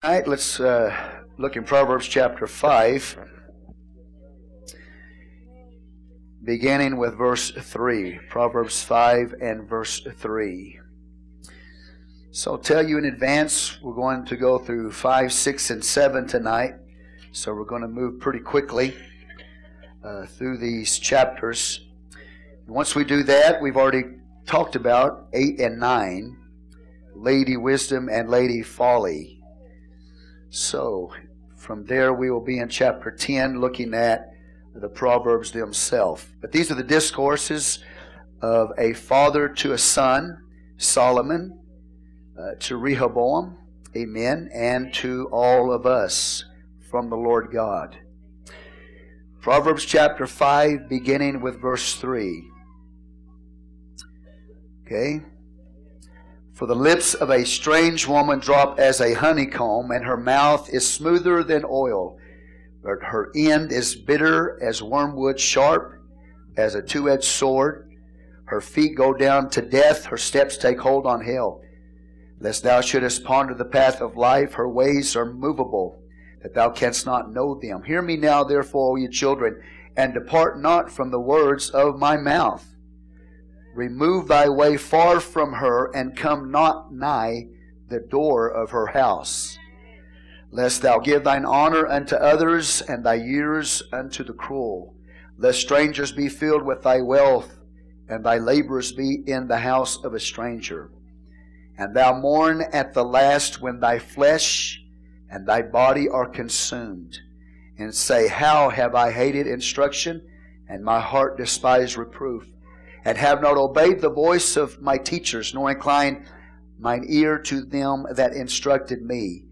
All right, let's uh, look in Proverbs chapter 5, beginning with verse 3. Proverbs 5 and verse 3. So I'll tell you in advance, we're going to go through 5, 6, and 7 tonight. So we're going to move pretty quickly uh, through these chapters. Once we do that, we've already talked about 8 and 9 Lady Wisdom and Lady Folly. So, from there we will be in chapter 10 looking at the Proverbs themselves. But these are the discourses of a father to a son, Solomon, uh, to Rehoboam, amen, and to all of us from the Lord God. Proverbs chapter 5, beginning with verse 3. Okay? For the lips of a strange woman drop as a honeycomb, and her mouth is smoother than oil. But her end is bitter as wormwood, sharp as a two edged sword. Her feet go down to death, her steps take hold on hell. Lest thou shouldest ponder the path of life, her ways are movable, that thou canst not know them. Hear me now, therefore, O ye children, and depart not from the words of my mouth. Remove thy way far from her, and come not nigh the door of her house. Lest thou give thine honor unto others, and thy years unto the cruel. Lest strangers be filled with thy wealth, and thy labors be in the house of a stranger. And thou mourn at the last when thy flesh and thy body are consumed, and say, How have I hated instruction, and my heart despised reproof? And have not obeyed the voice of my teachers, nor inclined mine ear to them that instructed me.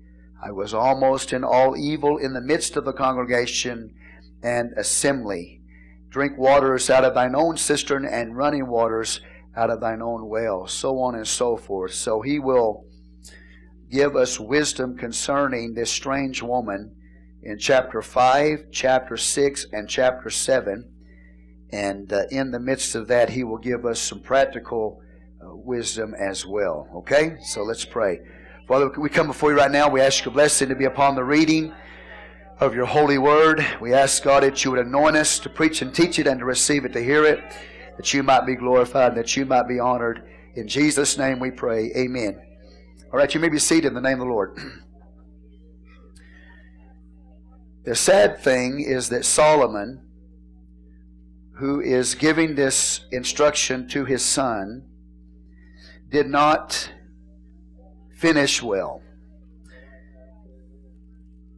I was almost in all evil in the midst of the congregation and assembly. Drink waters out of thine own cistern and running waters out of thine own well, so on and so forth. So he will give us wisdom concerning this strange woman in chapter 5, chapter 6, and chapter 7. And uh, in the midst of that, He will give us some practical uh, wisdom as well. Okay? So let's pray. Father, we come before you right now. We ask your blessing to be upon the reading of your holy word. We ask, God, that you would anoint us to preach and teach it and to receive it, to hear it, that you might be glorified and that you might be honored. In Jesus' name we pray. Amen. All right, you may be seated in the name of the Lord. the sad thing is that Solomon who is giving this instruction to his son, did not finish well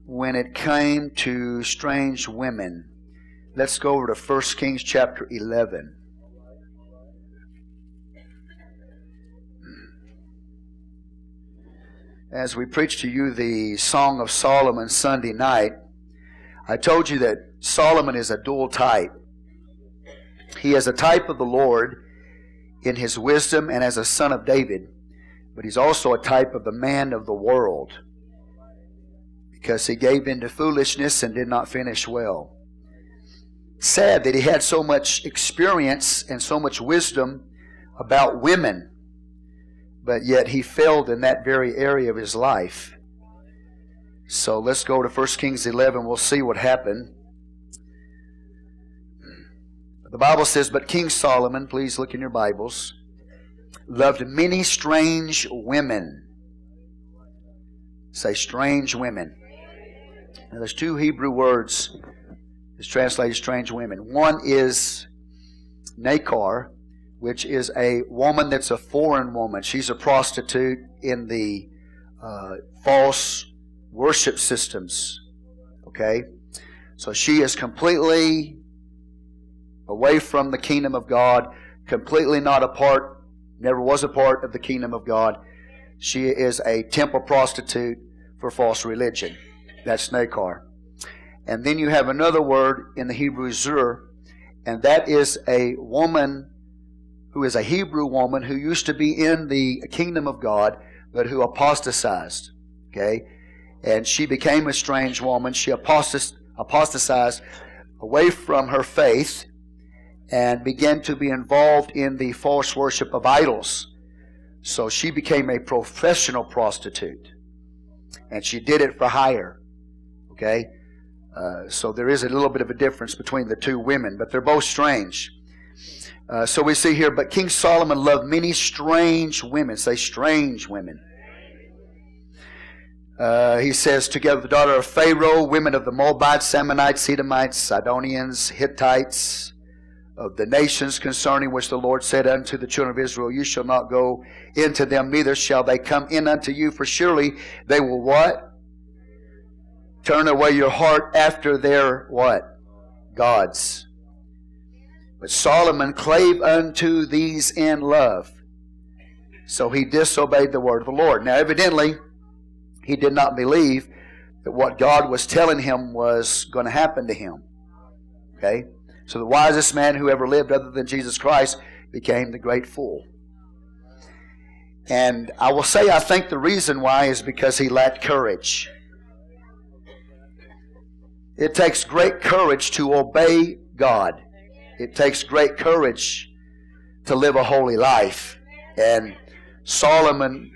when it came to strange women. Let's go over to 1 Kings chapter 11. As we preached to you the Song of Solomon Sunday night, I told you that Solomon is a dual type. He is a type of the Lord in his wisdom and as a son of David, but he's also a type of the man of the world because he gave in to foolishness and did not finish well. Sad that he had so much experience and so much wisdom about women, but yet he failed in that very area of his life. So let's go to 1 Kings 11. We'll see what happened. The Bible says, But King Solomon, please look in your Bibles, loved many strange women. Say, strange women. Now, there's two Hebrew words that's translated strange women. One is Nakar, which is a woman that's a foreign woman. She's a prostitute in the uh, false worship systems. Okay? So she is completely away from the kingdom of God, completely not a part, never was a part of the kingdom of God. She is a temple prostitute for false religion. That's Nakar. And then you have another word in the Hebrew, Zur, and that is a woman who is a Hebrew woman who used to be in the kingdom of God, but who apostatized. Okay? And she became a strange woman. She apostatized away from her faith and began to be involved in the false worship of idols. So she became a professional prostitute. and she did it for hire. Okay? Uh, so there is a little bit of a difference between the two women, but they're both strange. Uh, so we see here, but King Solomon loved many strange women. Say strange women. Uh, he says, together the daughter of Pharaoh, women of the Moabites, Ammonites, Sidonians, Hittites, of the nations concerning which the Lord said unto the children of Israel, You shall not go into them, neither shall they come in unto you, for surely they will what? Turn away your heart after their what? Gods. But Solomon clave unto these in love. So he disobeyed the word of the Lord. Now, evidently, he did not believe that what God was telling him was going to happen to him. Okay? So the wisest man who ever lived other than Jesus Christ became the great fool. And I will say, I think the reason why is because he lacked courage. It takes great courage to obey God. It takes great courage to live a holy life. And Solomon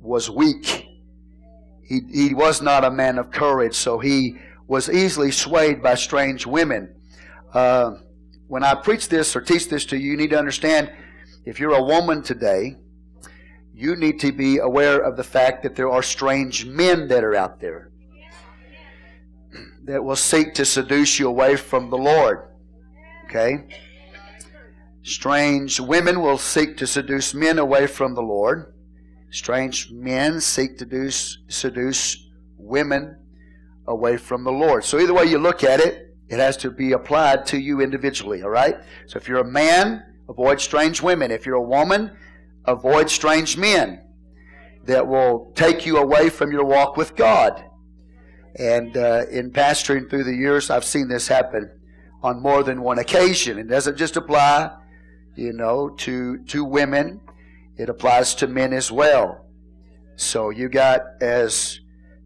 was weak. He, he was not a man of courage, so he was easily swayed by strange women. Uh, when I preach this or teach this to you, you need to understand if you're a woman today, you need to be aware of the fact that there are strange men that are out there that will seek to seduce you away from the Lord. Okay? Strange women will seek to seduce men away from the Lord. Strange men seek to seduce women away from the Lord. So either way you look at it, it has to be applied to you individually, all right? So if you're a man, avoid strange women. If you're a woman, avoid strange men that will take you away from your walk with God. And uh, in pastoring through the years, I've seen this happen on more than one occasion. It doesn't just apply, you know, to to women. It applies to men as well. So you got as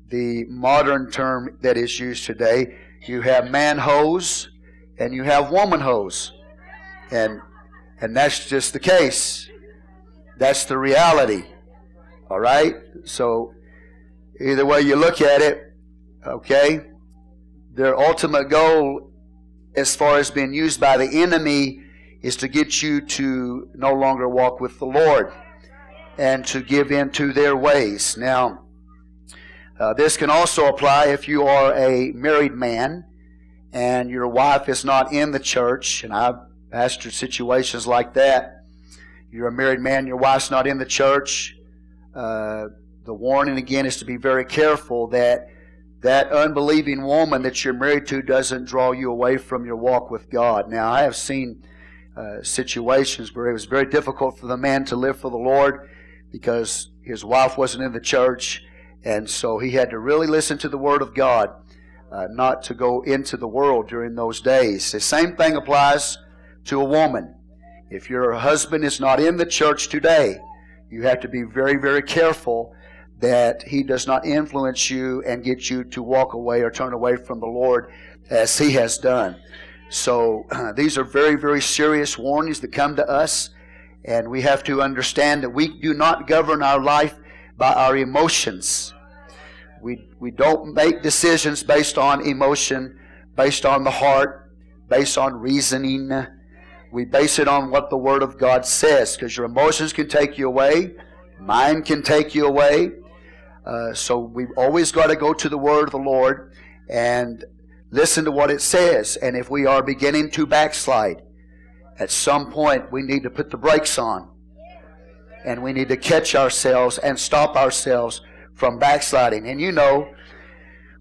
the modern term that is used today, you have man hose and you have woman hose. And and that's just the case. That's the reality. All right? So either way you look at it, okay? Their ultimate goal as far as being used by the enemy is to get you to no longer walk with the Lord and to give in to their ways. Now, uh, this can also apply if you are a married man and your wife is not in the church, and I've pastored situations like that. You're a married man, your wife's not in the church. Uh, the warning again is to be very careful that that unbelieving woman that you're married to doesn't draw you away from your walk with God. Now, I have seen uh, situations where it was very difficult for the man to live for the Lord because his wife wasn't in the church and so he had to really listen to the Word of God, uh, not to go into the world during those days. The same thing applies to a woman. If your husband is not in the church today, you have to be very, very careful that he does not influence you and get you to walk away or turn away from the Lord as he has done. So uh, these are very, very serious warnings that come to us, and we have to understand that we do not govern our life by our emotions. We, we don't make decisions based on emotion, based on the heart, based on reasoning. We base it on what the Word of God says because your emotions can take you away, mind can take you away. Uh, so we've always got to go to the Word of the Lord and listen to what it says. And if we are beginning to backslide, at some point we need to put the brakes on and we need to catch ourselves and stop ourselves from backsliding. And you know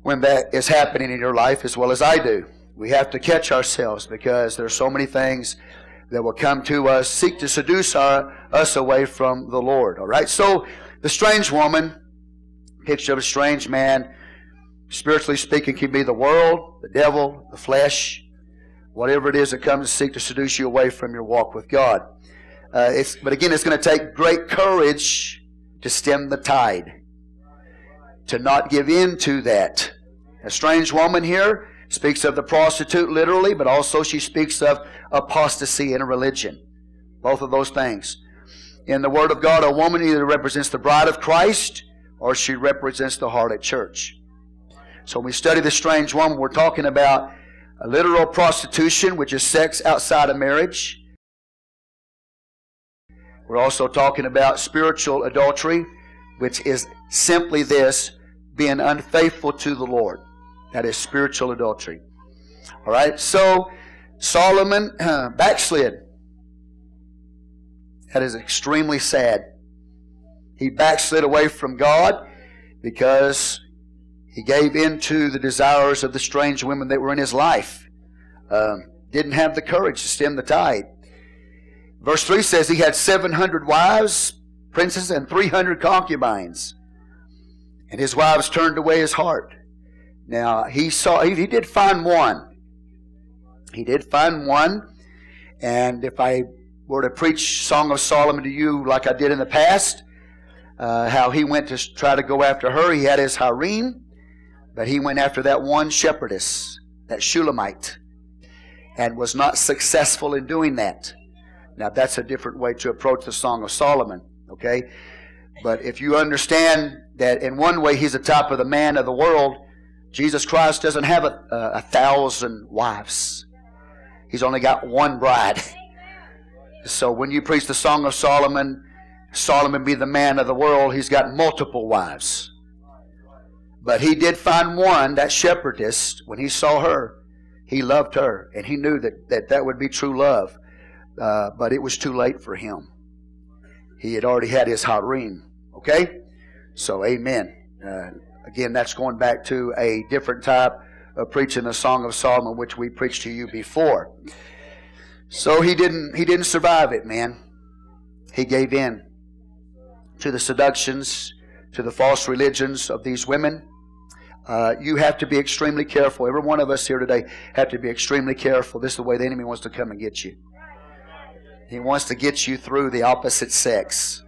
when that is happening in your life as well as I do. We have to catch ourselves because there are so many things that will come to us, seek to seduce our, us away from the Lord. All right? So, the strange woman, picture of a strange man, spiritually speaking, can be the world, the devil, the flesh, whatever it is that comes to seek to seduce you away from your walk with God. Uh, but again, it's going to take great courage to stem the tide, to not give in to that. A strange woman here speaks of the prostitute literally, but also she speaks of apostasy in a religion. Both of those things. In the Word of God, a woman either represents the bride of Christ or she represents the harlot church. So when we study the strange woman, we're talking about a literal prostitution, which is sex outside of marriage. We're also talking about spiritual adultery, which is simply this being unfaithful to the Lord. That is spiritual adultery. All right, so Solomon uh, backslid. That is extremely sad. He backslid away from God because he gave in to the desires of the strange women that were in his life. Um, didn't have the courage to stem the tide. Verse 3 says he had 700 wives, princes, and 300 concubines. And his wives turned away his heart. Now, he saw, he, he did find one. He did find one. And if I were to preach Song of Solomon to you like I did in the past, uh, how he went to try to go after her. He had his harem, but he went after that one shepherdess, that Shulamite, and was not successful in doing that. Now, that's a different way to approach the Song of Solomon, okay? But if you understand that in one way he's the type of the man of the world, Jesus Christ doesn't have a, a, a thousand wives. He's only got one bride. So when you preach the Song of Solomon, Solomon be the man of the world, he's got multiple wives. But he did find one, that shepherdess, when he saw her, he loved her, and he knew that that, that would be true love. Uh, but it was too late for him. He had already had his harem. Okay? So, amen. Uh, again, that's going back to a different type of preaching the Song of Solomon, which we preached to you before. So he didn't he didn't survive it, man. He gave in to the seductions, to the false religions of these women. Uh, you have to be extremely careful. Every one of us here today have to be extremely careful. This is the way the enemy wants to come and get you. He wants to get you through the opposite sex.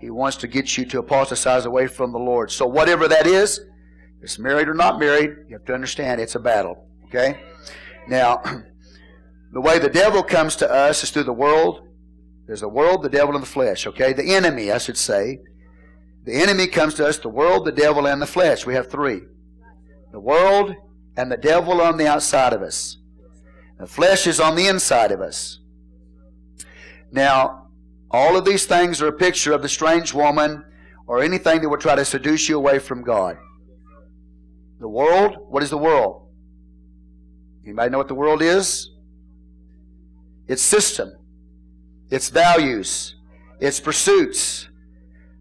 He wants to get you to apostatize away from the Lord. So whatever that is, if it's married or not married, you have to understand it's a battle. Okay? Now, the way the devil comes to us is through the world, there's the world, the devil, and the flesh. Okay? The enemy, I should say. The enemy comes to us, the world, the devil, and the flesh. We have three. The world and the devil are on the outside of us. The flesh is on the inside of us. Now, all of these things are a picture of the strange woman or anything that would try to seduce you away from God. The world, what is the world? Anybody know what the world is? Its system its values, its pursuits,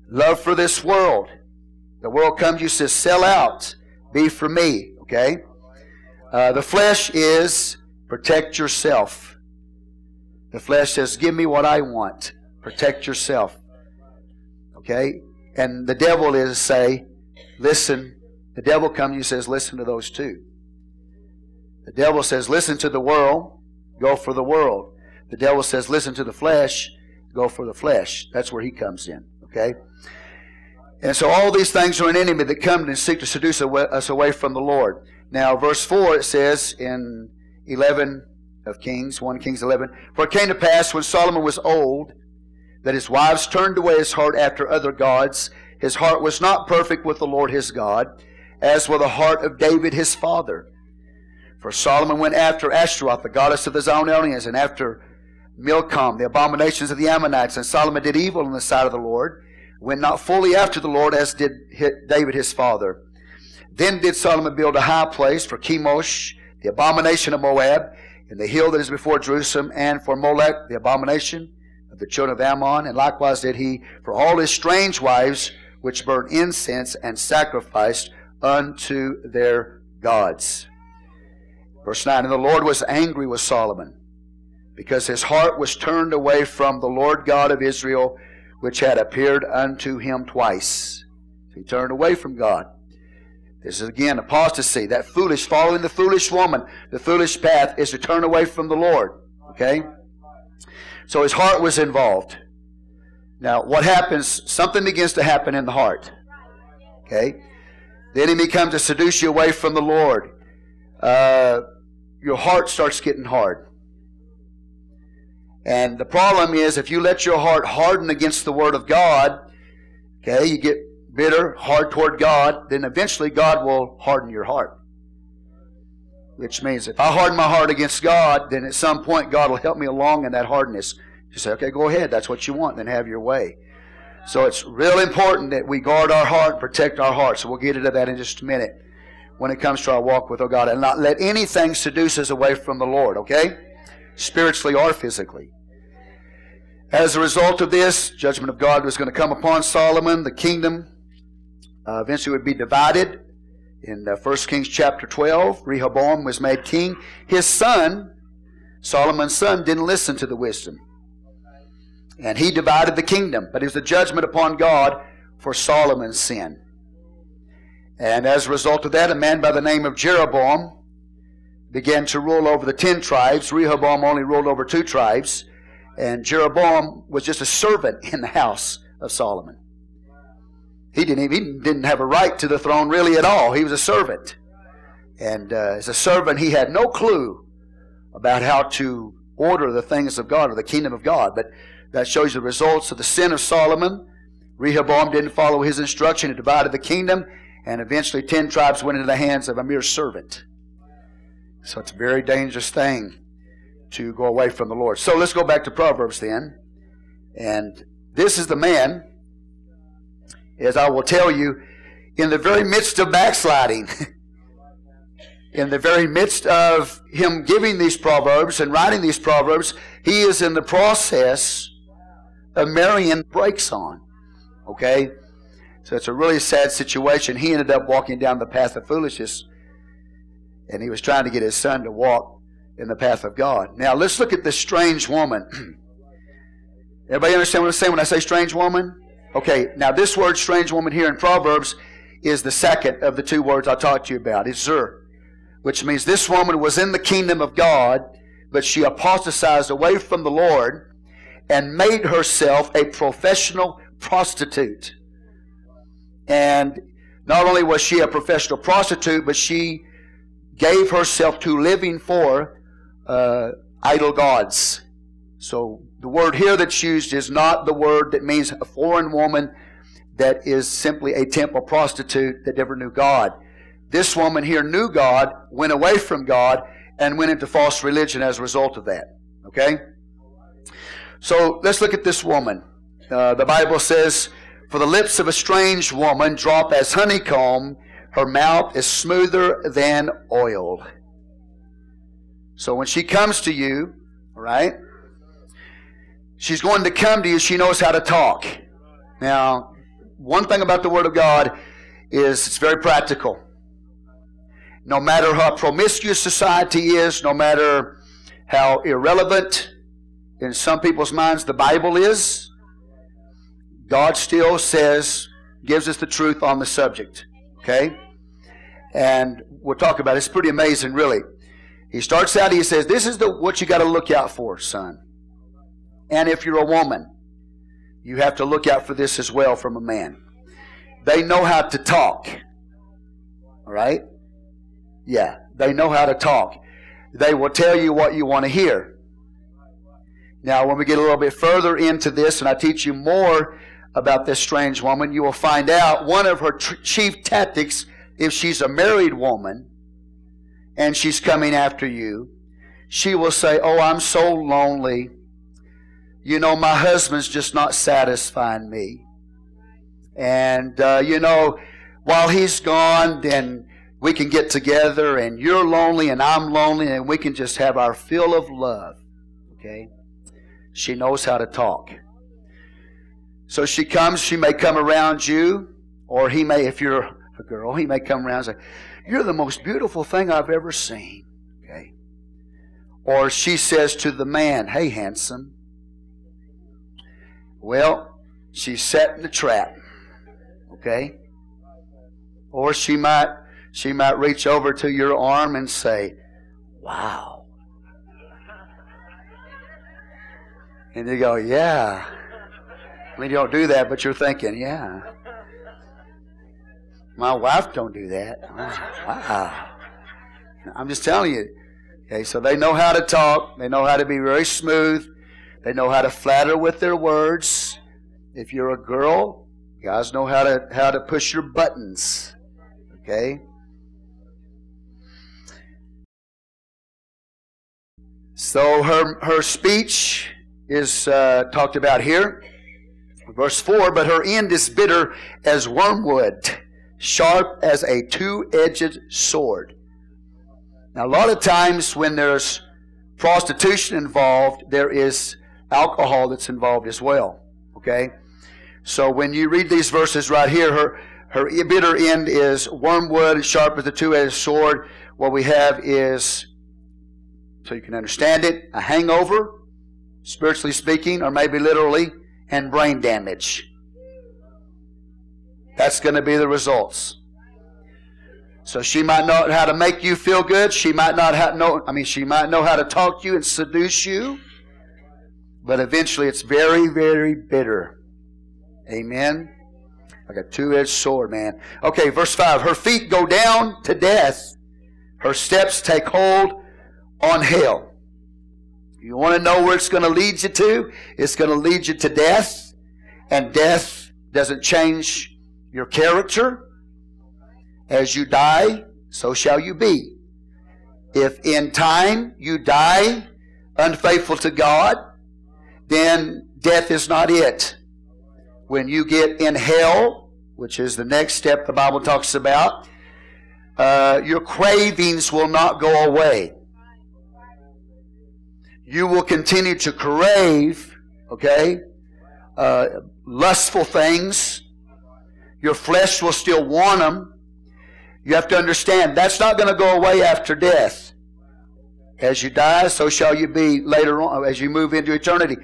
love for this world. The world comes, to you says, sell out, be for me, okay? Uh, the flesh is protect yourself. The flesh says, give me what I want, protect yourself, okay? And the devil is say, listen. The devil comes, you says, listen to those two. The devil says, listen to the world, go for the world. The devil says, listen to the flesh, go for the flesh. That's where he comes in. Okay? And so all these things are an enemy that come and seek to seduce us away from the Lord. Now, verse 4, it says in 11 of Kings, 1 Kings 11, For it came to pass when Solomon was old, that his wives turned away his heart after other gods. His heart was not perfect with the Lord his God, as was the heart of David his father. For Solomon went after Ashtaroth, the goddess of the Zidonians, and after Milcom, the abominations of the Ammonites, and Solomon did evil in the sight of the Lord, went not fully after the Lord as did David his father. Then did Solomon build a high place for Chemosh, the abomination of Moab, in the hill that is before Jerusalem, and for Molech, the abomination of the children of Ammon, and likewise did he for all his strange wives, which burned incense and sacrificed unto their gods. Verse 9, And the Lord was angry with Solomon because his heart was turned away from the Lord God of Israel, which had appeared unto him twice. he turned away from God. This is again apostasy. That foolish, following the foolish woman, the foolish path is to turn away from the Lord. Okay? So his heart was involved. Now, what happens? Something begins to happen in the heart. Okay? The enemy comes to seduce you away from the Lord. Uh, your heart starts getting hard. And the problem is if you let your heart harden against the Word of God, okay, you get bitter, hard toward God, then eventually God will harden your heart. Which means if I harden my heart against God, then at some point God will help me along in that hardness. You say, okay, go ahead. That's what you want. Then have your way. So it's real important that we guard our heart and protect our heart. So we'll get into that in just a minute when it comes to our walk with our God and not let anything seduce us away from the Lord, okay? Spiritually or physically. As a result of this, judgment of God was going to come upon Solomon. The kingdom uh, eventually would be divided. In uh, 1 Kings chapter 12, Rehoboam was made king. His son, Solomon's son, didn't listen to the wisdom. And he divided the kingdom. But it was a judgment upon God for Solomon's sin. And as a result of that, a man by the name of Jeroboam began to rule over the ten tribes. Rehoboam only ruled over two tribes. And Jeroboam was just a servant in the house of Solomon. He didn't even he didn't have a right to the throne really at all. He was a servant. And uh, as a servant, he had no clue about how to order the things of God or the kingdom of God. But that shows the results of the sin of Solomon. Rehoboam didn't follow his instruction. He divided the kingdom. And eventually, ten tribes went into the hands of a mere servant. So it's a very dangerous thing to go away from the Lord. So let's go back to Proverbs then. And this is the man, as I will tell you, in the very midst of backsliding, in the very midst of him giving these Proverbs and writing these Proverbs, he is in the process of marrying breaks on. Okay? So it's a really sad situation. He ended up walking down the path of foolishness, and he was trying to get his son to walk in the path of God. Now let's look at this strange woman. Everybody understand what I'm saying when I say strange woman? Okay, now this word strange woman here in Proverbs is the second of the two words I talked to you about. It's Zur, which means this woman was in the kingdom of God, but she apostatized away from the Lord and made herself a professional prostitute. And not only was she a professional prostitute, but she gave herself to living for uh, idol gods. So the word here that's used is not the word that means a foreign woman that is simply a temple prostitute that never knew God. This woman here knew God, went away from God, and went into false religion as a result of that. Okay? So let's look at this woman. Uh, the Bible says, For the lips of a strange woman drop as honeycomb, her mouth is smoother than oil. So when she comes to you, right, she's going to come to you, she knows how to talk. Now, one thing about the Word of God is it's very practical. No matter how promiscuous society is, no matter how irrelevant in some people's minds the Bible is, God still says, gives us the truth on the subject. Okay? And we'll talk about it. It's pretty amazing, really. He starts out, he says, This is the, what you got to look out for, son. And if you're a woman, you have to look out for this as well from a man. They know how to talk. All right? Yeah, they know how to talk. They will tell you what you want to hear. Now, when we get a little bit further into this and I teach you more about this strange woman, you will find out one of her tr- chief tactics, if she's a married woman, and she's coming after you, she will say, Oh, I'm so lonely. You know, my husband's just not satisfying me. And, uh, you know, while he's gone, then we can get together and you're lonely and I'm lonely and we can just have our fill of love. Okay? She knows how to talk. So she comes, she may come around you, or he may, if you're a girl, he may come around and say, you're the most beautiful thing I've ever seen. Okay. Or she says to the man, Hey, handsome. Well, she's setting the trap. Okay. Or she might she might reach over to your arm and say, Wow. And you go, Yeah. I mean, you don't do that, but you're thinking, Yeah. My wife don't do that. Wow. I'm just telling you. Okay, so they know how to talk. They know how to be very smooth. They know how to flatter with their words. If you're a girl, guys know how to how to push your buttons. Okay? So her her speech is uh, talked about here. Verse 4 But her end is bitter as wormwood, sharp as a two edged sword. Now, a lot of times when there's prostitution involved, there is alcohol that's involved as well. Okay? So when you read these verses right here, her, her bitter end is wormwood, sharp as a two edged sword. What we have is, so you can understand it, a hangover, spiritually speaking, or maybe literally, and brain damage. That's going to be the results. So she might know how to make you feel good. She might not know, I mean, she might know how to talk you and seduce you. But eventually it's very, very bitter. Amen. Like a two edged sword, man. Okay, verse 5. Her feet go down to death, her steps take hold on hell. You want to know where it's going to lead you to? It's going to lead you to death. And death doesn't change your character. As you die, so shall you be. If in time you die unfaithful to God, then death is not it. When you get in hell, which is the next step the Bible talks about, uh, your cravings will not go away. You will continue to crave, okay, uh, lustful things. Your flesh will still want them. You have to understand that's not going to go away after death. As you die, so shall you be later on as you move into eternity.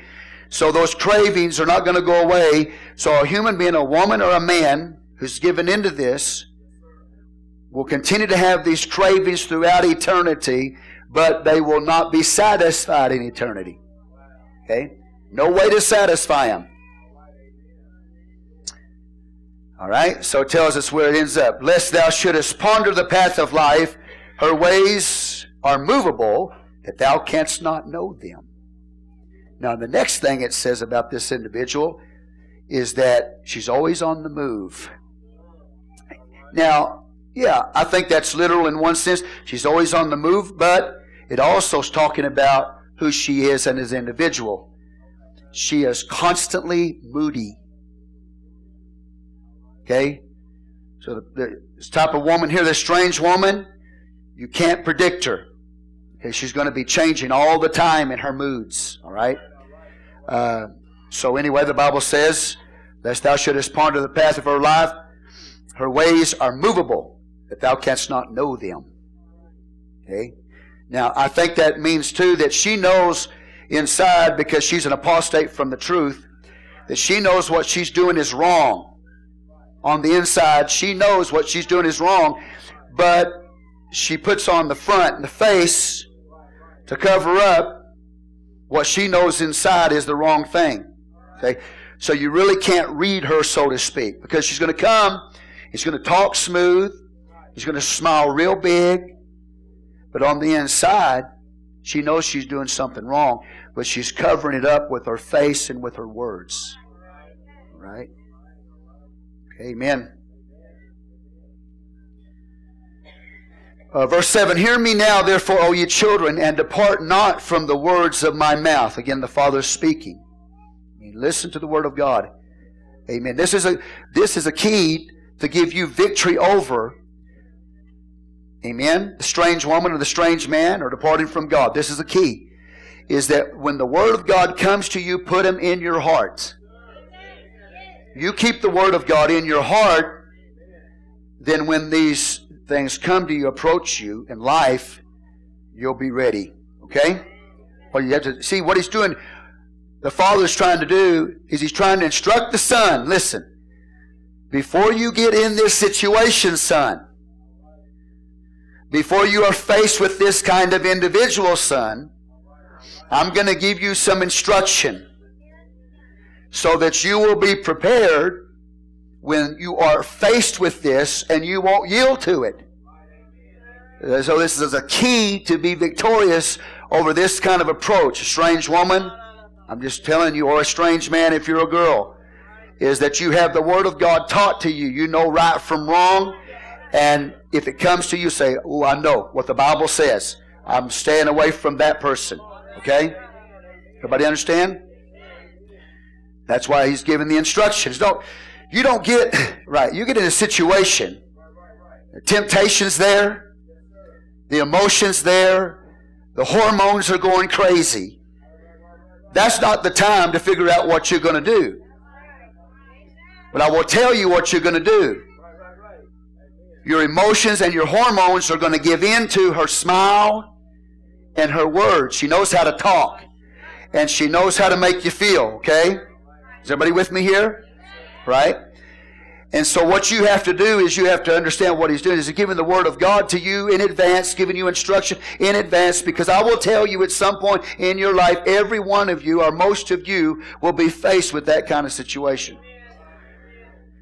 So those cravings are not going to go away. So a human being, a woman or a man who's given into this, will continue to have these cravings throughout eternity, but they will not be satisfied in eternity. Okay? No way to satisfy them. All right? So it tells us where it ends up. Lest thou shouldest ponder the path of life, her ways are movable, that thou canst not know them. Now, the next thing it says about this individual is that she's always on the move. Now, yeah, I think that's literal in one sense. She's always on the move, but it also is talking about who she is and as an individual. She is constantly moody. Okay? So the, this type of woman here, this strange woman, you can't predict her. Okay, she's going to be changing all the time in her moods. All right. Uh, so anyway, the Bible says, "Lest thou shouldest ponder the path of her life, her ways are movable, that thou canst not know them." Okay. Now I think that means too that she knows inside because she's an apostate from the truth that she knows what she's doing is wrong. On the inside, she knows what she's doing is wrong, but she puts on the front and the face to cover up what she knows inside is the wrong thing. Okay? So you really can't read her, so to speak, because she's going to come, he's going to talk smooth, he's going to smile real big, but on the inside, she knows she's doing something wrong, but she's covering it up with her face and with her words. Right? Amen. Uh, verse 7 Hear me now, therefore, O ye children, and depart not from the words of my mouth. Again, the Father speaking. I mean, listen to the Word of God. Amen. This is a, this is a key to give you victory over, amen, the strange woman or the strange man or departing from God. This is a key. Is that when the Word of God comes to you, put Him in your heart. You keep the Word of God in your heart, then when these things come to you, approach you in life, you'll be ready. Okay? Well, you have to see what he's doing. The father's trying to do is he's trying to instruct the son. Listen, before you get in this situation, son, before you are faced with this kind of individual, son, I'm going to give you some instruction so that you will be prepared when you are faced with this and you won't yield to it. So this is a key to be victorious over this kind of approach. A strange woman, I'm just telling you, or a strange man if you're a girl. is that you have the Word of God taught to you. You know right from wrong. And if it comes to you, say, Oh, I know what the Bible says. I'm staying away from that person. Okay? Everybody understand? That's why he's giving the instructions. Don't you don't get right, you get in a situation. The temptation's there, the emotions there, the hormones are going crazy. That's not the time to figure out what you're going to do. But I will tell you what you're going to do. Your emotions and your hormones are going to give in to her smile and her words. She knows how to talk. And she knows how to make you feel, okay? Is everybody with me here? Right? And so what you have to do is you have to understand what he's doing. Is he giving the word of God to you in advance, giving you instruction in advance, because I will tell you at some point in your life, every one of you or most of you will be faced with that kind of situation.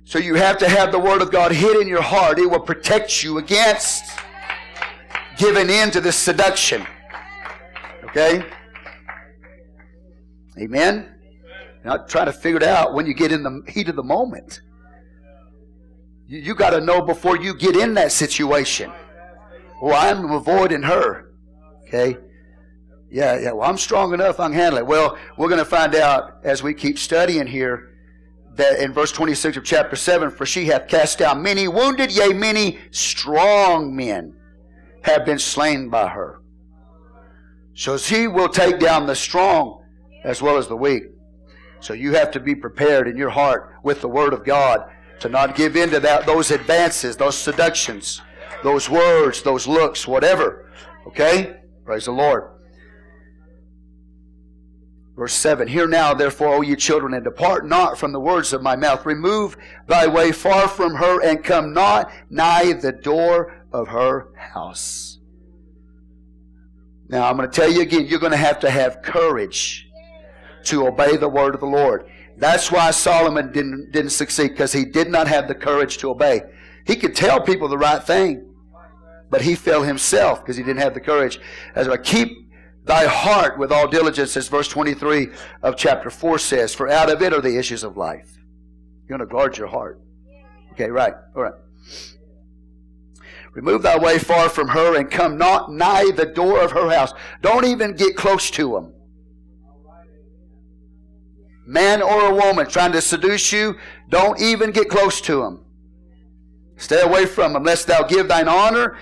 So you have to have the word of God hid in your heart. It will protect you against giving in to this seduction. Okay? Amen? Not try to figure it out when you get in the heat of the moment. You, you got to know before you get in that situation. Well, I'm avoiding her. Okay? Yeah, yeah. Well, I'm strong enough. I can handle it. Well, we're going to find out as we keep studying here that in verse 26 of chapter 7 For she hath cast down many wounded, yea, many strong men have been slain by her. So she will take down the strong as well as the weak. So you have to be prepared in your heart with the Word of God to not give in to that, those advances, those seductions, those words, those looks, whatever. Okay? Praise the Lord. Verse 7 Hear now, therefore, O ye children, and depart not from the words of my mouth. Remove thy way far from her, and come not nigh the door of her house. Now, I'm going to tell you again, you're going to have to have courage to obey the word of the Lord. That's why Solomon didn't, didn't succeed, because he did not have the courage to obey. He could tell people the right thing, but he fell himself because he didn't have the courage. As I keep thy heart with all diligence, as verse 23 of chapter 4 says, for out of it are the issues of life. You're going to guard your heart. Okay, right. All right. Remove thy way far from her and come not nigh the door of her house. Don't even get close to them. Man or a woman trying to seduce you, don't even get close to them. Stay away from them, lest thou give thine honor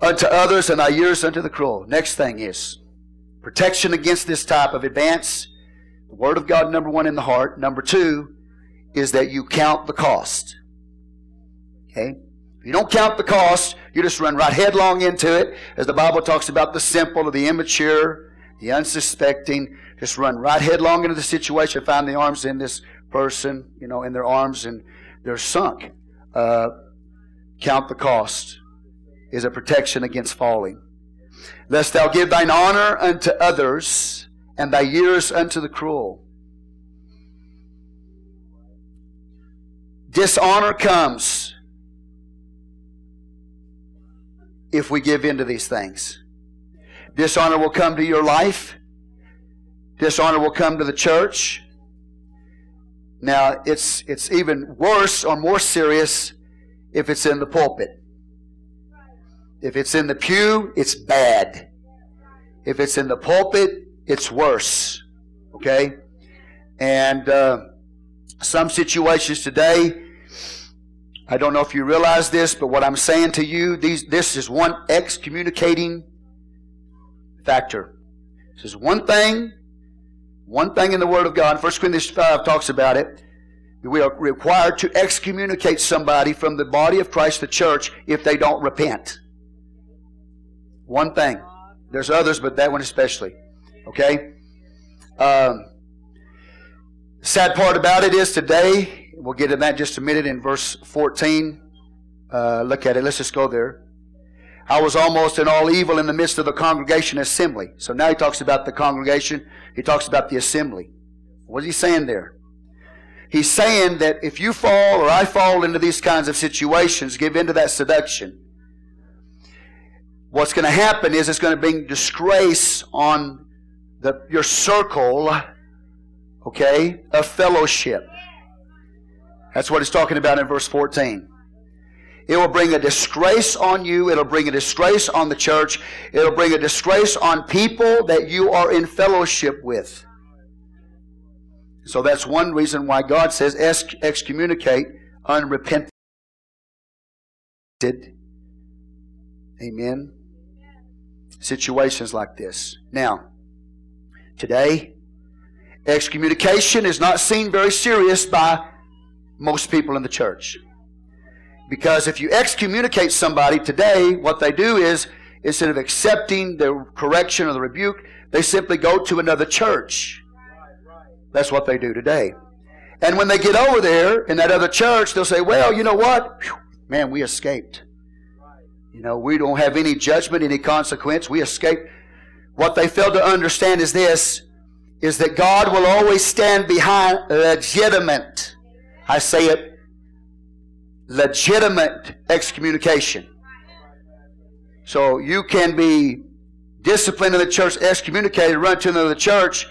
unto others and thy years unto the cruel. Next thing is protection against this type of advance. The Word of God, number one, in the heart. Number two is that you count the cost. Okay? If you don't count the cost, you just run right headlong into it, as the Bible talks about the simple or the immature, the unsuspecting. Just run right headlong into the situation, find the arms in this person, you know, in their arms, and they're sunk. Uh, count the cost is a protection against falling. Lest thou give thine honor unto others, and thy years unto the cruel. Dishonor comes if we give in to these things. Dishonor will come to your life. Dishonor will come to the church. Now, it's, it's even worse or more serious if it's in the pulpit. If it's in the pew, it's bad. If it's in the pulpit, it's worse. Okay? And uh, some situations today, I don't know if you realize this, but what I'm saying to you, these, this is one excommunicating factor. This is one thing, one thing in the Word of God. 1 Corinthians 5 talks about it. We are required to excommunicate somebody from the body of Christ, the church, if they don't repent. One thing. There's others, but that one especially. Okay? Um, sad part about it is today, We'll get to that in just a minute in verse 14. Uh, look at it. Let's just go there. I was almost in all evil in the midst of the congregation assembly. So now he talks about the congregation. He talks about the assembly. What is he saying there? He's saying that if you fall or I fall into these kinds of situations, give into that seduction, what's going to happen is it's going to bring disgrace on the, your circle, okay, of fellowship. That's what he's talking about in verse 14. It will bring a disgrace on you. It'll bring a disgrace on the church. It'll bring a disgrace on people that you are in fellowship with. So that's one reason why God says excommunicate unrepentant. Amen. Situations like this. Now, today, excommunication is not seen very serious by most people in the church. Because if you excommunicate somebody today, what they do is, instead of accepting the correction or the rebuke, they simply go to another church. That's what they do today. And when they get over there in that other church, they'll say, well, you know what? Man, we escaped. You know, we don't have any judgment, any consequence. We escaped. What they fail to understand is this, is that God will always stand behind legitimate, I say it, legitimate excommunication. So you can be disciplined in the church, excommunicated, run to another church,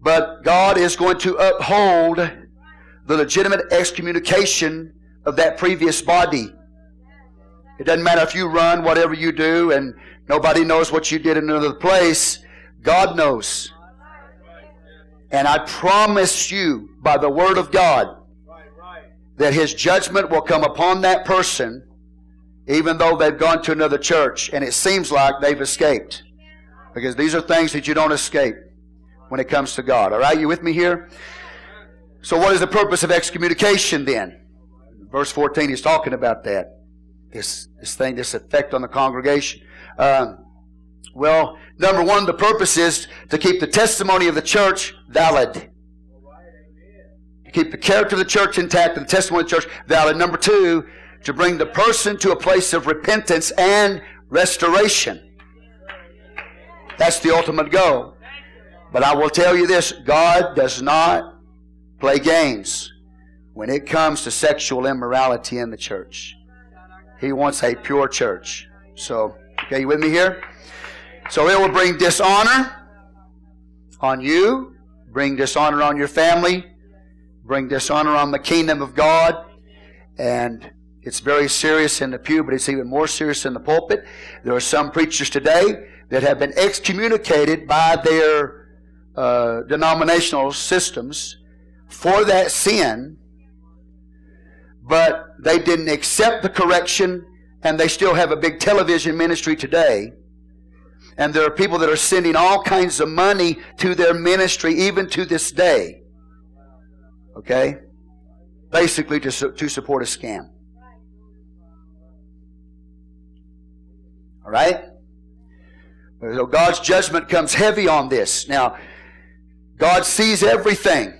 but God is going to uphold the legitimate excommunication of that previous body. It doesn't matter if you run, whatever you do, and nobody knows what you did in another place. God knows. And I promise you, by the word of God, that his judgment will come upon that person, even though they've gone to another church and it seems like they've escaped. Because these are things that you don't escape when it comes to God. All right, you with me here? So, what is the purpose of excommunication then? Verse 14, he's talking about that. This, this thing, this effect on the congregation. Um, well, number one, the purpose is to keep the testimony of the church valid. To keep the character of the church intact and the testimony of the church valid. Number two, to bring the person to a place of repentance and restoration. That's the ultimate goal. But I will tell you this God does not play games when it comes to sexual immorality in the church. He wants a pure church. So, okay, you with me here? So it will bring dishonor on you, bring dishonor on your family, bring dishonor on the kingdom of God, and it's very serious in the pew, but it's even more serious in the pulpit. There are some preachers today that have been excommunicated by their uh, denominational systems for that sin, but they didn't accept the correction, and they still have a big television ministry today. And there are people that are sending all kinds of money to their ministry, even to this day. Okay? Basically, to, to support a scam. All right? So God's judgment comes heavy on this. Now, God sees everything.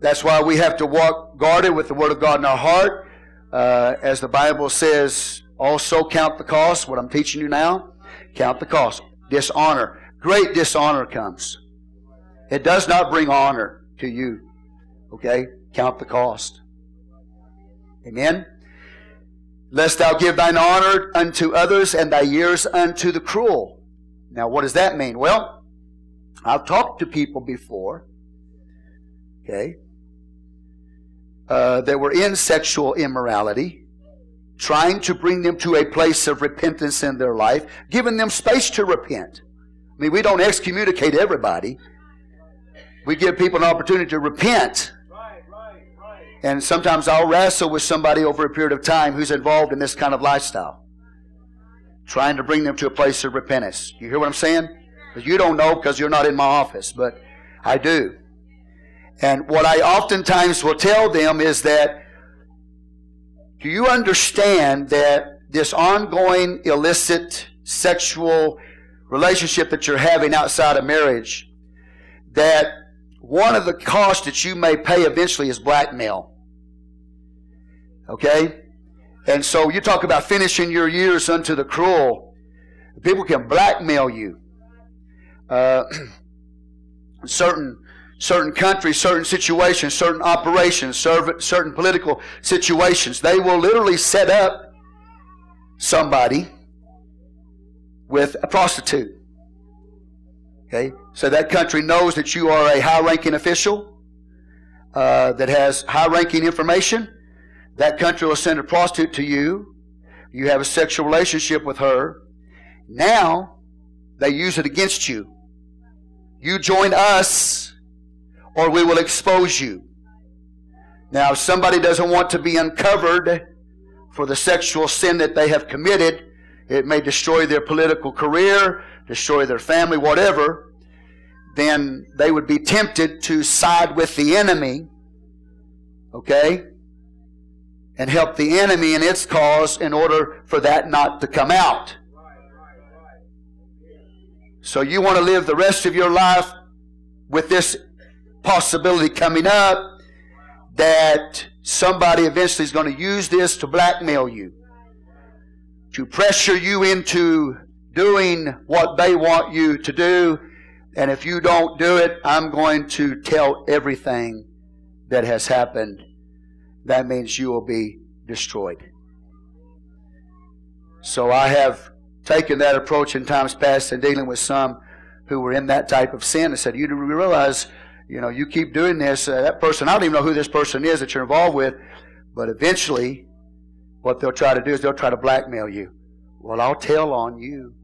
That's why we have to walk guarded with the Word of God in our heart. Uh, as the Bible says, also count the cost. What I'm teaching you now, count the cost. Dishonor. Great dishonor comes. It does not bring honor to you. Okay? Count the cost. Amen? Lest thou give thine honor unto others and thy years unto the cruel. Now, what does that mean? Well, I've talked to people before, okay, uh, that were in sexual immorality, trying to bring them to a place of repentance in their life, giving them space to repent. I mean, we don't excommunicate everybody. We give people an opportunity to repent. And sometimes I'll wrestle with somebody over a period of time who's involved in this kind of lifestyle, trying to bring them to a place of repentance. You hear what I'm saying? You don't know because you're not in my office, but I do. And what I oftentimes will tell them is that do you understand that this ongoing illicit sexual relationship that you're having outside of marriage, that one of the costs that you may pay eventually is blackmail? Okay? And so you talk about finishing your years unto the cruel. People can blackmail you uh, certain certain countries, certain situations, certain operations, certain political situations. They will literally set up somebody with a prostitute. Okay, so that country knows that you are a high-ranking official uh, that has high-ranking information. That country will send a prostitute to you. You have a sexual relationship with her. Now, they use it against you. You join us, or we will expose you. Now, if somebody doesn't want to be uncovered for the sexual sin that they have committed, it may destroy their political career, destroy their family, whatever, then they would be tempted to side with the enemy, okay, and help the enemy in its cause in order for that not to come out. So you want to live the rest of your life with this possibility coming up that somebody eventually is going to use this to blackmail you, to pressure you into doing what they want you to do. And if you don't do it, I'm going to tell everything that has happened. That means you will be destroyed. So I have taken that approach in times past in dealing with some who were in that type of sin and said, You do realize, you know, you keep doing this. Uh, that person, I don't even know who this person is that you're involved with, but eventually, what they'll try to do is they'll try to blackmail you. Well, I'll tell on you.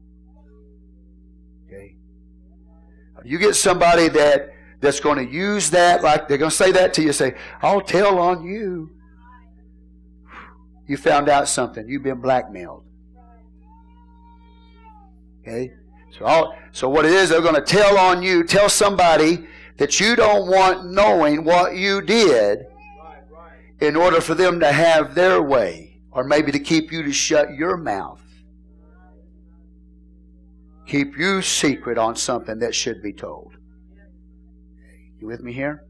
Okay. You get somebody that that's going to use that, like they're going to say that to you, say, I'll tell on you. You found out something. You've been blackmailed. Okay? So, all, so what it is, they're going to tell on you, tell somebody that you don't want knowing what you did in order for them to have their way, or maybe to keep you to shut your mouth. Keep you secret on something that should be told. You with me here?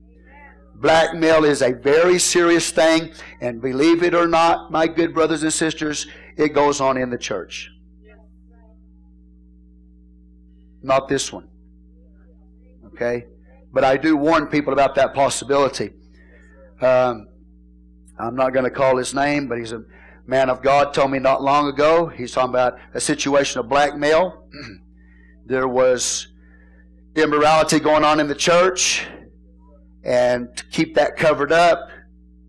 Blackmail is a very serious thing, and believe it or not, my good brothers and sisters, it goes on in the church. Not this one. Okay? But I do warn people about that possibility. Um, I'm not going to call his name, but he's a man of God. Told me not long ago. He's talking about a situation of blackmail. there was immorality going on in the church, and to keep that covered up,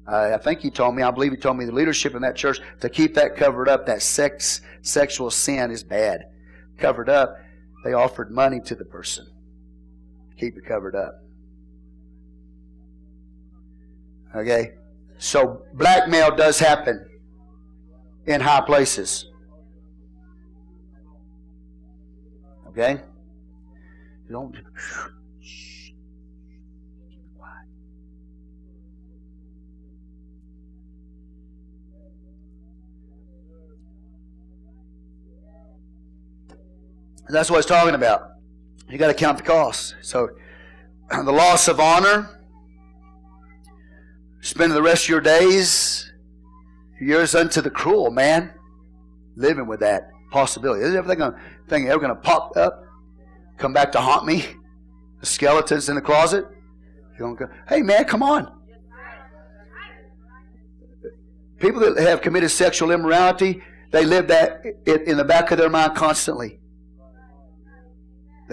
uh, I think he told me, I believe he told me the leadership in that church to keep that covered up. That sex, sexual sin is bad. Covered up they offered money to the person keep it covered up. Okay? So blackmail does happen in high places. Okay? Don't that's what it's talking about. You got to count the cost. So, the loss of honor, spending the rest of your days, years unto the cruel, man, living with that possibility. Is everything gonna, thing ever going to pop up, come back to haunt me? The skeletons in the closet. Go, hey, man, come on. People that have committed sexual immorality, they live that in the back of their mind constantly.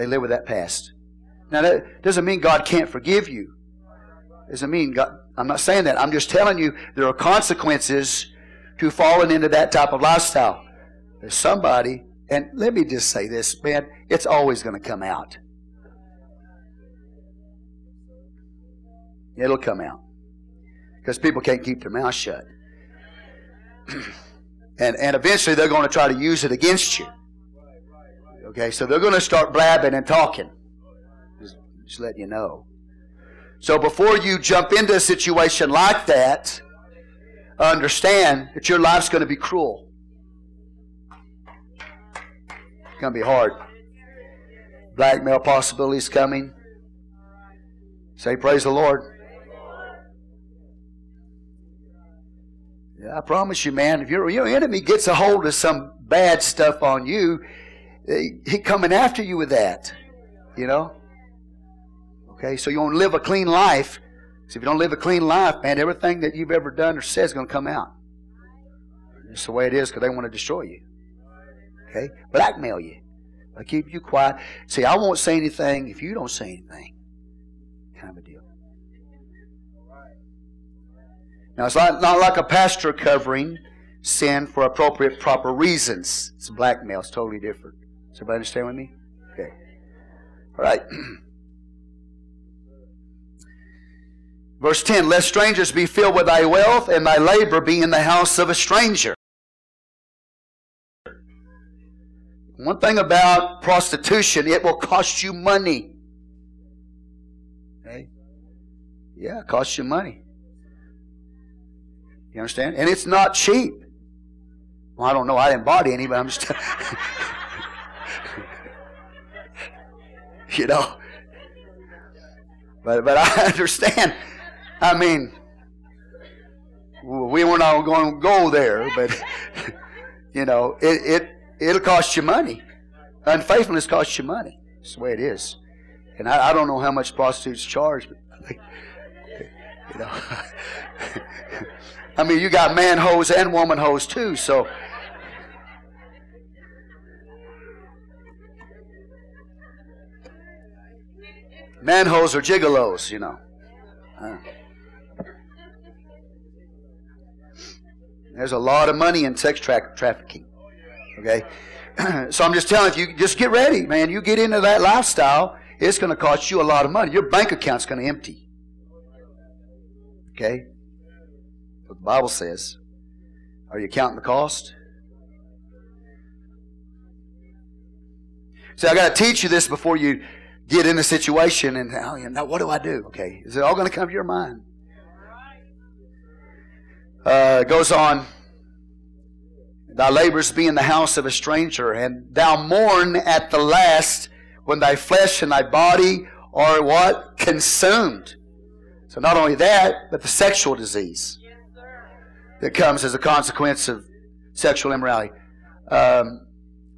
They live with that past. Now, that doesn't mean God can't forgive you. Doesn't mean God. I'm not saying that. I'm just telling you there are consequences to falling into that type of lifestyle. There's somebody, and let me just say this, man, it's always going to come out. It'll come out. Because people can't keep their mouth shut. and, and eventually they're going to try to use it against you. Okay, so they're going to start blabbing and talking. Just, just letting you know. So before you jump into a situation like that, understand that your life's going to be cruel. It's going to be hard. Blackmail possibilities coming. Say, Praise the Lord. I promise you, man, if your, your enemy gets a hold of some bad stuff on you, he coming after you with that. You know? Okay, so you want to live a clean life. So if you don't live a clean life, man, everything that you've ever done or said is going to come out. It's the way it is because they want to destroy you. Okay? Blackmail you. I keep you quiet. See, I won't say anything if you don't say anything. Kind of a deal. Now, it's not, not like a pastor covering sin for appropriate, proper reasons. It's blackmail. It's totally different. Does everybody understand with me? Okay. All right. Verse 10 Let strangers be filled with thy wealth, and thy labor be in the house of a stranger. One thing about prostitution, it will cost you money. Okay? Yeah, it costs you money. You understand? And it's not cheap. Well, I don't know. I didn't body any, but I'm just. you know. But but I understand. I mean, we were not going to go there, but you know, it it it'll cost you money. Unfaithfulness costs you money. That's the way it is. And I, I don't know how much prostitutes charge, but you know. I mean, you got man hoes and woman hoes too, so. Man hoes are gigolos, you know. Uh. There's a lot of money in sex tra- trafficking. Okay? so I'm just telling you, just get ready, man. You get into that lifestyle, it's going to cost you a lot of money. Your bank account's going to empty. Okay? What the Bible says. Are you counting the cost? See, I got to teach you this before you get in a situation and oh, know, what do I do? Okay, is it all going to come to your mind? Uh, goes on. Thy labors be in the house of a stranger, and thou mourn at the last when thy flesh and thy body are what? Consumed. So not only that, but the sexual disease that comes as a consequence of sexual immorality. Um,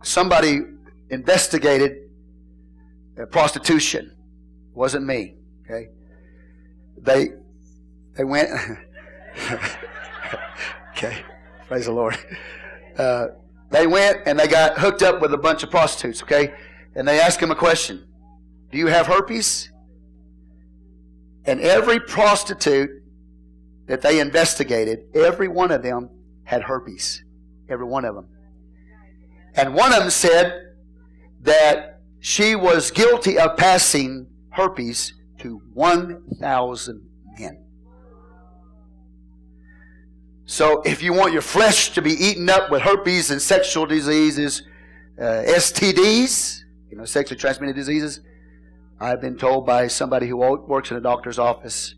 somebody investigated prostitution. It wasn't me. Okay. They they went. okay. Praise the Lord. Uh, they went and they got hooked up with a bunch of prostitutes. Okay. And they asked him a question: Do you have herpes? And every prostitute that they investigated, every one of them had herpes. Every one of them. And one of them said that she was guilty of passing herpes to 1,000 men. So if you want your flesh to be eaten up with herpes and sexual diseases, uh, STDs, you know, sexually transmitted diseases, I've been told by somebody who works in a doctor's office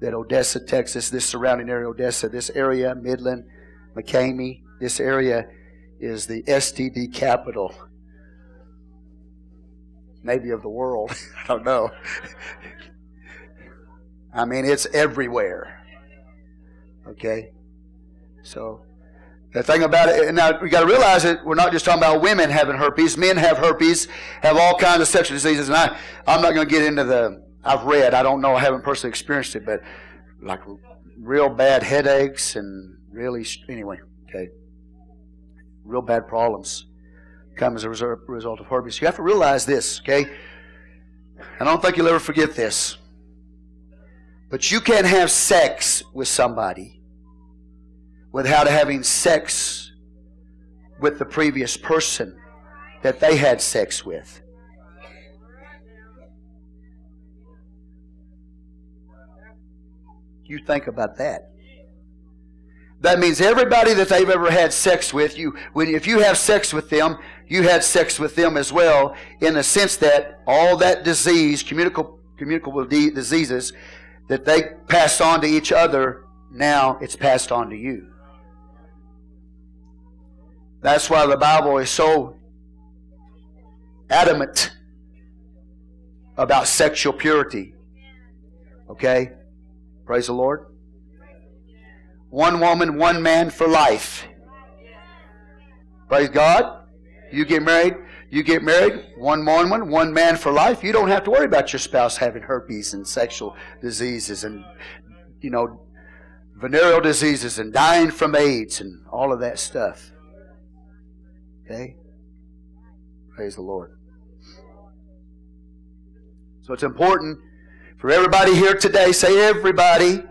that Odessa, Texas, this surrounding area, Odessa, this area, Midland, McCamey, this area is the STD capital maybe of the world. I don't know. I mean, it's everywhere. Okay? So, the thing about it, now we got to realize that we're not just talking about women having herpes. Men have herpes, have all kinds of sexual diseases. And I, I'm not going to get into the, I've read, I don't know, I haven't personally experienced it, but like real bad headaches and really, anyway, okay? Real bad problems come as a result of herpes. You have to realize this, okay? I don't think you'll ever forget this. But you can't have sex with somebody without having sex with the previous person that they had sex with. You think about that. That means everybody that they've ever had sex with, you, when, if you have sex with them, you had sex with them as well, in the sense that all that disease, communicable, communicable diseases, that they passed on to each other, now it's passed on to you. That's why the Bible is so adamant about sexual purity. Okay? Praise the Lord. One woman, one man for life. Praise God. You get married, you get married, one woman, one man for life. You don't have to worry about your spouse having herpes and sexual diseases and, you know, venereal diseases and dying from AIDS and all of that stuff. Okay? Praise the Lord. So it's important for everybody here today, say everybody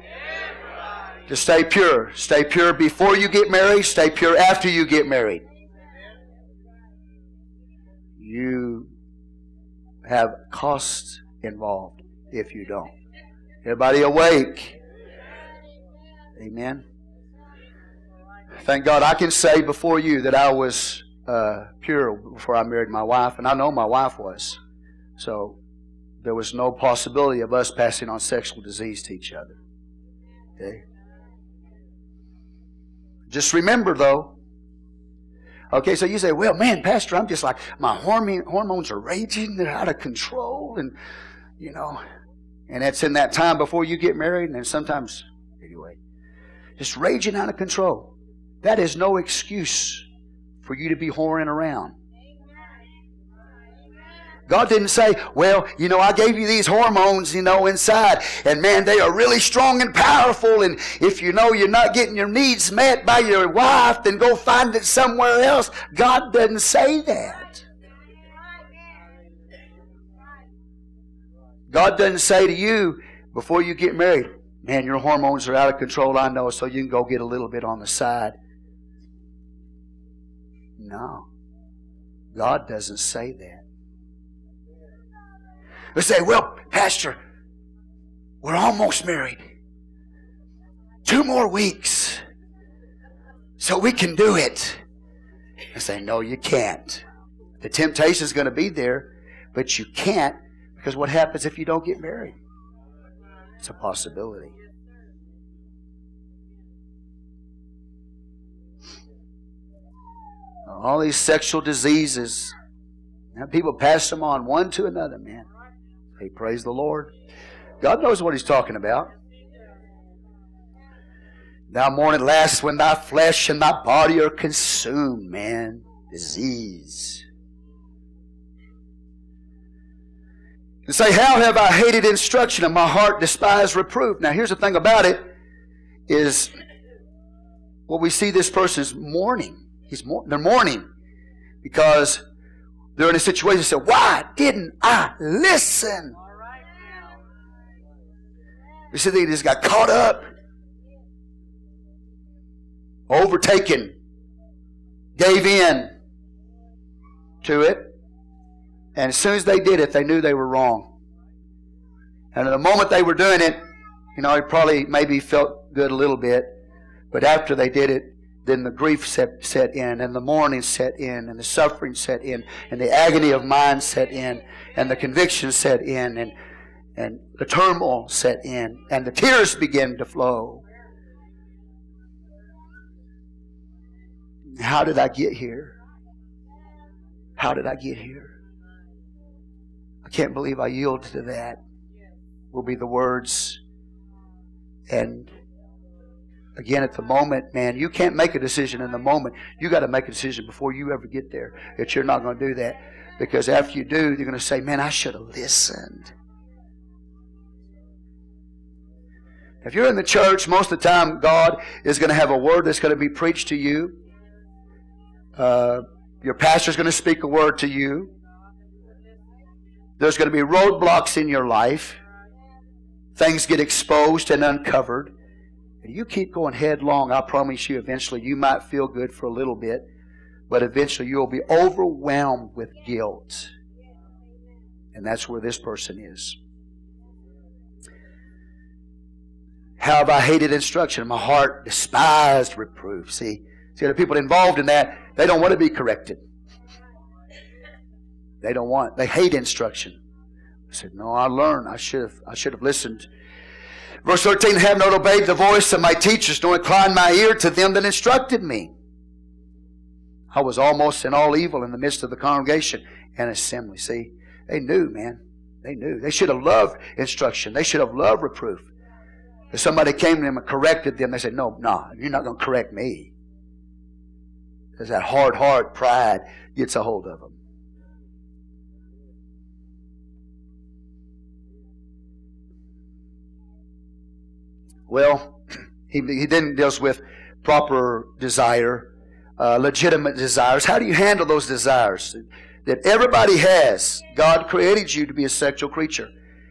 To stay pure. Stay pure before you get married, stay pure after you get married. You have costs involved if you don't. Everybody awake. Amen. Thank God I can say before you that I was uh, pure before I married my wife, and I know my wife was. So there was no possibility of us passing on sexual disease to each other. Okay? Just remember, though. Okay, so you say, well, man, Pastor, I'm just like, my hormones are raging, they're out of control, and, you know, and it's in that time before you get married, and sometimes, anyway, just raging out of control. That is no excuse for you to be whoring around. God didn't say, well, you know, I gave you these hormones, you know, inside, and man, they are really strong and powerful, and if you know you're not getting your needs met by your wife, then go find it somewhere else. God doesn't say that. God doesn't say to you before you get married, man, your hormones are out of control, I know, so you can go get a little bit on the side. No. God doesn't say that. They say, well, Pastor, we're almost married. Two more weeks. So we can do it. I say, no, you can't. The temptation is going to be there, but you can't because what happens if you don't get married? It's a possibility. All these sexual diseases, and people pass them on one to another, man. Hey, praise the Lord. God knows what He's talking about. Thou mourn at last when thy flesh and thy body are consumed, man. Disease. And say, How have I hated instruction and my heart despised reproof? Now here's the thing about it is what we see this person's mourning. He's they're mourning because they're in a situation say, Why didn't I listen? You see, they just got caught up, overtaken, gave in to it. And as soon as they did it, they knew they were wrong. And at the moment they were doing it, you know, it probably maybe felt good a little bit. But after they did it, then the grief set, set in, and the mourning set in, and the suffering set in, and the agony of mind set in, and the conviction set in, and, and the turmoil set in, and the tears began to flow. How did I get here? How did I get here? I can't believe I yielded to that, will be the words. And Again, at the moment, man, you can't make a decision in the moment. You got to make a decision before you ever get there that you're not going to do that. Because after you do, you're going to say, man, I should have listened. If you're in the church, most of the time, God is going to have a word that's going to be preached to you. Uh, your pastor's going to speak a word to you. There's going to be roadblocks in your life. Things get exposed and uncovered. And you keep going headlong, I promise you, eventually you might feel good for a little bit, but eventually you'll be overwhelmed with guilt. And that's where this person is. How have I hated instruction? My heart despised reproof. See, see, the people involved in that, they don't want to be corrected. They don't want, they hate instruction. I said, No, I learned. I should have I should have listened Verse 13, have not obeyed the voice of my teachers, nor inclined my ear to them that instructed me. I was almost in all evil in the midst of the congregation and assembly. See, they knew, man. They knew. They should have loved instruction. They should have loved reproof. If somebody came to them and corrected them, they said, No, no, you're not going to correct me. Because that hard heart, pride, gets a hold of them. Well, he, he then deals with proper desire, uh, legitimate desires. How do you handle those desires that everybody has? God created you to be a sexual creature.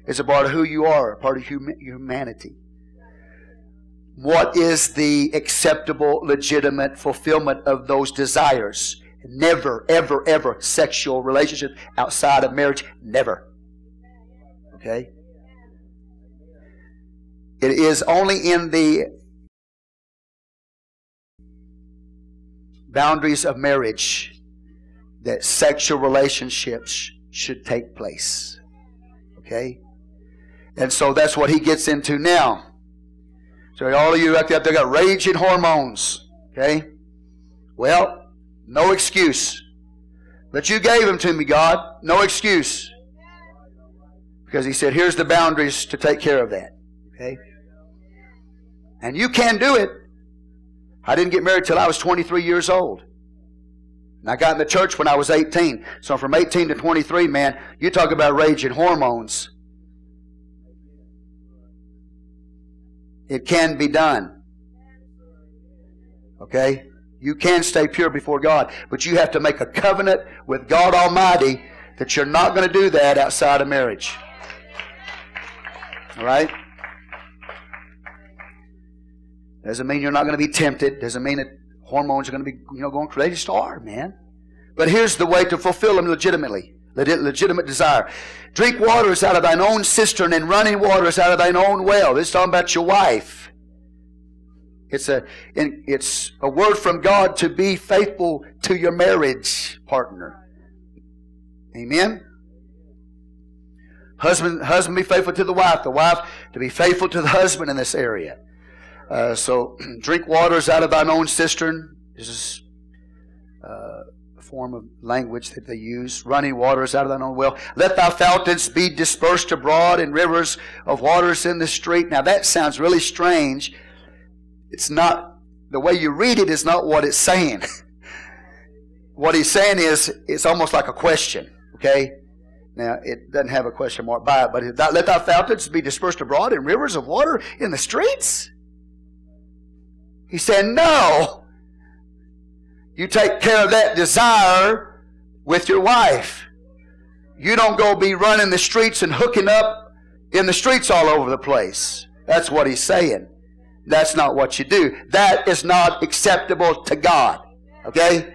It's a part of who you are, a part of hum- humanity. what is the acceptable, legitimate fulfillment of those desires. Never, ever, ever sexual relationship outside of marriage. Never. Okay? It is only in the boundaries of marriage that sexual relationships should take place. Okay? And so that's what he gets into now. So all of you out there, they got raging hormones. Okay? Well, no excuse. But you gave them to me, God. No excuse. Because he said, here's the boundaries to take care of that. Okay? And you can do it. I didn't get married till I was 23 years old. And I got in the church when I was 18. So from 18 to 23, man, you talk about raging hormones. It can be done. Okay? You can stay pure before God, but you have to make a covenant with God Almighty that you're not going to do that outside of marriage. All right? Doesn't mean you're not going to be tempted. Doesn't mean that hormones are going to be, you know, going crazy. They just are, man. But here's the way to fulfill them legitimately. Legitimate desire. Drink waters out of thine own cistern and running waters out of thine own well. This is talking about your wife. It's a, it's a word from God to be faithful to your marriage partner. Amen? Husband, husband be faithful to the wife. The wife to be faithful to the husband in this area. Uh, so, drink waters out of thine own cistern. This is uh, a form of language that they use. Running waters out of thine own well. Let thy fountains be dispersed abroad in rivers of waters in the street. Now, that sounds really strange. It's not, the way you read it is not what it's saying. what he's saying is, it's almost like a question. Okay? Now, it doesn't have a question mark by it, but let thy fountains be dispersed abroad in rivers of water in the streets? He said, No. You take care of that desire with your wife. You don't go be running the streets and hooking up in the streets all over the place. That's what he's saying. That's not what you do. That is not acceptable to God. Okay?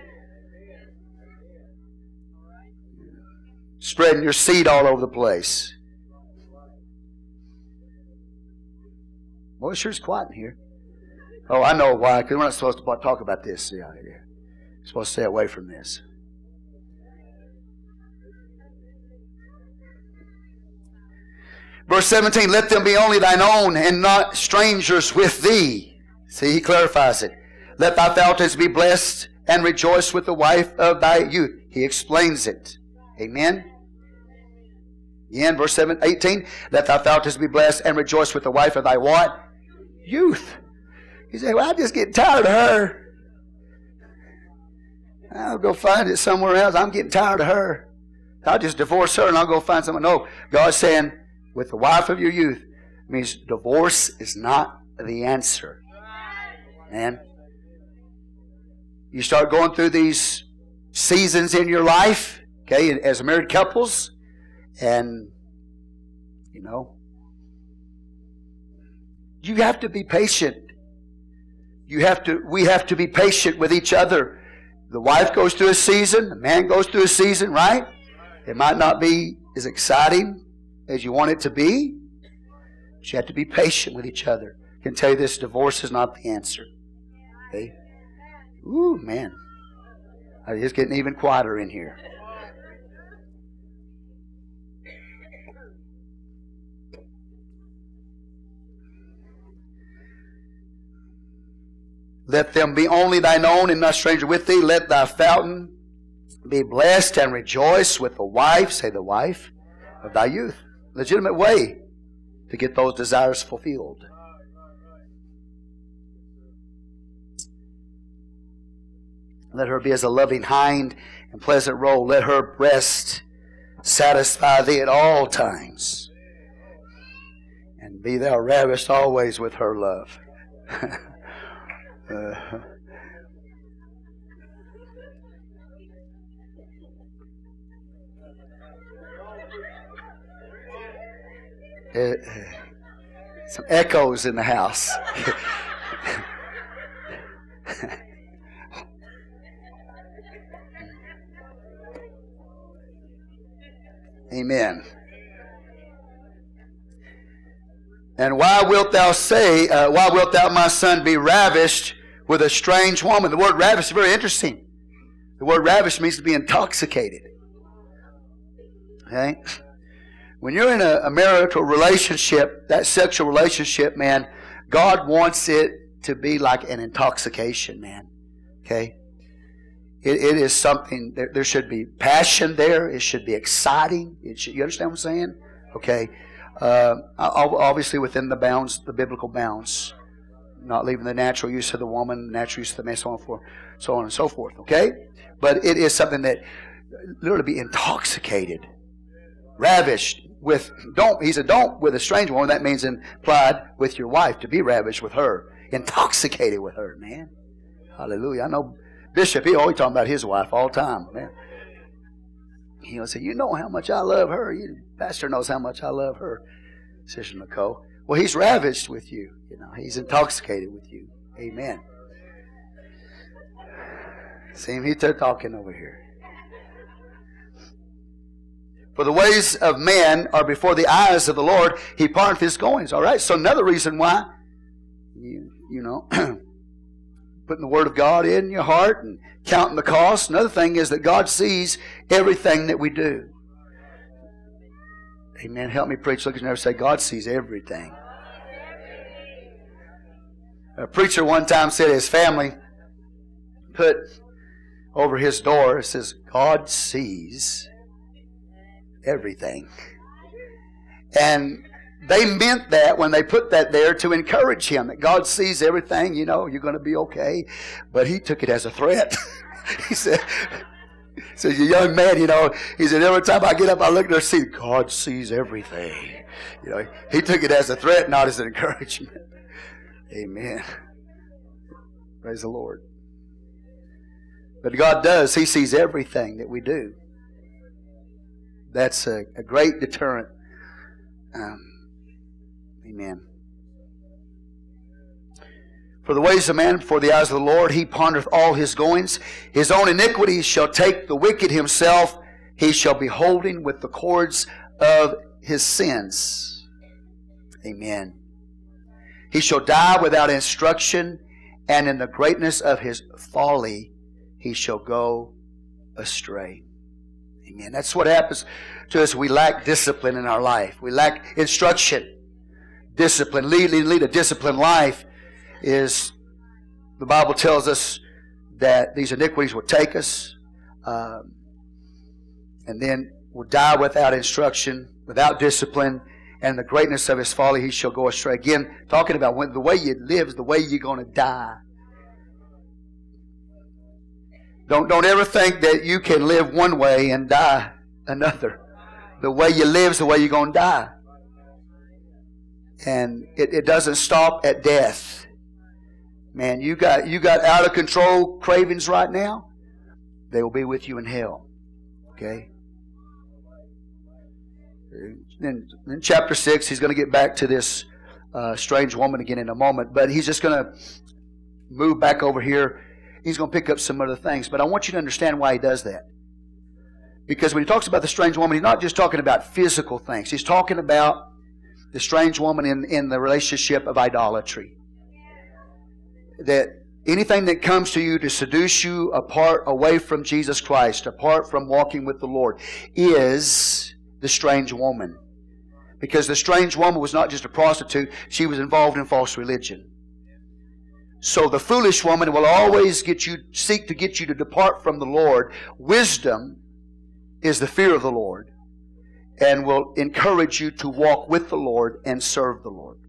Spreading your seed all over the place. Well, it sure's quiet in here. Oh, I know why, because we're not supposed to talk about this. Yeah, yeah. We're supposed to stay away from this. Verse 17, let them be only thine own and not strangers with thee. See, he clarifies it. Let thy fountains be blessed and rejoice with the wife of thy youth. He explains it. Amen. Again, verse 7, 18, let thy fountains be blessed and rejoice with the wife of thy what? Youth. He said, Well, I just get tired of her. I'll go find it somewhere else. I'm getting tired of her. I'll just divorce her and I'll go find someone. No, God's saying, with the wife of your youth means divorce is not the answer. Man. You start going through these seasons in your life, okay, as married couples, and, you know, you have to be patient. You have to, we have to be patient with each other. The wife goes through a season, the man goes through a season, right? It might not be as exciting as you want it to be, but you have to be patient with each other. I can tell you this divorce is not the answer. Okay? Ooh, man. It's getting even quieter in here. Let them be only thine own and not stranger with thee. Let thy fountain be blessed and rejoice with the wife, say the wife, of thy youth. Legitimate way to get those desires fulfilled. Let her be as a loving hind and pleasant roe. Let her breast satisfy thee at all times. And be thou ravished always with her love. Uh, uh, some echoes in the house. Amen. And why wilt thou say, uh, Why wilt thou, my son, be ravished with a strange woman? The word ravished is very interesting. The word ravished means to be intoxicated. Okay? When you're in a, a marital relationship, that sexual relationship, man, God wants it to be like an intoxication, man. Okay? It, it is something, there, there, should be passion there. It should be exciting. Should, you understand what I'm saying? Okay. Uh, obviously within the bounds, the biblical bounds. Not leaving the natural use of the woman, natural use of the man, so on and, forth, so on and so forth. Okay? But it is something that literally be intoxicated, ravished with, don't, he said, don't with a strange woman. That means implied with your wife, to be ravished with her, intoxicated with her, man. Hallelujah. I know Bishop, he always talking about his wife all the time, man. He'll say, You know how much I love her. You, Pastor knows how much I love her, Sister Nicole. Well, he's ravished with you. You know, he's intoxicated with you. Amen. Him, he's talking over here. For the ways of man are before the eyes of the Lord. He parteth his goings. All right. So another reason why you you know putting the Word of God in your heart and counting the cost. Another thing is that God sees everything that we do. Amen. Help me preach. Look at neighbor say, God sees everything. A preacher one time said his family put over his door, it says, God sees everything. And they meant that when they put that there to encourage him that God sees everything, you know, you're going to be okay. But he took it as a threat. he said, says, a young man, you know, he said, every time I get up, I look there and see God sees everything. You know, he took it as a threat, not as an encouragement. Amen. Praise the Lord. But God does, He sees everything that we do. That's a, a great deterrent. Um, Amen. For the ways of man before the eyes of the Lord, he pondereth all his goings. His own iniquities shall take the wicked himself. He shall be holding with the cords of his sins. Amen. He shall die without instruction, and in the greatness of his folly he shall go astray. Amen. That's what happens to us. We lack discipline in our life. We lack instruction discipline, lead, lead, lead a disciplined life is the Bible tells us that these iniquities will take us um, and then will die without instruction, without discipline, and the greatness of his folly he shall go astray. Again, talking about when the way you live is the way you're going to die. Don't, don't ever think that you can live one way and die another. The way you live is the way you're going to die. And it, it doesn't stop at death. Man, you got you got out of control cravings right now. They will be with you in hell. Okay? Then in chapter 6, he's going to get back to this uh, strange woman again in a moment, but he's just going to move back over here. He's going to pick up some other things, but I want you to understand why he does that. Because when he talks about the strange woman, he's not just talking about physical things, he's talking about the strange woman in, in the relationship of idolatry. That anything that comes to you to seduce you apart, away from Jesus Christ, apart from walking with the Lord, is the strange woman. Because the strange woman was not just a prostitute, she was involved in false religion. So the foolish woman will always get you, seek to get you to depart from the Lord. Wisdom is the fear of the Lord and will encourage you to walk with the Lord and serve the Lord.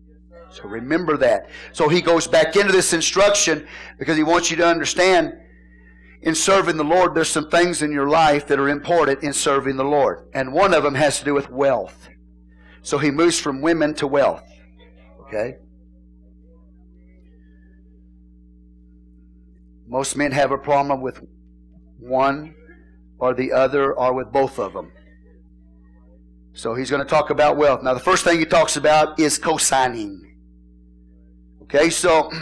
So remember that. So he goes back into this instruction because he wants you to understand in serving the Lord, there's some things in your life that are important in serving the Lord. And one of them has to do with wealth. So he moves from women to wealth. Okay? Most men have a problem with one or the other or with both of them. So he's going to talk about wealth. Now, the first thing he talks about is co-signing. Okay, so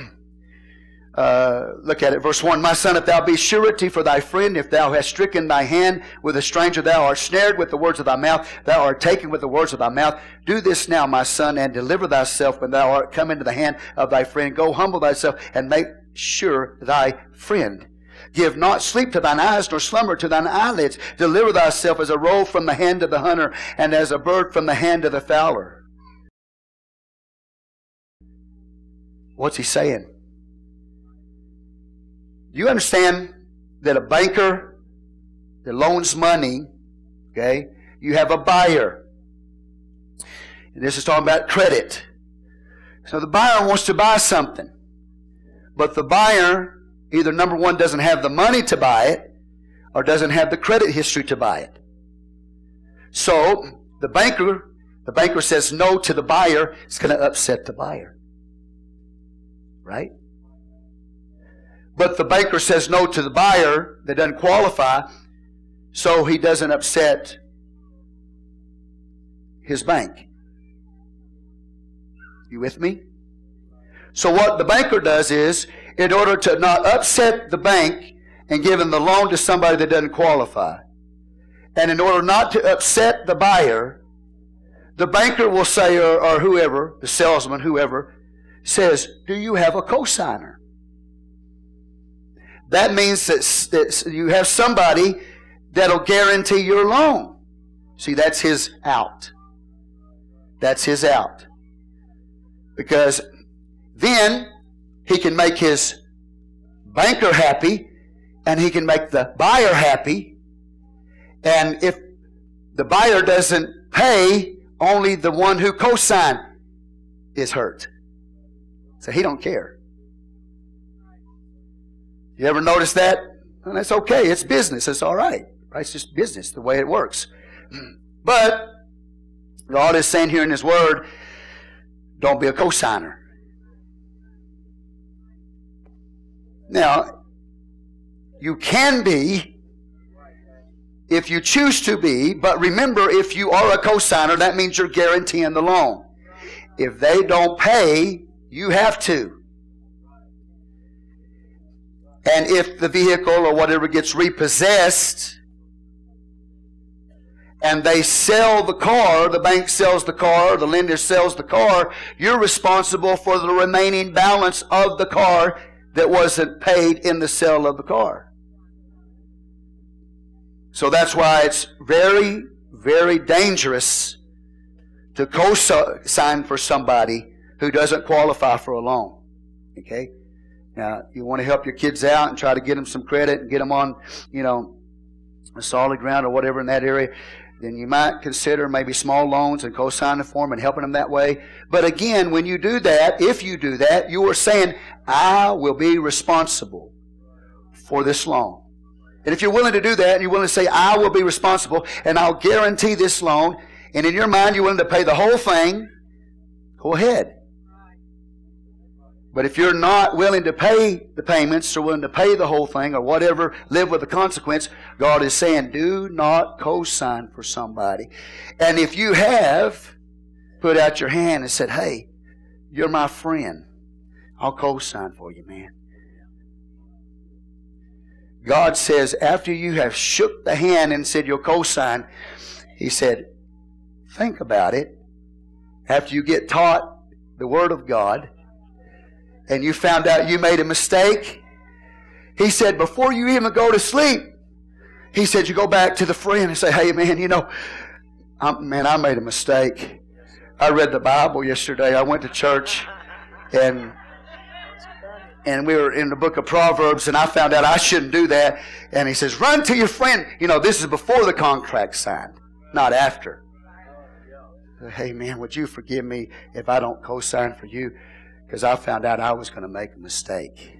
uh, look at it, verse 1. My son, if thou be surety for thy friend, if thou hast stricken thy hand with a stranger, thou art snared with the words of thy mouth, thou art taken with the words of thy mouth. Do this now, my son, and deliver thyself when thou art come into the hand of thy friend. Go humble thyself and make sure thy friend. Give not sleep to thine eyes, nor slumber to thine eyelids. Deliver thyself as a roe from the hand of the hunter, and as a bird from the hand of the fowler. What's he saying? You understand that a banker that loans money, okay, you have a buyer. And this is talking about credit. So the buyer wants to buy something. But the buyer, either number one, doesn't have the money to buy it, or doesn't have the credit history to buy it. So the banker, the banker says no to the buyer, it's going to upset the buyer. Right? But the banker says no to the buyer that doesn't qualify, so he doesn't upset his bank. You with me? So what the banker does is, in order to not upset the bank and him the loan to somebody that doesn't qualify, and in order not to upset the buyer, the banker will say, or, or whoever, the salesman, whoever, says, Do you have a cosigner? That means that, you have somebody that'll guarantee your loan. See, that's his out. That's his out. Because then he can make his banker happy and he can make the buyer happy. And if the buyer doesn't pay, only the one who co-signed is hurt. So he don't care. You ever notice that? And that's okay. It's business. It's all right. right. It's just business, the way it works. But God is saying here in His Word, don't be a cosigner. Now, you can be if you choose to be, but remember, if you are a cosigner, that means you're guaranteeing the loan. If they don't pay, you have to. And if the vehicle or whatever gets repossessed and they sell the car, the bank sells the car, the lender sells the car, you're responsible for the remaining balance of the car that wasn't paid in the sale of the car. So that's why it's very, very dangerous to co-sign for somebody who doesn't qualify for a loan. Okay? Now, you want to help your kids out and try to get them some credit and get them on, you know, a solid ground or whatever in that area, then you might consider maybe small loans and co-signing for them and helping them that way. But again, when you do that, if you do that, you are saying, I will be responsible for this loan. And if you're willing to do that and you're willing to say, I will be responsible and I'll guarantee this loan, and in your mind you're willing to pay the whole thing, go ahead. But if you're not willing to pay the payments or willing to pay the whole thing or whatever, live with the consequence, God is saying, do not co-sign for somebody. And if you have put out your hand and said, hey, you're my friend, I'll co-sign for you, man. God says, after you have shook the hand and said you'll co-sign, He said, think about it. After you get taught the Word of God, and you found out you made a mistake, he said, before you even go to sleep, he said, you go back to the friend and say, hey, man, you know, I'm, man, I made a mistake. I read the Bible yesterday. I went to church and and we were in the book of Proverbs, and I found out I shouldn't do that. And he says, run to your friend. You know, this is before the contract signed, not after. Hey, man, would you forgive me if I don't co sign for you? Because I found out I was going to make a mistake.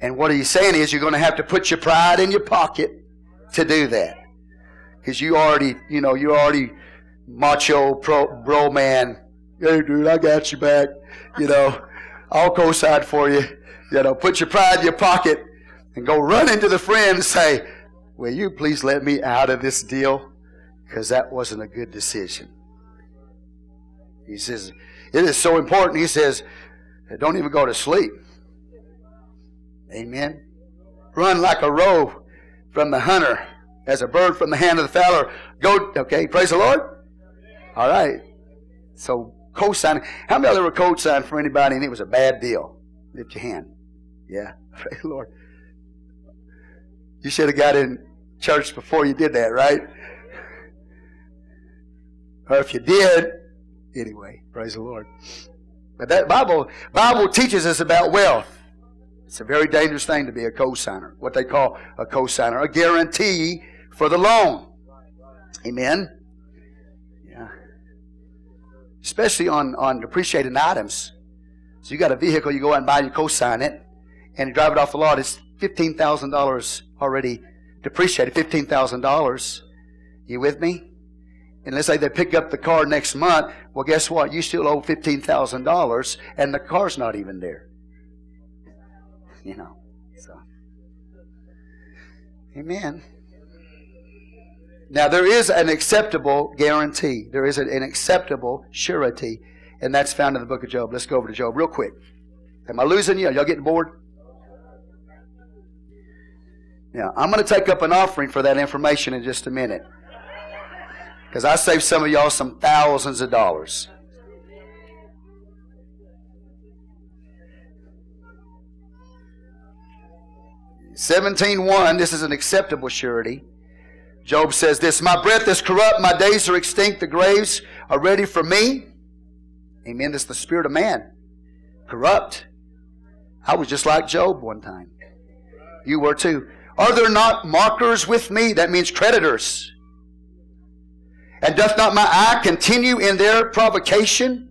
And what he's saying is you're going to have to put your pride in your pocket to do that. Because you already, you know, you already macho pro, bro man. Hey, dude, I got you back. You know, I'll co-sign for you. You know, put your pride in your pocket and go run into the friend and say, will you please let me out of this deal? Because that wasn't a good decision. He says, it is so important. He says, don't even go to sleep. Amen. Run like a roe from the hunter, as a bird from the hand of the fowler. Go, okay, praise the Lord. All right. So, co-signing. How many of ever co-signed for anybody and it was a bad deal? Lift your hand. Yeah, praise the Lord. You should have got in church before you did that, right? Or if you did, anyway, praise the Lord. But that Bible Bible teaches us about wealth. It's a very dangerous thing to be a co-signer. What they call a co-signer, a guarantee for the loan. Amen. Yeah. Especially on on depreciated items. So you got a vehicle, you go out and buy, you co-sign it, and you drive it off the lot. It's fifteen thousand dollars already depreciated. Fifteen thousand dollars. You with me? And let's say they pick up the car next month, well, guess what? You still owe $15,000 and the car's not even there. You know, so. Amen. Now, there is an acceptable guarantee. There is an acceptable surety, and that's found in the book of Job. Let's go over to Job real quick. Am I losing you? Are y'all getting bored? Now, I'm going to take up an offering for that information in just a minute. Because I saved some of y'all some thousands of dollars. Seventeen one. This is an acceptable surety. Job says this: My breath is corrupt, my days are extinct, the graves are ready for me. Amen. This is the spirit of man, corrupt. I was just like Job one time. You were too. Are there not markers with me? That means creditors. And doth not my eye continue in their provocation?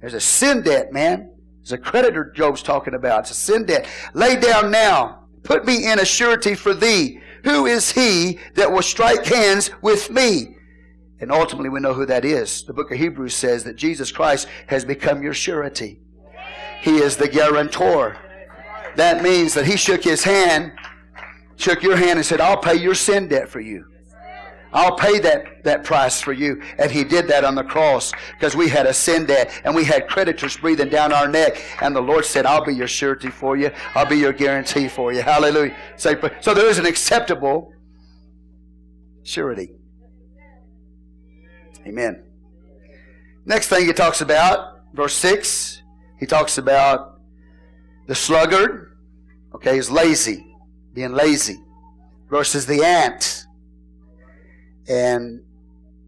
There's a sin debt, man. There's a creditor Job's talking about. It's a sin debt. Lay down now. Put me in a surety for thee. Who is he that will strike hands with me? And ultimately, we know who that is. The book of Hebrews says that Jesus Christ has become your surety. He is the guarantor. That means that he shook his hand, shook your hand, and said, I'll pay your sin debt for you. I'll pay that, that price for you. And he did that on the cross because we had a sin debt and we had creditors breathing down our neck. And the Lord said, I'll be your surety for you. I'll be your guarantee for you. Hallelujah. So, so there is an acceptable surety. Amen. Next thing he talks about, verse 6, he talks about the sluggard, okay, he's lazy, being lazy, versus the ant and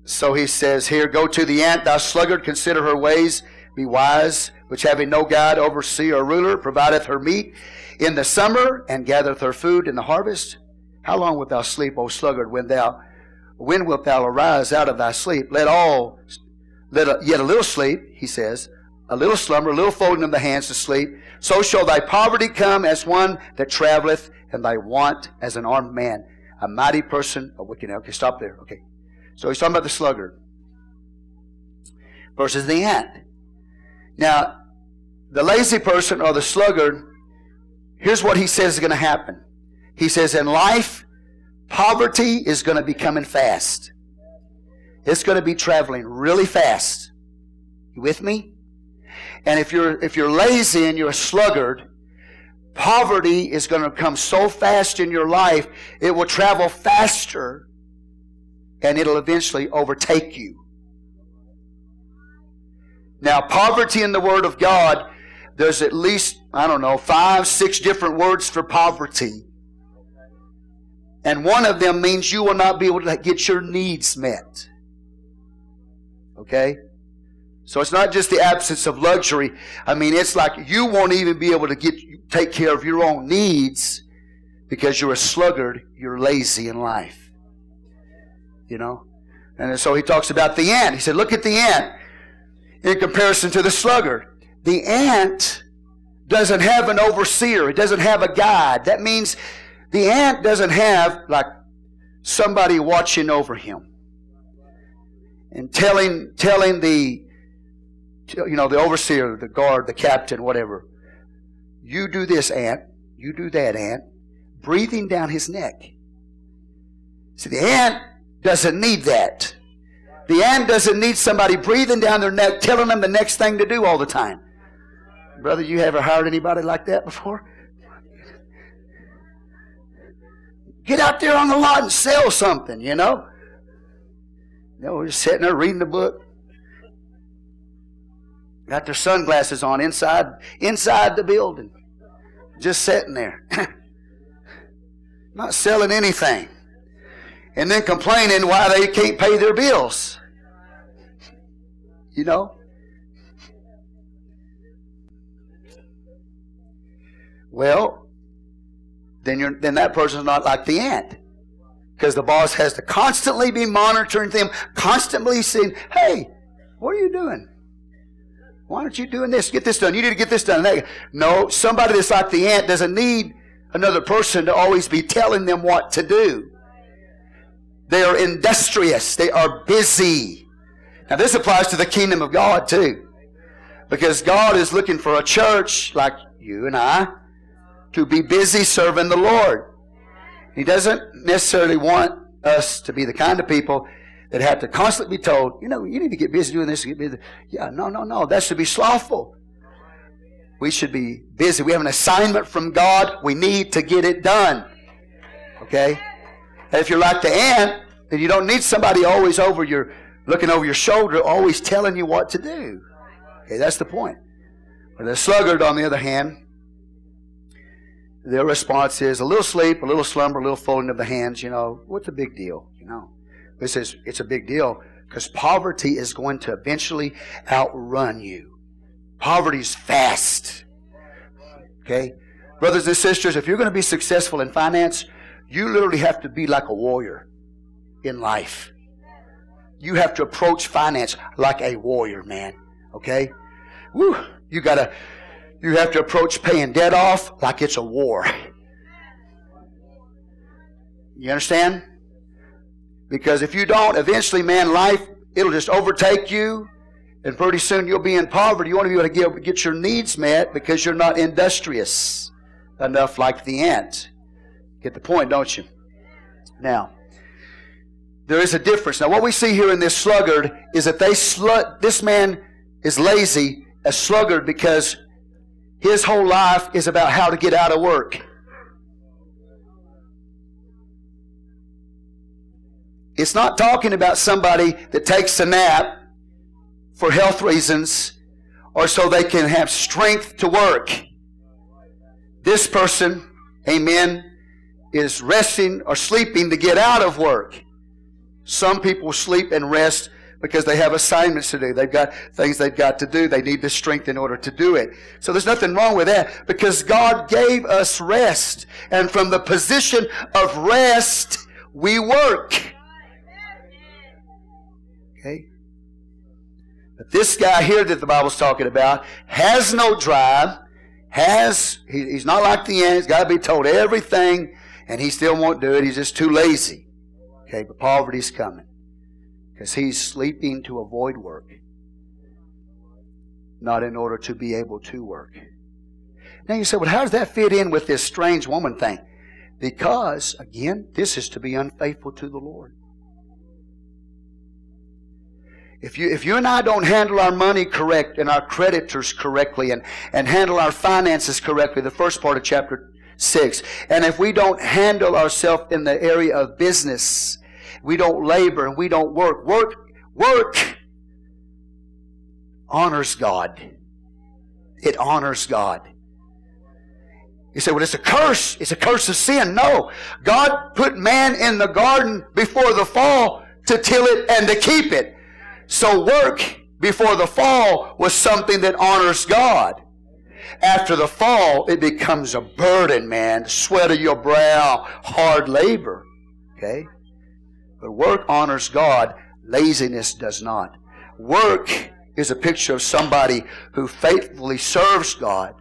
so he says here, Go to the ant, thou sluggard, consider her ways, be wise, which having no God, overseer, or ruler, provideth her meat in the summer, and gathereth her food in the harvest. How long wilt thou sleep, O sluggard, when thou when wilt thou arise out of thy sleep? Let all let a, yet a little sleep, he says, a little slumber, a little folding of the hands to sleep. So shall thy poverty come as one that traveleth, and thy want as an armed man a mighty person, a wicked. Okay, stop there. Okay. So he's talking about the sluggard versus the ant. Now, the lazy person or the sluggard, here's what he says is going to happen. He says, in life, poverty is going to be coming fast. It's going to be traveling really fast. You with me? And if you're if you're lazy and you're a sluggard, Poverty is going to come so fast in your life, it will travel faster and it'll eventually overtake you. Now, poverty in the Word of God, there's at least, I don't know, five, six different words for poverty. And one of them means you will not be able to get your needs met. Okay? So it's not just the absence of luxury. I mean, it's like you won't even be able to get take care of your own needs because you're a sluggard, you're lazy in life. You know? And so he talks about the ant. He said, look at the ant in comparison to the sluggard. The ant doesn't have an overseer. It doesn't have a guide. That means the ant doesn't have like somebody watching over him and telling telling the you know, the overseer, the guard, the captain, whatever. You do this, ant. You do that, ant. Breathing down his neck. See, the ant doesn't need that. The ant doesn't need somebody breathing down their neck, telling them the next thing to do all the time. Brother, you ever hired anybody like that before? Get out there on the lot and sell something, you know. No, we're just sitting there reading the book. Got their sunglasses on inside inside the building. Just sitting there. Not selling anything. And then complaining why they can't pay their bills. You know? Well, then you're then that person's not like the ant. Because the boss has to constantly be monitoring them, constantly saying, Hey, what are you doing? Why aren't you doing this? Get this done. You need to get this done. No, somebody that's like the ant doesn't need another person to always be telling them what to do. They are industrious. They are busy. Now this applies to the kingdom of God too. Because God is looking for a church like you and I to be busy serving the Lord. He doesn't necessarily want us to be the kind of people that have to constantly be told, you know, you need to get busy doing this. Get busy. Yeah, no, no, no. That should be slothful. We should be busy. We have an assignment from God. We need to get it done. Okay? And if you're like the ant, then you don't need somebody always over your, looking over your shoulder, always telling you what to do. Okay, that's the point. But the sluggard, on the other hand, their response is a little sleep, a little slumber, a little folding of the hands. You know, what's the big deal? You know, this is it's a big deal because poverty is going to eventually outrun you. Poverty's fast. Okay, brothers and sisters, if you're going to be successful in finance, you literally have to be like a warrior in life. You have to approach finance like a warrior, man. Okay, woo! You gotta you have to approach paying debt off like it's a war. You understand? Because if you don't, eventually, man, life, it'll just overtake you. And pretty soon you'll be in poverty. You want to be able to get, get your needs met because you're not industrious enough like the ant. Get the point, don't you? Now, there is a difference. Now, what we see here in this sluggard is that they slut, this man is lazy, a sluggard, because his whole life is about how to get out of work. It's not talking about somebody that takes a nap for health reasons or so they can have strength to work. This person, amen, is resting or sleeping to get out of work. Some people sleep and rest because they have assignments to do. They've got things they've got to do. They need the strength in order to do it. So there's nothing wrong with that because God gave us rest. And from the position of rest, we work. Okay? But this guy here that the Bible's talking about has no drive, has, he, he's not like the ant, he's got to be told everything, and he still won't do it. He's just too lazy. Okay, but poverty's coming because he's sleeping to avoid work, not in order to be able to work. Now you say, well, how does that fit in with this strange woman thing? Because, again, this is to be unfaithful to the Lord. If you, if you and I don't handle our money correct and our creditors correctly and, and handle our finances correctly, the first part of chapter 6, and if we don't handle ourselves in the area of business we don't labor and we don't work. Work, work honors God. It honors God. You say, well, it's a curse. It's a curse of sin. No. God put man in the garden before the fall to till it and to keep it. So work before the fall was something that honors God. After the fall, it becomes a burden, man. Sweat of your brow, hard labor. Okay? But work honors God, laziness does not. Work is a picture of somebody who faithfully serves God,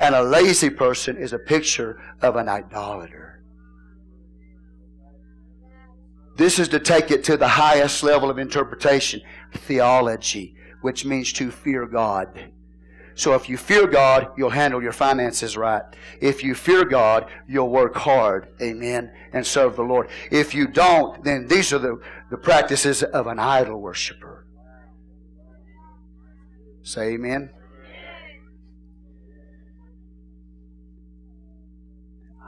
and a lazy person is a picture of an idolater. This is to take it to the highest level of interpretation theology, which means to fear God. So if you fear God, you'll handle your finances right. If you fear God, you'll work hard. Amen. And serve the Lord. If you don't, then these are the, the practices of an idol worshiper. Say amen.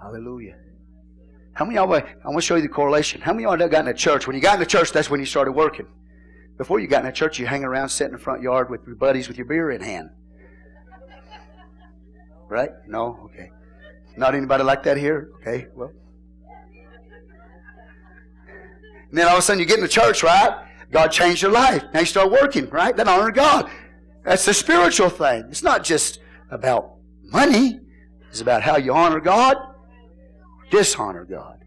Hallelujah. How many of y'all, I want to show you the correlation. How many of y'all got in a church? When you got in the church, that's when you started working. Before you got in a church, you hang around, sit in the front yard with your buddies with your beer in hand. Right? No? Okay. Not anybody like that here? Okay, well. And then all of a sudden you get in the church, right? God changed your life. Now you start working, right? That honor God. That's the spiritual thing. It's not just about money. It's about how you honor God, dishonor God.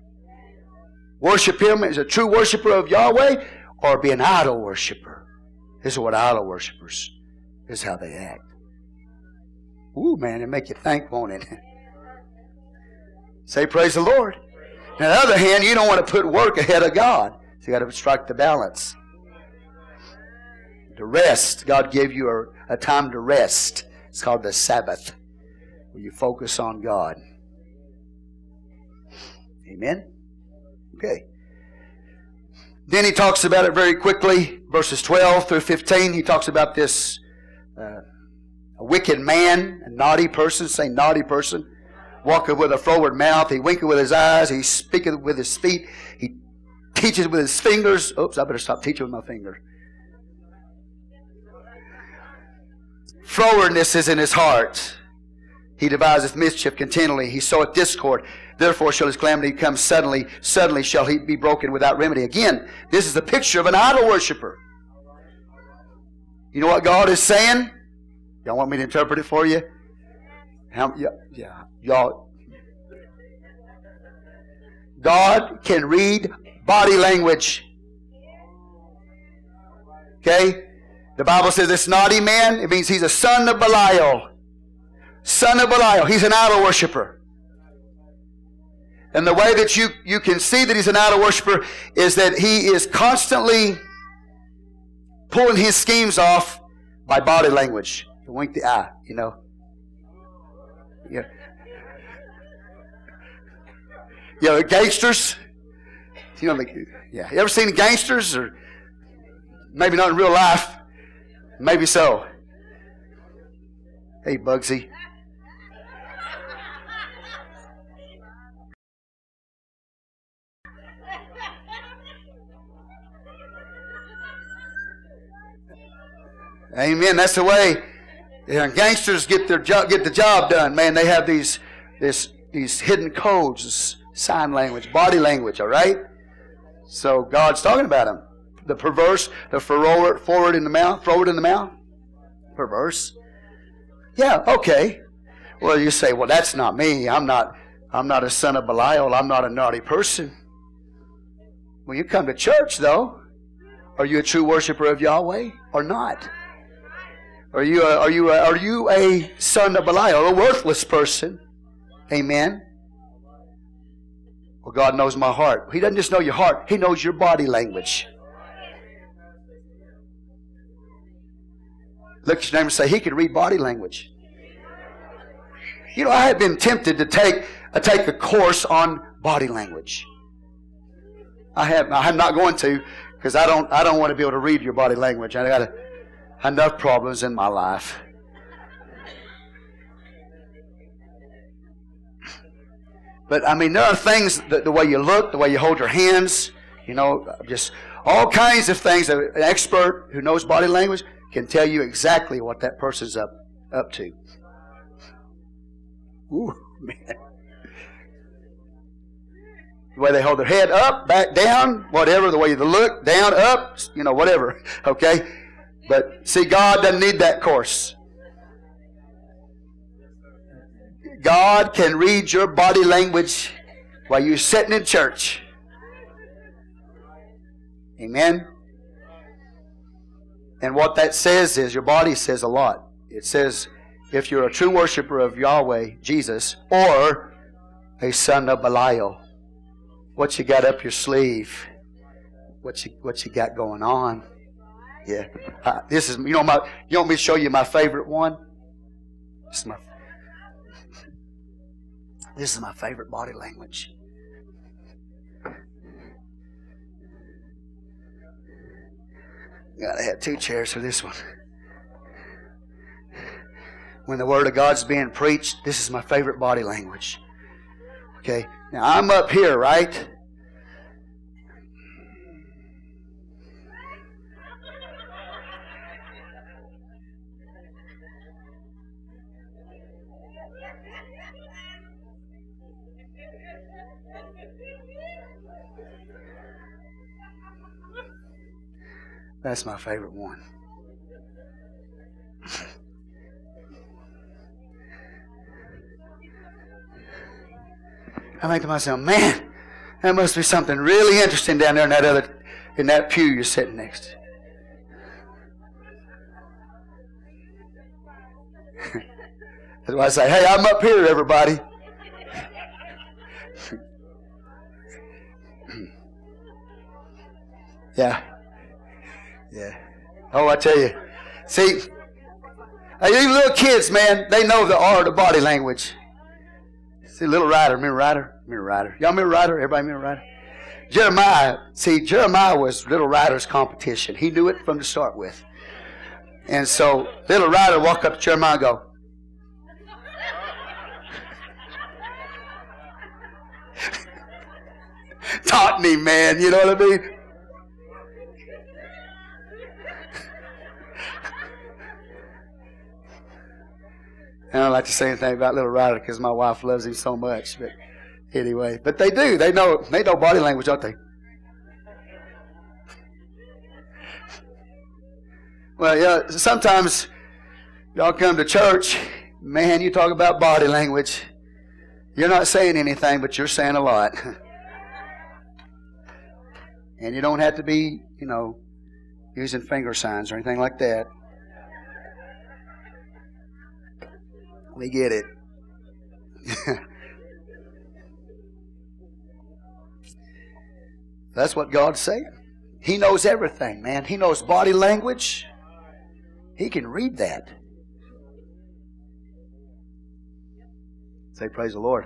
Worship Him as a true worshiper of Yahweh, or be an idol worshiper. This is what idol worshippers this is how they act. Ooh, man, it make you think, won't it? Say praise the Lord. on the other hand, you don't want to put work ahead of God. So you got to strike the balance. To rest. God gave you a, a time to rest. It's called the Sabbath, where you focus on God. Amen? Okay. Then he talks about it very quickly, verses 12 through 15. He talks about this uh, a wicked man, a naughty person, say naughty person, walketh with a froward mouth, he winketh with his eyes, he speaketh with his feet, he teaches with his fingers. Oops, I better stop teaching with my finger. Frowardness is in his heart. He deviseth mischief continually. He soweth discord. Therefore shall his calamity come suddenly. Suddenly shall he be broken without remedy. Again, this is the picture of an idol worshiper. You know what God is saying? Y'all want me to interpret it for you? How, yeah, yeah, y'all. God can read body language. Okay? The Bible says this naughty man, it means he's a son of Belial. Son of Belial. He's an idol worshiper. And the way that you, you can see that he's an idol worshiper is that he is constantly pulling his schemes off by body language. wink the eye, you know. Yeah. You know, gangsters. You know, like, yeah. You ever seen gangsters or maybe not in real life? Maybe so. Hey, Bugsy. Amen. That's the way gangsters get their job, get the job done. Man, they have these this these hidden codes, sign language, body language. All right. So God's talking about them. The perverse, the forward, forward in the mouth, forward in the mouth, perverse. Yeah. Okay. Well, you say, well, that's not me. I'm not. I'm not a son of Belial. I'm not a naughty person. When you come to church, though, are you a true worshiper of Yahweh or not? Are you a, are you a, are you a son of Belial, a worthless person? Amen. Well, God knows my heart. He doesn't just know your heart; He knows your body language. Look at your neighbor and say, He can read body language. You know, I have been tempted to take uh, take a course on body language. I have. I'm not going to because I don't. I don't want to be able to read your body language. I got to enough problems in my life. But I mean, there are things the, the way you look, the way you hold your hands, you know, just all kinds of things. An expert who knows body language can tell you exactly what that person's up up to. Ooh, man. The way they hold their head up, back, down, whatever, the way they look, down, up, you know, whatever. Okay? But see, God doesn't need that course. God can read your body language while you're sitting in church. Amen. And what that says is your body says a lot. It says if you're a true worshiper of Yahweh, Jesus, or a son of Belial, what you got up your sleeve, what you what you got going on. Yeah. Uh, this is, you know, my, you want me to show you my favorite one? This is my, this is my favorite body language. Gotta have two chairs for this one. When the Word of God's being preached, this is my favorite body language. Okay, now I'm up here, right? That's my favorite one. I think to myself, man, that must be something really interesting down there in that other in that pew you're sitting next to. That's why I say, hey, I'm up here, everybody. yeah. Yeah. Oh, I tell you. See, these little kids, man, they know the art of body language. See, little Ryder, remember Ryder? Remember Ryder? Y'all remember Ryder? Everybody remember Ryder? Jeremiah, see, Jeremiah was little Ryder's competition. He knew it from the start with. And so little Ryder walk up to Jeremiah and go, Taught me, man. You know what I mean? I don't like to say anything about Little Ryder because my wife loves him so much. But anyway, but they do. They know. They know body language, don't they? Well, yeah. Sometimes y'all come to church, man. You talk about body language. You're not saying anything, but you're saying a lot. and you don't have to be, you know, using finger signs or anything like that. We get it. That's what God's saying. He knows everything, man. He knows body language. He can read that. Say, Praise the Lord.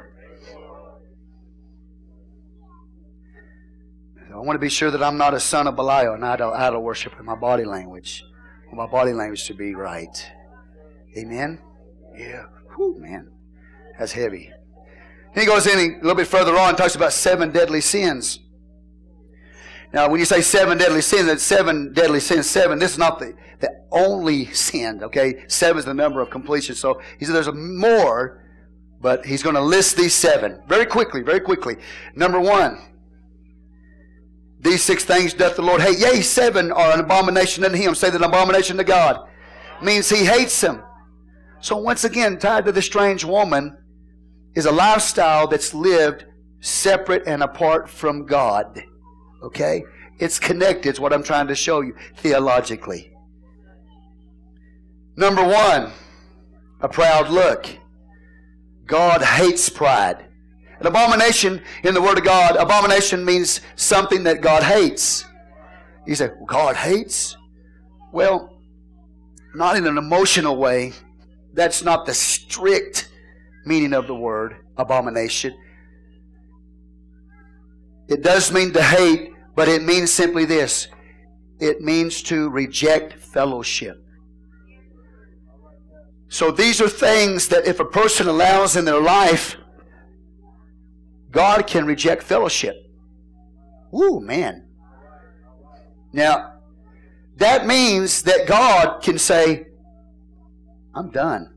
I want to be sure that I'm not a son of Belial and idol, idol worshiper in my body language. my body language to be right. Amen? Yeah. Whew, man, that's heavy. He goes in a little bit further on, talks about seven deadly sins. Now, when you say seven deadly sins, that's seven deadly sins. Seven, this is not the, the only sin, okay? Seven is the number of completion. So he said there's more, but he's going to list these seven very quickly, very quickly. Number one, these six things doth the Lord hate. Yea, seven are an abomination unto him. Say that an abomination to God. Means he hates them. So, once again, tied to the strange woman is a lifestyle that's lived separate and apart from God. Okay? It's connected, it's what I'm trying to show you theologically. Number one, a proud look. God hates pride. An abomination in the Word of God, abomination means something that God hates. You say, God hates? Well, not in an emotional way, that's not the strict meaning of the word abomination. It does mean to hate, but it means simply this it means to reject fellowship. So these are things that if a person allows in their life, God can reject fellowship. Ooh, man. Now, that means that God can say, I'm done.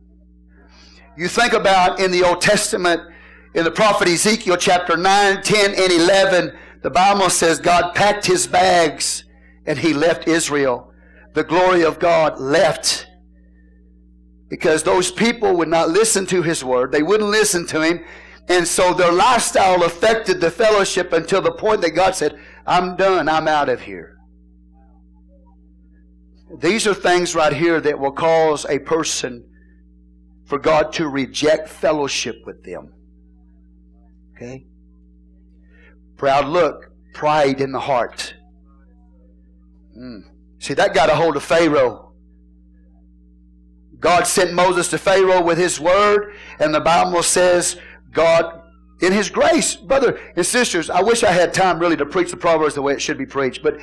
You think about in the Old Testament, in the prophet Ezekiel chapter 9, 10, and 11, the Bible says God packed his bags and he left Israel. The glory of God left because those people would not listen to his word. They wouldn't listen to him. And so their lifestyle affected the fellowship until the point that God said, I'm done. I'm out of here. These are things right here that will cause a person for God to reject fellowship with them. Okay? Proud look, pride in the heart. Mm. See, that got a hold of Pharaoh. God sent Moses to Pharaoh with his word, and the Bible says God, in his grace, brother and sisters, I wish I had time really to preach the Proverbs the way it should be preached, but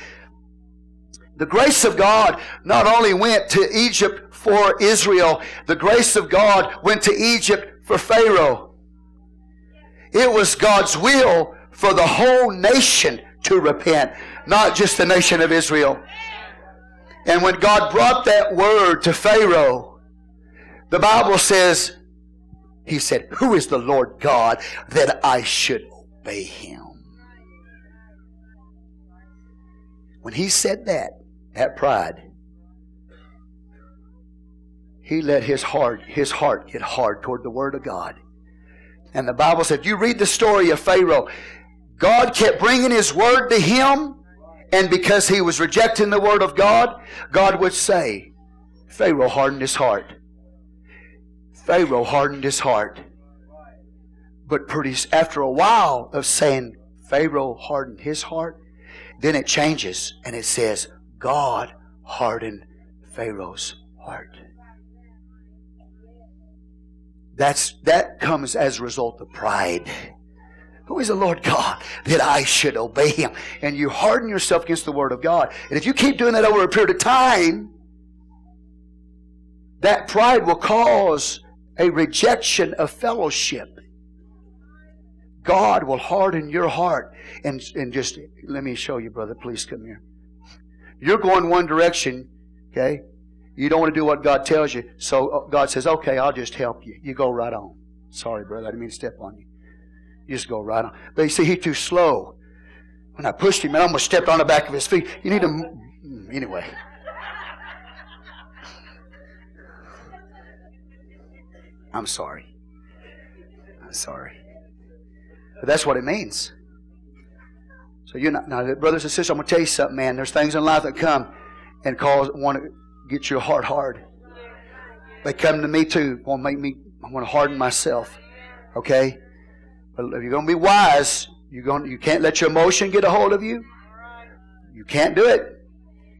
the grace of God not only went to Egypt for Israel, the grace of God went to Egypt for Pharaoh. It was God's will for the whole nation to repent, not just the nation of Israel. And when God brought that word to Pharaoh, the Bible says, He said, Who is the Lord God that I should obey Him? When He said that, that pride, he let his heart, his heart get hard toward the Word of God. And the Bible said, you read the story of Pharaoh, God kept bringing His Word to him, and because he was rejecting the Word of God, God would say, Pharaoh hardened his heart. Pharaoh hardened his heart. But pretty, after a while of saying Pharaoh hardened his heart, then it changes and it says God hardened Pharaoh's heart. That's, that comes as a result of pride. Who is the Lord God that I should obey Him? And you harden yourself against the Word of God. And if you keep doing that over a period of time, that pride will cause a rejection of fellowship. God will harden your heart. And, and just, let me show you, brother. Please come here. You're going one direction, okay? You don't want to do what God tells you. So uh, God says, okay, I'll just help you. You go right on. Sorry, brother. I didn't mean to step on you. You just go right on. But you see, he's too slow. When I pushed him, I almost stepped on the back of his feet. You need to. Mm, anyway. I'm sorry. I'm sorry. But that's what it means. So you're not now, brothers and sisters. I'm gonna tell you something, man. There's things in life that come and cause want to get your heart hard. They come to me too, want to make me, I want to harden myself. Okay? But if you're going to be wise, you're going, you can't let your emotion get a hold of you. You can't do it.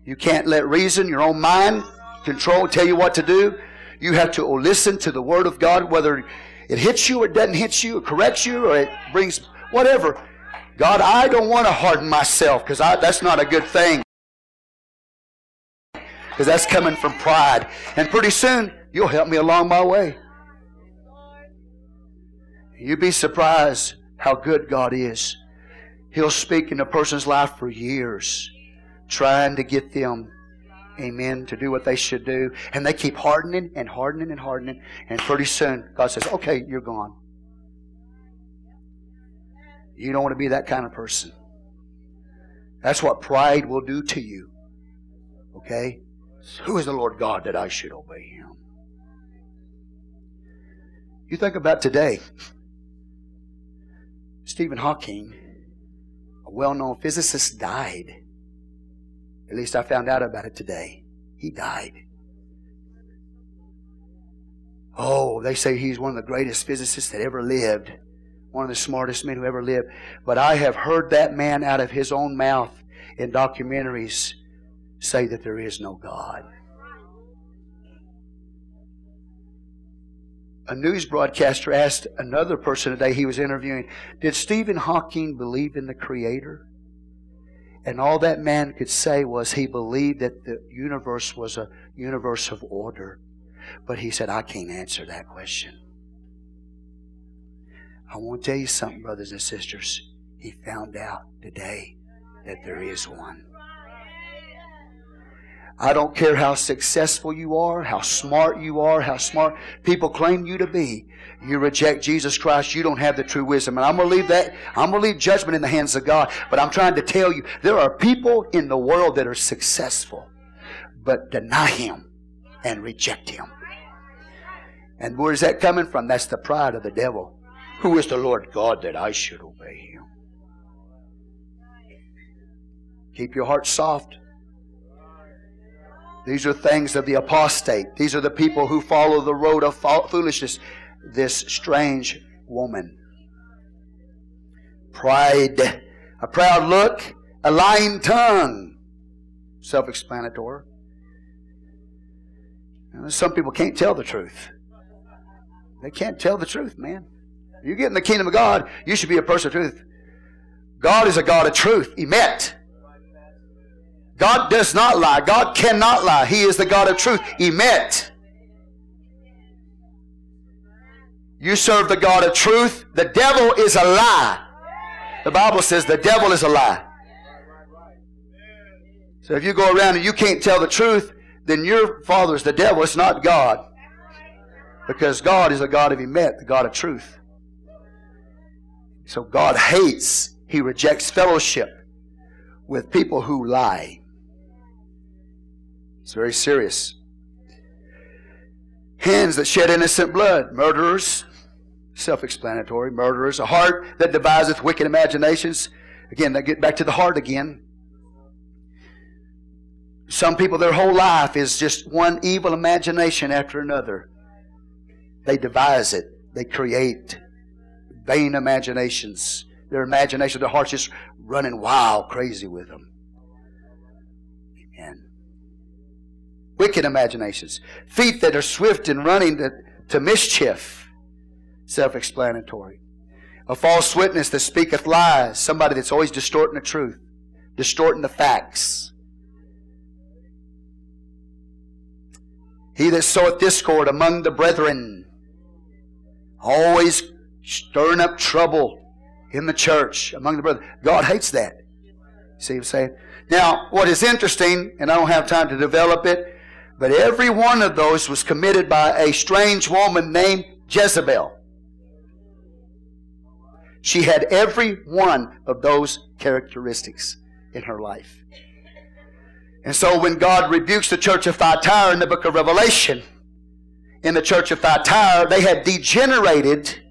You can't let reason, your own mind, control, tell you what to do. You have to listen to the Word of God, whether it hits you or it doesn't hit you, or corrects you, or it brings whatever. God, I don't want to harden myself because that's not a good thing because that's coming from pride. And pretty soon, you'll help me along my way. You'd be surprised how good God is. He'll speak in a person's life for years, trying to get them, amen, to do what they should do. And they keep hardening and hardening and hardening. And pretty soon, God says, okay, you're gone. You don't want to be that kind of person. That's what pride will do to you. Okay? Who is the Lord God that I should obey him? You think about today. Stephen Hawking, a well known physicist, died. At least I found out about it today. He died. Oh, they say he's one of the greatest physicists that ever lived, one of the smartest men who ever lived. But I have heard that man out of his own mouth in documentaries say that there is no God. A news broadcaster asked another person today he was interviewing, Did Stephen Hawking believe in the Creator? And all that man could say was he believed that the universe was a universe of order. But he said, I can't answer that question. I want to tell you something, brothers and sisters. He found out today that there is one. I don't care how successful you are, how smart you are, how smart people claim you to be. You reject Jesus Christ, you don't have the true wisdom. And I'm going to leave that, I'm going to leave judgment in the hands of God. But I'm trying to tell you, there are people in the world that are successful, but deny Him and reject Him. And where is that coming from? That's the pride of the devil. Who is the Lord God that I should obey Him? Keep your heart soft. These are things of the apostate. These are the people who follow the road of foolishness. This strange woman. Pride, a proud look, a lying tongue. Self explanatory. Some people can't tell the truth. They can't tell the truth, man. You get in the kingdom of God, you should be a person of truth. God is a God of truth. Emet. God does not lie. God cannot lie. He is the God of truth. Emet. You serve the God of truth. The devil is a lie. The Bible says the devil is a lie. So if you go around and you can't tell the truth, then your father is the devil. It's not God. Because God is a God of Emet, the God of truth. So God hates, He rejects fellowship with people who lie. It's very serious. Hands that shed innocent blood, murderers, self explanatory, murderers, a heart that deviseth wicked imaginations. Again, they get back to the heart again. Some people, their whole life is just one evil imagination after another. They devise it, they create vain imaginations. Their imagination, their heart's just running wild, crazy with them. Amen. Wicked imaginations. Feet that are swift in running to, to mischief. Self explanatory. A false witness that speaketh lies. Somebody that's always distorting the truth, distorting the facts. He that soweth discord among the brethren. Always stirring up trouble in the church among the brethren. God hates that. See what I'm saying? Now, what is interesting, and I don't have time to develop it, but every one of those was committed by a strange woman named Jezebel. She had every one of those characteristics in her life. And so when God rebukes the church of Thyatira in the book of Revelation, in the church of Thyatira, they had degenerated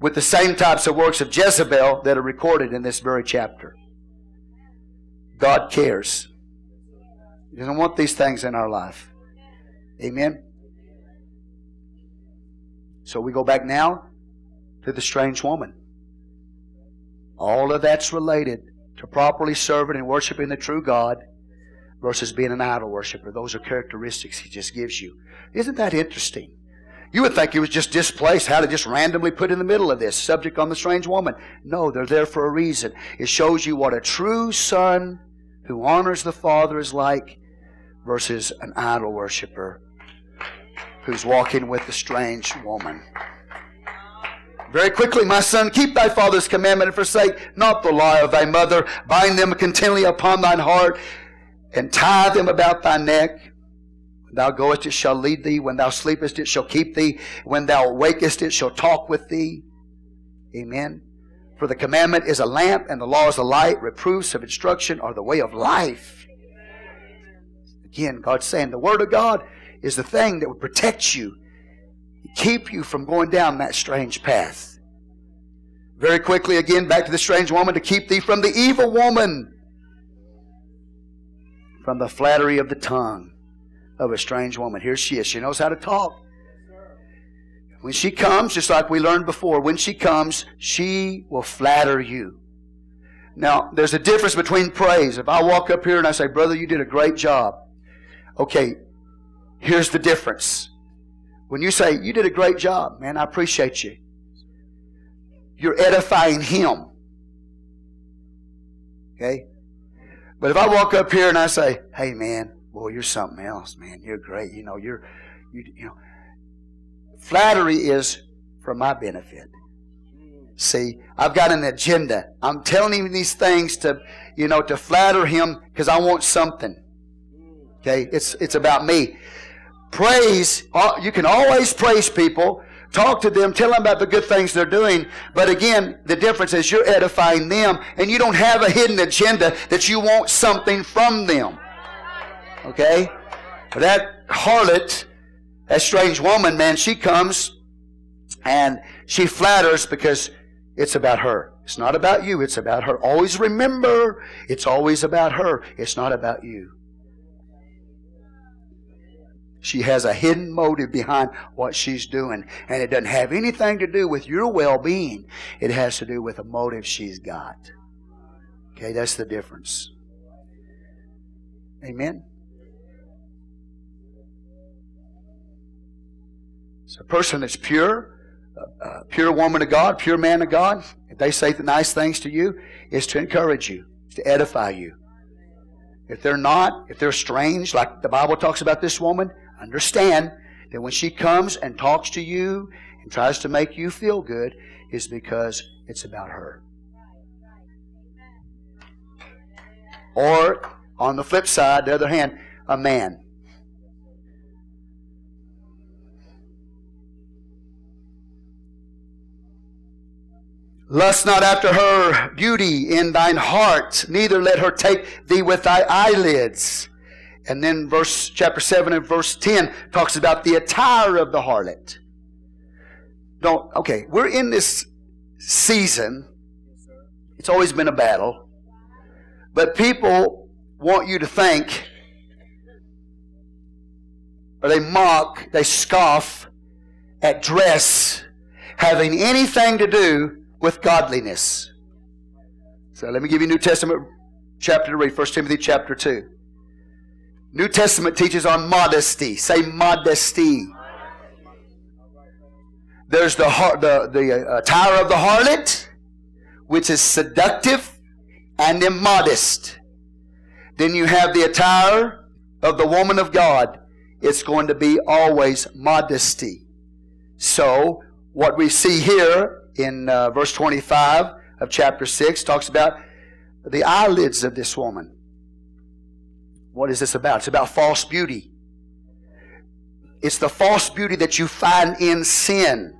with the same types of works of Jezebel that are recorded in this very chapter. God cares. He doesn't want these things in our life. Amen. So we go back now to the strange woman. All of that's related to properly serving and worshiping the true God versus being an idol worshiper. Those are characteristics He just gives you. Isn't that interesting? You would think he was just displaced, how to just randomly put in the middle of this subject on the strange woman. No, they're there for a reason. It shows you what a true son who honors the Father is like versus an idol worshiper who's walking with the strange woman. Very quickly, my son, keep thy father's commandment and forsake not the law of thy mother. Bind them continually upon thine heart and tie them about thy neck. Thou goest, it shall lead thee. When thou sleepest, it shall keep thee. When thou wakest, it shall talk with thee. Amen. For the commandment is a lamp, and the law is a light. Reproofs of instruction are the way of life. Again, God's saying the Word of God is the thing that would protect you, keep you from going down that strange path. Very quickly, again, back to the strange woman to keep thee from the evil woman, from the flattery of the tongue of a strange woman. Here she is. She knows how to talk. When she comes, just like we learned before, when she comes, she will flatter you. Now, there's a difference between praise. If I walk up here and I say, Brother, you did a great job. Okay, here's the difference. When you say, You did a great job, man, I appreciate you, you're edifying him. Okay? But if I walk up here and I say, Hey, man, boy, you're something else, man. You're great. You know, you're, you, you know. Flattery is for my benefit. See, I've got an agenda. I'm telling him these things to, you know, to flatter him because I want something. Okay, it's it's about me. Praise. Uh, you can always praise people. Talk to them, tell them about the good things they're doing. But again, the difference is you're edifying them and you don't have a hidden agenda that you want something from them. Okay? That harlot, that strange woman, man, she comes and she flatters because it's about her. It's not about you, it's about her. Always remember, it's always about her. It's not about you. She has a hidden motive behind what she's doing, and it doesn't have anything to do with your well being. It has to do with a motive she's got. Okay, that's the difference. Amen. A person that's pure, a, a pure woman of God, pure man of God, if they say the nice things to you, is to encourage you, to edify you. If they're not, if they're strange, like the Bible talks about this woman, understand that when she comes and talks to you and tries to make you feel good, is because it's about her. Or, on the flip side, the other hand, a man. Lust not after her beauty in thine heart, neither let her take thee with thy eyelids. And then verse chapter 7 and verse 10 talks about the attire of the harlot. Don't okay, we're in this season. It's always been a battle. But people want you to think or they mock, they scoff at dress having anything to do with godliness. So let me give you New Testament chapter to read, 1 Timothy chapter 2. New Testament teaches on modesty. Say modesty. There's the, the, the uh, attire of the harlot, which is seductive and immodest. Then you have the attire of the woman of God. It's going to be always modesty. So, what we see here in uh, verse 25 of chapter 6 talks about the eyelids of this woman. What is this about? It's about false beauty. It's the false beauty that you find in sin.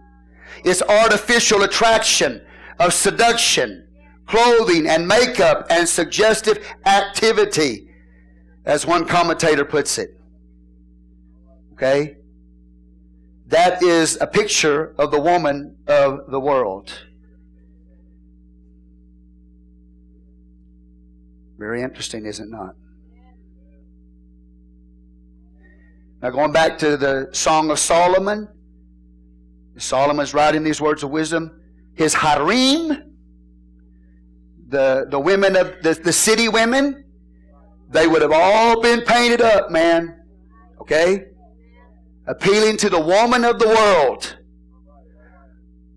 It's artificial attraction of seduction, clothing and makeup and suggestive activity, as one commentator puts it. Okay? That is a picture of the woman of the world. Very interesting, is it not? Now, going back to the Song of Solomon, Solomon's writing these words of wisdom. His harem, the, the women of the, the city women, they would have all been painted up, man. Okay? Appealing to the woman of the world.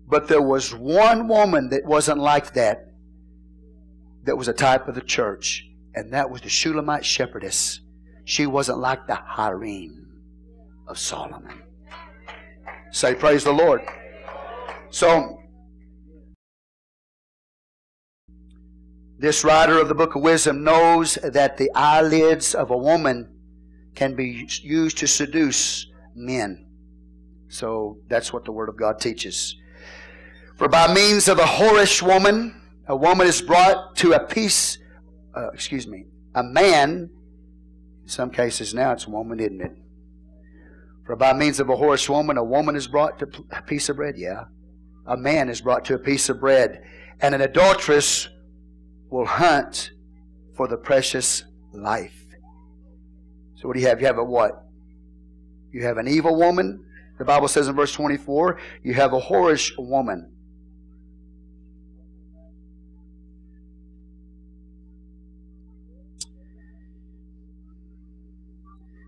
But there was one woman that wasn't like that, that was a type of the church, and that was the Shulamite shepherdess. She wasn't like the harem of Solomon. Say, Praise the Lord. So, this writer of the book of wisdom knows that the eyelids of a woman can be used to seduce men. So, that's what the Word of God teaches. For by means of a whorish woman, a woman is brought to a piece, uh, excuse me, a man, in some cases now it's a woman, isn't it? For by means of a whorish woman, a woman is brought to a piece of bread. Yeah. A man is brought to a piece of bread. And an adulteress will hunt for the precious life. So what do you have? You have a what? You have an evil woman. The Bible says in verse 24, you have a whorish woman.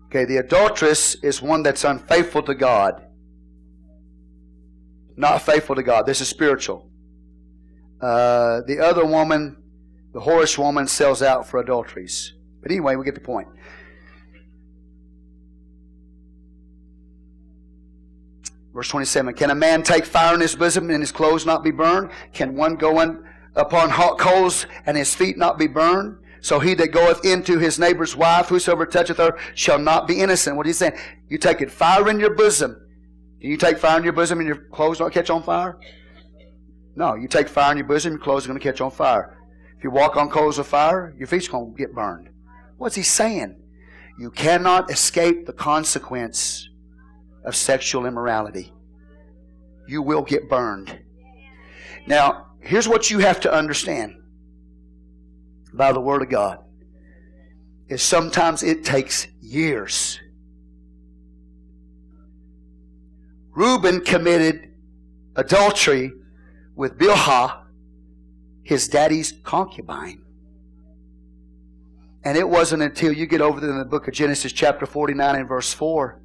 Okay, the adulteress is one that's unfaithful to God. Not faithful to God. This is spiritual. Uh, the other woman, the whorish woman, sells out for adulteries. But anyway, we get the point. Verse 27 Can a man take fire in his bosom and his clothes not be burned? Can one go in upon hot coals and his feet not be burned? So he that goeth into his neighbor's wife, whosoever toucheth her, shall not be innocent. What he's saying, you take it fire in your bosom. You take fire in your bosom and your clothes don't catch on fire? No, you take fire in your bosom, your clothes are going to catch on fire. If you walk on coals of fire, your feet's going to get burned. What's he saying? You cannot escape the consequence of sexual immorality. You will get burned. Now, here's what you have to understand by the Word of God is sometimes it takes years. Reuben committed adultery with Bilhah, his daddy's concubine. And it wasn't until you get over in the book of Genesis, chapter 49 and verse 4,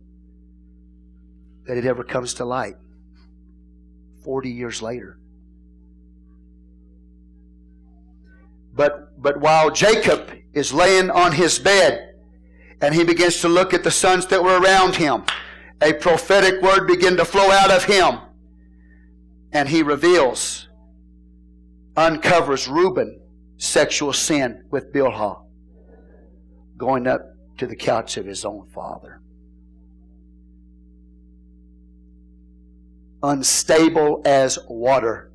that it ever comes to light. 40 years later. But, but while Jacob is laying on his bed and he begins to look at the sons that were around him a prophetic word begin to flow out of him. And he reveals, uncovers Reuben sexual sin with Bilhah, going up to the couch of his own father. Unstable as water.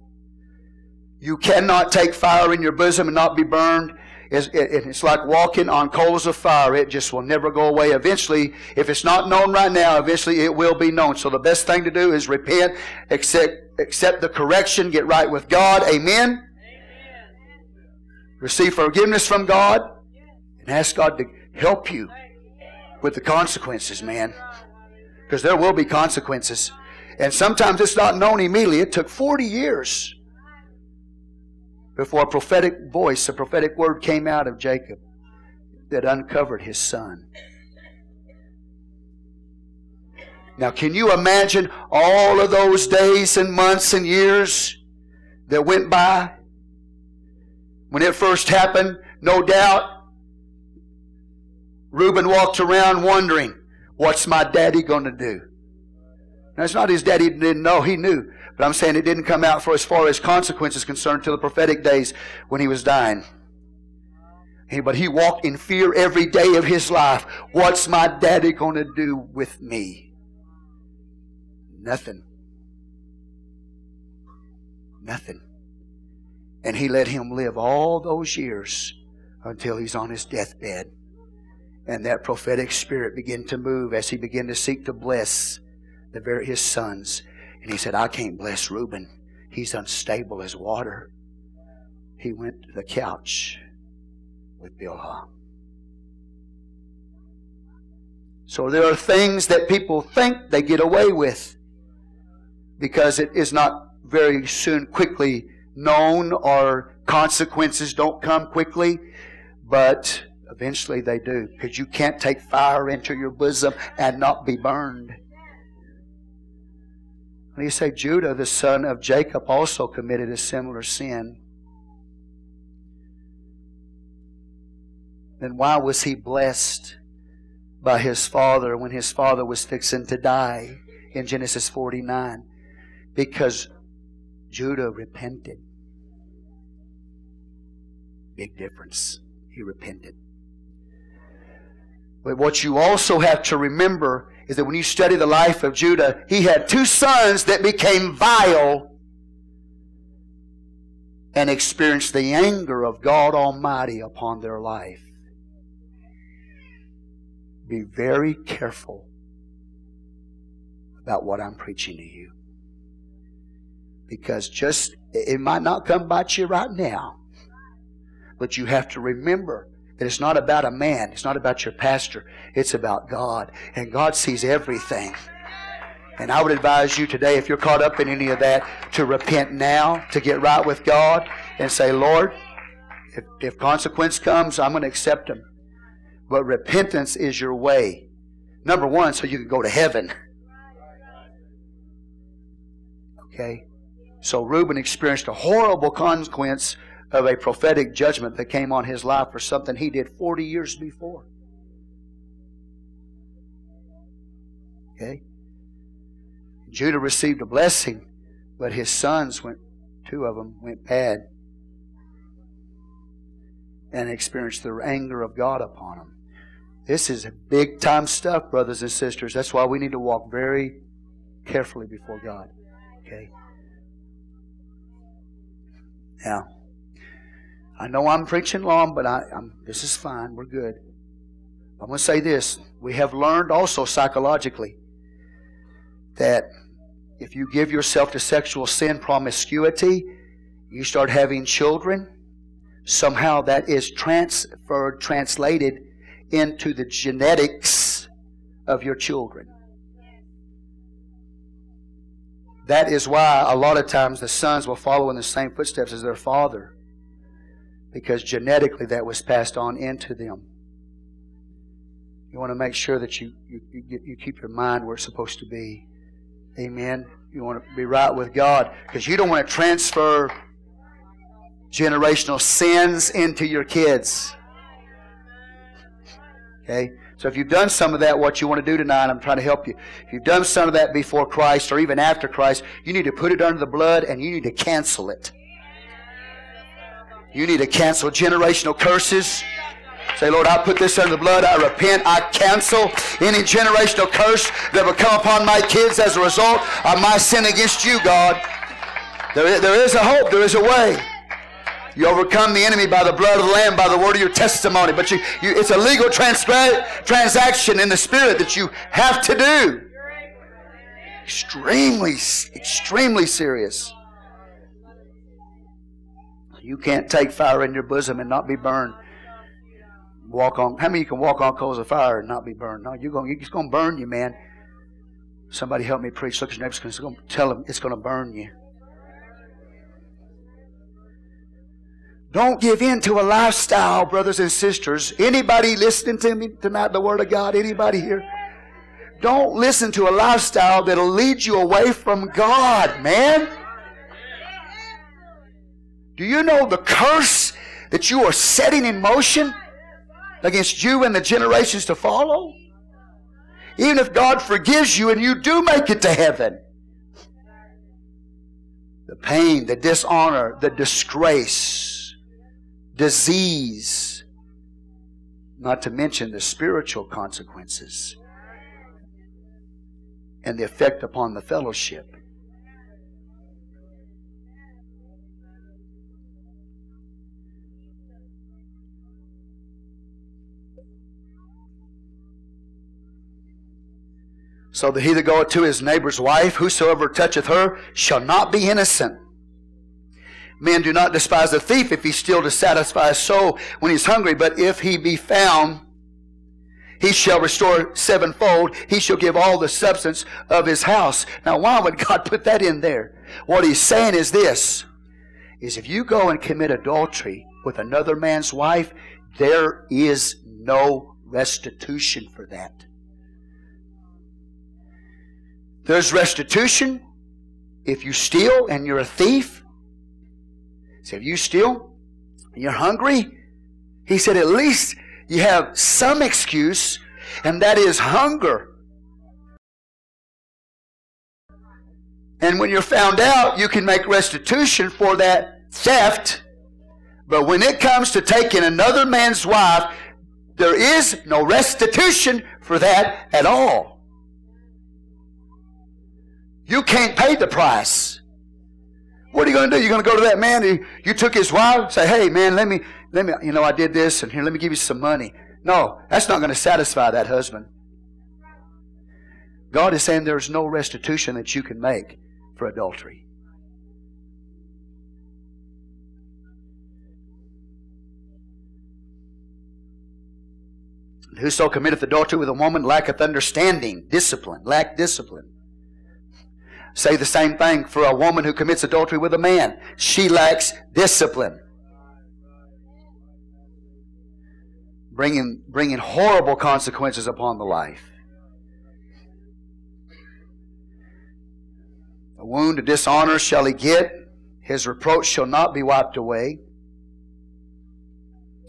You cannot take fire in your bosom and not be burned. It's like walking on coals of fire. It just will never go away. Eventually, if it's not known right now, eventually it will be known. So the best thing to do is repent, accept, accept the correction, get right with God. Amen. Receive forgiveness from God and ask God to help you with the consequences, man. Because there will be consequences. And sometimes it's not known immediately. It took 40 years before a prophetic voice, a prophetic word came out of Jacob that uncovered his son. Now, can you imagine all of those days and months and years that went by? When it first happened, no doubt, Reuben walked around wondering, what's my daddy going to do? Now, it's not his daddy didn't know, he knew. But I'm saying it didn't come out for as far as consequences concerned until the prophetic days when he was dying. But he walked in fear every day of his life. What's my daddy going to do with me? Nothing. Nothing. And he let him live all those years until he's on his deathbed. And that prophetic spirit began to move as he began to seek to bless the very, his sons. And he said, I can't bless Reuben. He's unstable as water. He went to the couch with Bilhah. So there are things that people think they get away with because it is not very soon quickly known or consequences don't come quickly, but eventually they do because you can't take fire into your bosom and not be burned. And you say Judah, the son of Jacob, also committed a similar sin. Then why was he blessed by his father when his father was fixing to die in Genesis 49? Because Judah repented. Big difference. He repented. But what you also have to remember is that when you study the life of Judah, he had two sons that became vile and experienced the anger of God Almighty upon their life. Be very careful about what I'm preaching to you because just it might not come bite you right now. But you have to remember that it's not about a man, it's not about your pastor, it's about God. And God sees everything. And I would advise you today, if you're caught up in any of that, to repent now, to get right with God, and say, Lord, if, if consequence comes, I'm going to accept them. But repentance is your way. Number one, so you can go to heaven. Okay? So Reuben experienced a horrible consequence of a prophetic judgment that came on his life for something he did 40 years before. Okay? Judah received a blessing, but his sons went, two of them went bad and experienced the anger of God upon them. This is big time stuff, brothers and sisters. That's why we need to walk very carefully before God. Okay? Now, I know I'm preaching long, but I, this is fine. We're good. I'm going to say this. We have learned also psychologically that if you give yourself to sexual sin promiscuity, you start having children, somehow that is transferred, translated into the genetics of your children. That is why a lot of times the sons will follow in the same footsteps as their father. Because genetically that was passed on into them. You want to make sure that you, you, you, keep your mind where it's supposed to be. Amen. You want to be right with God. Because you don't want to transfer generational sins into your kids. Okay? So if you've done some of that, what you want to do tonight, I'm trying to help you. If you've done some of that before Christ or even after Christ, you need to put it under the blood and you need to cancel it. You need to cancel generational curses. Say, Lord, I put this under the blood. I repent. I cancel any generational curse that will come upon my kids as a result of my sin against you, God. There, there is a hope. There is a way. You overcome the enemy by the blood of the Lamb, by the word of your testimony. But you, you, it's a legal transtra- transaction in the Spirit that you have to do. Extremely, extremely serious. You can't take fire in your bosom and not be burned. Walk on. How many you can walk on coals of fire and not be burned? No, you're going. It's going to burn you, man. Somebody help me preach. Look at your neighbors. It's going to tell them it's going to burn you. Don't give in to a lifestyle, brothers and sisters. Anybody listening to me tonight, the Word of God? Anybody here? Don't listen to a lifestyle that'll lead you away from God, man. Do you know the curse that you are setting in motion against you and the generations to follow? Even if God forgives you and you do make it to heaven, the pain, the dishonor, the disgrace, disease, not to mention the spiritual consequences and the effect upon the fellowship. So that he that goeth to his neighbor's wife, whosoever toucheth her, shall not be innocent. Men do not despise the thief if he steal to satisfy his soul when he's hungry, but if he be found, he shall restore sevenfold. He shall give all the substance of his house. Now, why would God put that in there? What he's saying is this, is if you go and commit adultery with another man's wife, there is no restitution for that. There's restitution if you steal and you're a thief. So if you steal and you're hungry, he said at least you have some excuse, and that is hunger. And when you're found out, you can make restitution for that theft. But when it comes to taking another man's wife, there is no restitution for that at all. You can't pay the price. What are you going to do? You're going to go to that man who you took his wife, say, hey, man, let me, let me, you know, I did this, and here, let me give you some money. No, that's not going to satisfy that husband. God is saying there's no restitution that you can make for adultery. Whoso committeth adultery with a woman lacketh understanding, discipline, lack discipline. Say the same thing for a woman who commits adultery with a man. She lacks discipline. Bringing, bringing horrible consequences upon the life. A wound of dishonor shall he get. His reproach shall not be wiped away.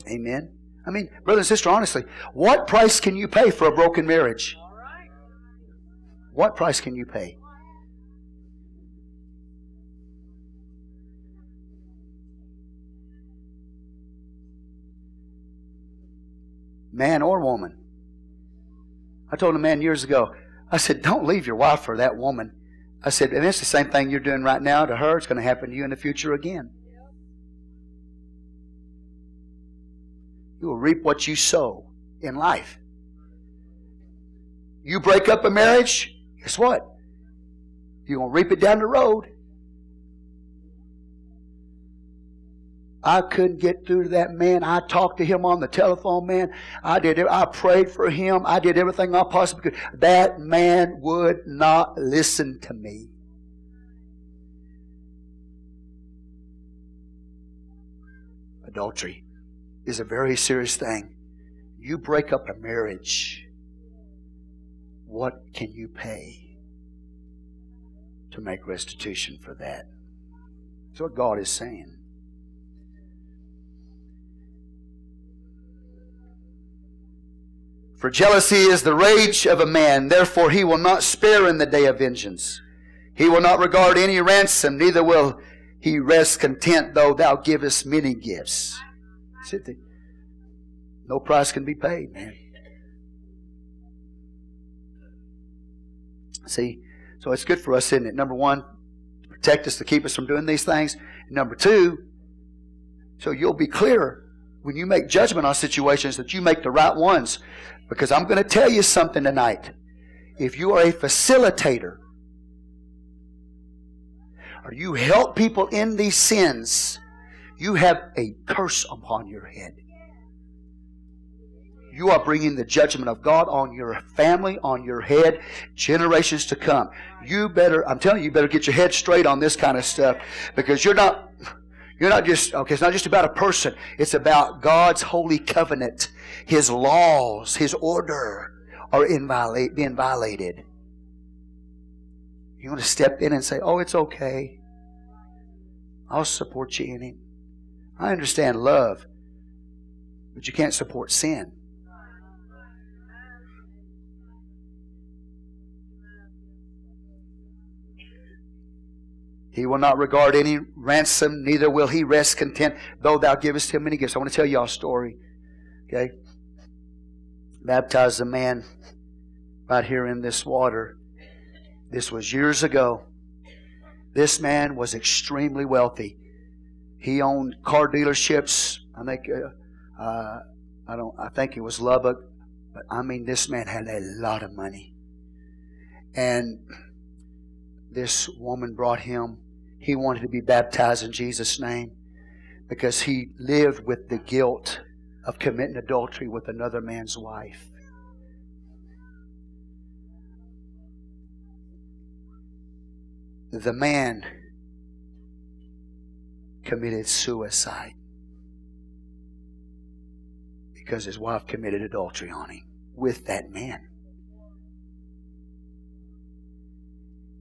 Amen. I mean, brother and sister, honestly, what price can you pay for a broken marriage? What price can you pay? Man or woman. I told a man years ago, I said, don't leave your wife for that woman. I said, and it's the same thing you're doing right now to her. It's going to happen to you in the future again. You will reap what you sow in life. You break up a marriage, guess what? You're going to reap it down the road. I couldn't get through to that man. I talked to him on the telephone, man. I did. I prayed for him. I did everything I possibly could. That man would not listen to me. Adultery is a very serious thing. You break up a marriage. What can you pay to make restitution for that? That's what God is saying. For jealousy is the rage of a man, therefore he will not spare in the day of vengeance. He will not regard any ransom, neither will he rest content though thou givest many gifts. No price can be paid, man. See, so it's good for us, isn't it? Number one, protect us, to keep us from doing these things. Number two, so you'll be clear when you make judgment on situations that you make the right ones. Because I'm going to tell you something tonight. If you are a facilitator, or you help people in these sins, you have a curse upon your head. You are bringing the judgment of God on your family, on your head, generations to come. You better, I'm telling you, you better get your head straight on this kind of stuff because you're not, you're not just, okay, it's not just about a person. It's about God's holy covenant. His laws, His order are being violated. You want to step in and say, oh, it's okay. I'll support you in it. I understand love, but you can't support sin. He will not regard any ransom, neither will he rest content, though thou givest him many gifts. I want to tell y'all a story. Okay? Baptized a man right here in this water. This was years ago. This man was extremely wealthy. He owned car dealerships. I think uh, uh, I don't. I think it was Lubbock, but I mean, this man had a lot of money. And this woman brought him. He wanted to be baptized in Jesus' name because he lived with the guilt of committing adultery with another man's wife. The man committed suicide because his wife committed adultery on him with that man.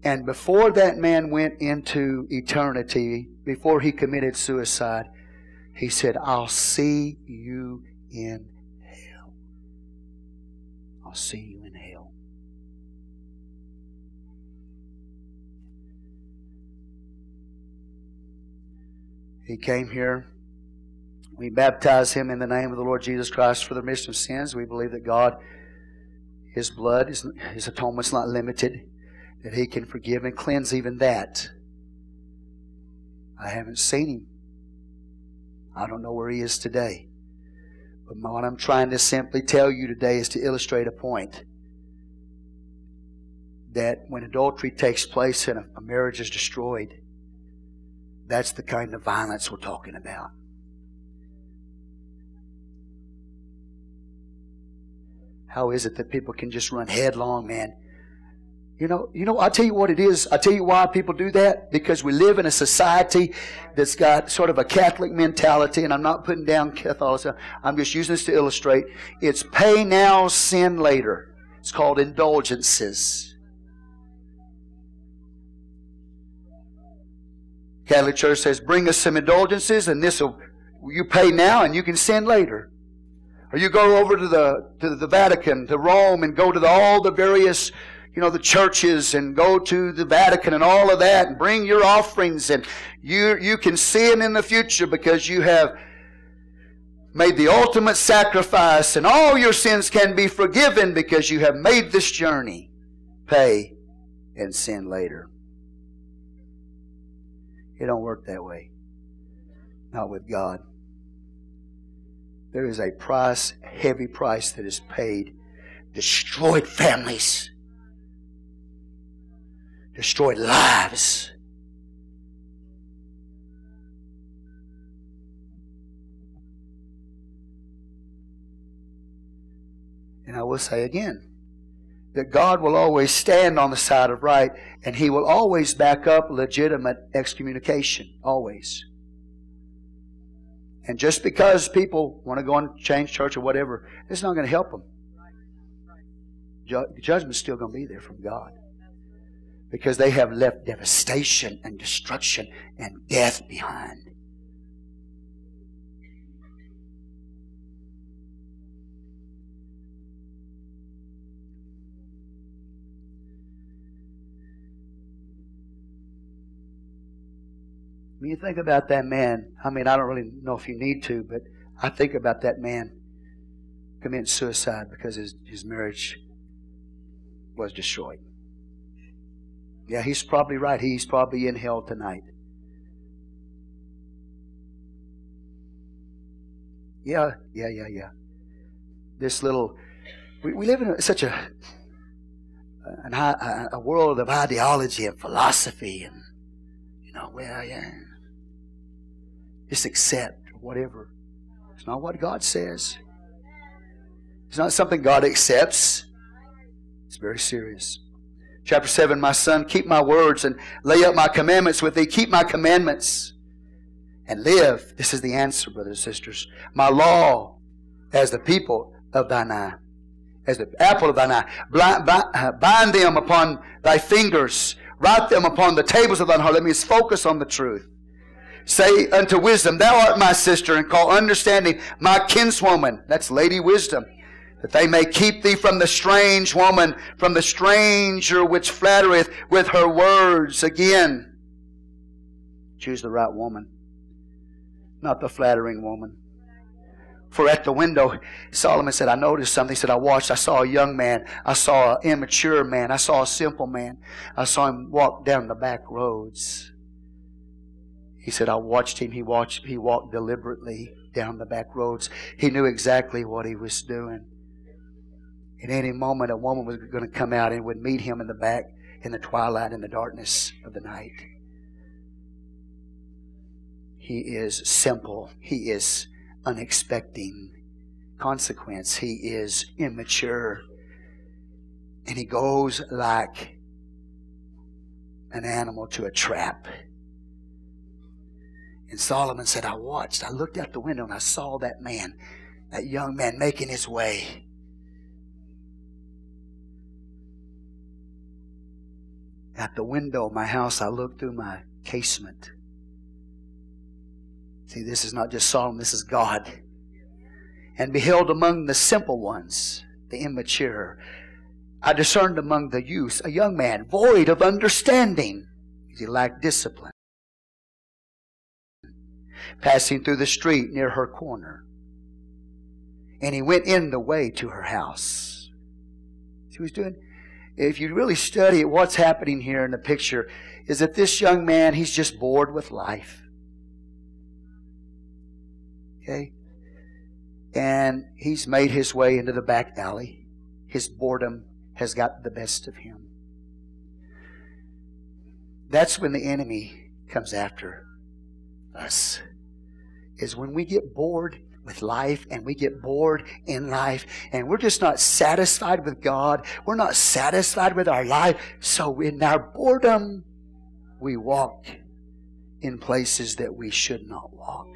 And before that man went into eternity, before he committed suicide, he said, I'll see you in hell. I'll see you in hell. He came here. We baptized him in the name of the Lord Jesus Christ for the remission of sins. We believe that God, His blood, his atonement's not limited that He can forgive and cleanse even that. I haven't seen Him. I don't know where He is today. But what I'm trying to simply tell you today is to illustrate a point that when adultery takes place and a marriage is destroyed, that's the kind of violence we're talking about. How is it that people can just run headlong, man, you know, you know, I tell you what it is. I tell you why people do that. Because we live in a society that's got sort of a Catholic mentality, and I'm not putting down Catholicism. I'm just using this to illustrate. It's pay now, sin later. It's called indulgences. Catholic Church says, bring us some indulgences, and this will you pay now, and you can sin later. Or you go over to the to the Vatican, to Rome, and go to the, all the various you know, the churches and go to the Vatican and all of that and bring your offerings and you, you can sin in the future because you have made the ultimate sacrifice and all your sins can be forgiven because you have made this journey. Pay and sin later. It don't work that way. Not with God. There is a price, heavy price that is paid. Destroyed families destroyed lives. And I will say again that God will always stand on the side of right and He will always back up legitimate excommunication. Always. And just because people want to go and change church or whatever, it's not going to help them. Judgment's still going to be there from God because they have left devastation and destruction and death behind. When you think about that man, I mean, I don't really know if you need to, but I think about that man committing suicide because his, his marriage was destroyed. Yeah, he's probably right. He's probably in hell tonight. Yeah, yeah, yeah, yeah. This little, we, we live in such a, a, a world of ideology and philosophy and, you know, well, yeah, just accept whatever. It's not what God says. It's not something God accepts. It's very serious. Chapter 7 My son, keep my words and lay up my commandments with thee. Keep my commandments and live. This is the answer, brothers and sisters. My law as the people of thine eye, as the apple of thine eye. Uh, bind them upon thy fingers, write them upon the tables of thine heart. Let me focus on the truth. Say unto wisdom, Thou art my sister, and call understanding my kinswoman. That's Lady Wisdom that they may keep thee from the strange woman, from the stranger which flattereth with her words. Again, choose the right woman, not the flattering woman. For at the window, Solomon said, I noticed something. He said, I watched, I saw a young man, I saw an immature man, I saw a simple man. I saw him walk down the back roads. He said, I watched him. He watched, he walked deliberately down the back roads. He knew exactly what he was doing. In any moment, a woman was going to come out and would meet him in the back in the twilight, in the darkness of the night. He is simple. He is unexpecting consequence. He is immature. And he goes like an animal to a trap. And Solomon said, I watched, I looked out the window and I saw that man, that young man making his way At the window of my house, I looked through my casement. See, this is not just Solomon, this is God. And beheld among the simple ones, the immature, I discerned among the youths a young man void of understanding. He lacked discipline. Passing through the street near her corner. And he went in the way to her house. See what he's doing? If you really study it, what's happening here in the picture, is that this young man, he's just bored with life. Okay? And he's made his way into the back alley. His boredom has got the best of him. That's when the enemy comes after us. Is when we get bored with life and we get bored in life and we're just not satisfied with God. We're not satisfied with our life. So in our boredom, we walk in places that we should not walk.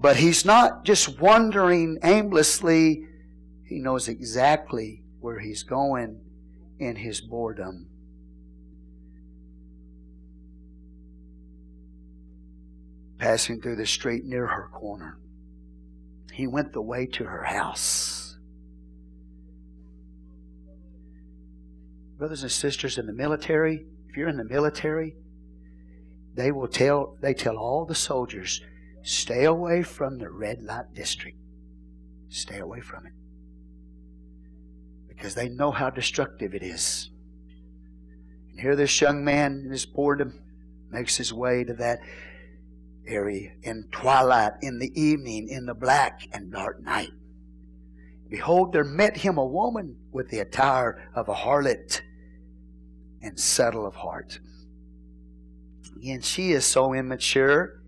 But he's not just wandering aimlessly. He knows exactly where he's going in his boredom. Passing through the street near her corner. He went the way to her house. Brothers and sisters in the military, if you're in the military, they will tell they tell all the soldiers, stay away from the red light district. Stay away from it. Because they know how destructive it is. And here this young man in his boredom makes his way to that area in twilight, in the evening, in the black and dark night. Behold, there met him a woman with the attire of a harlot and subtle of heart. And she is so immature,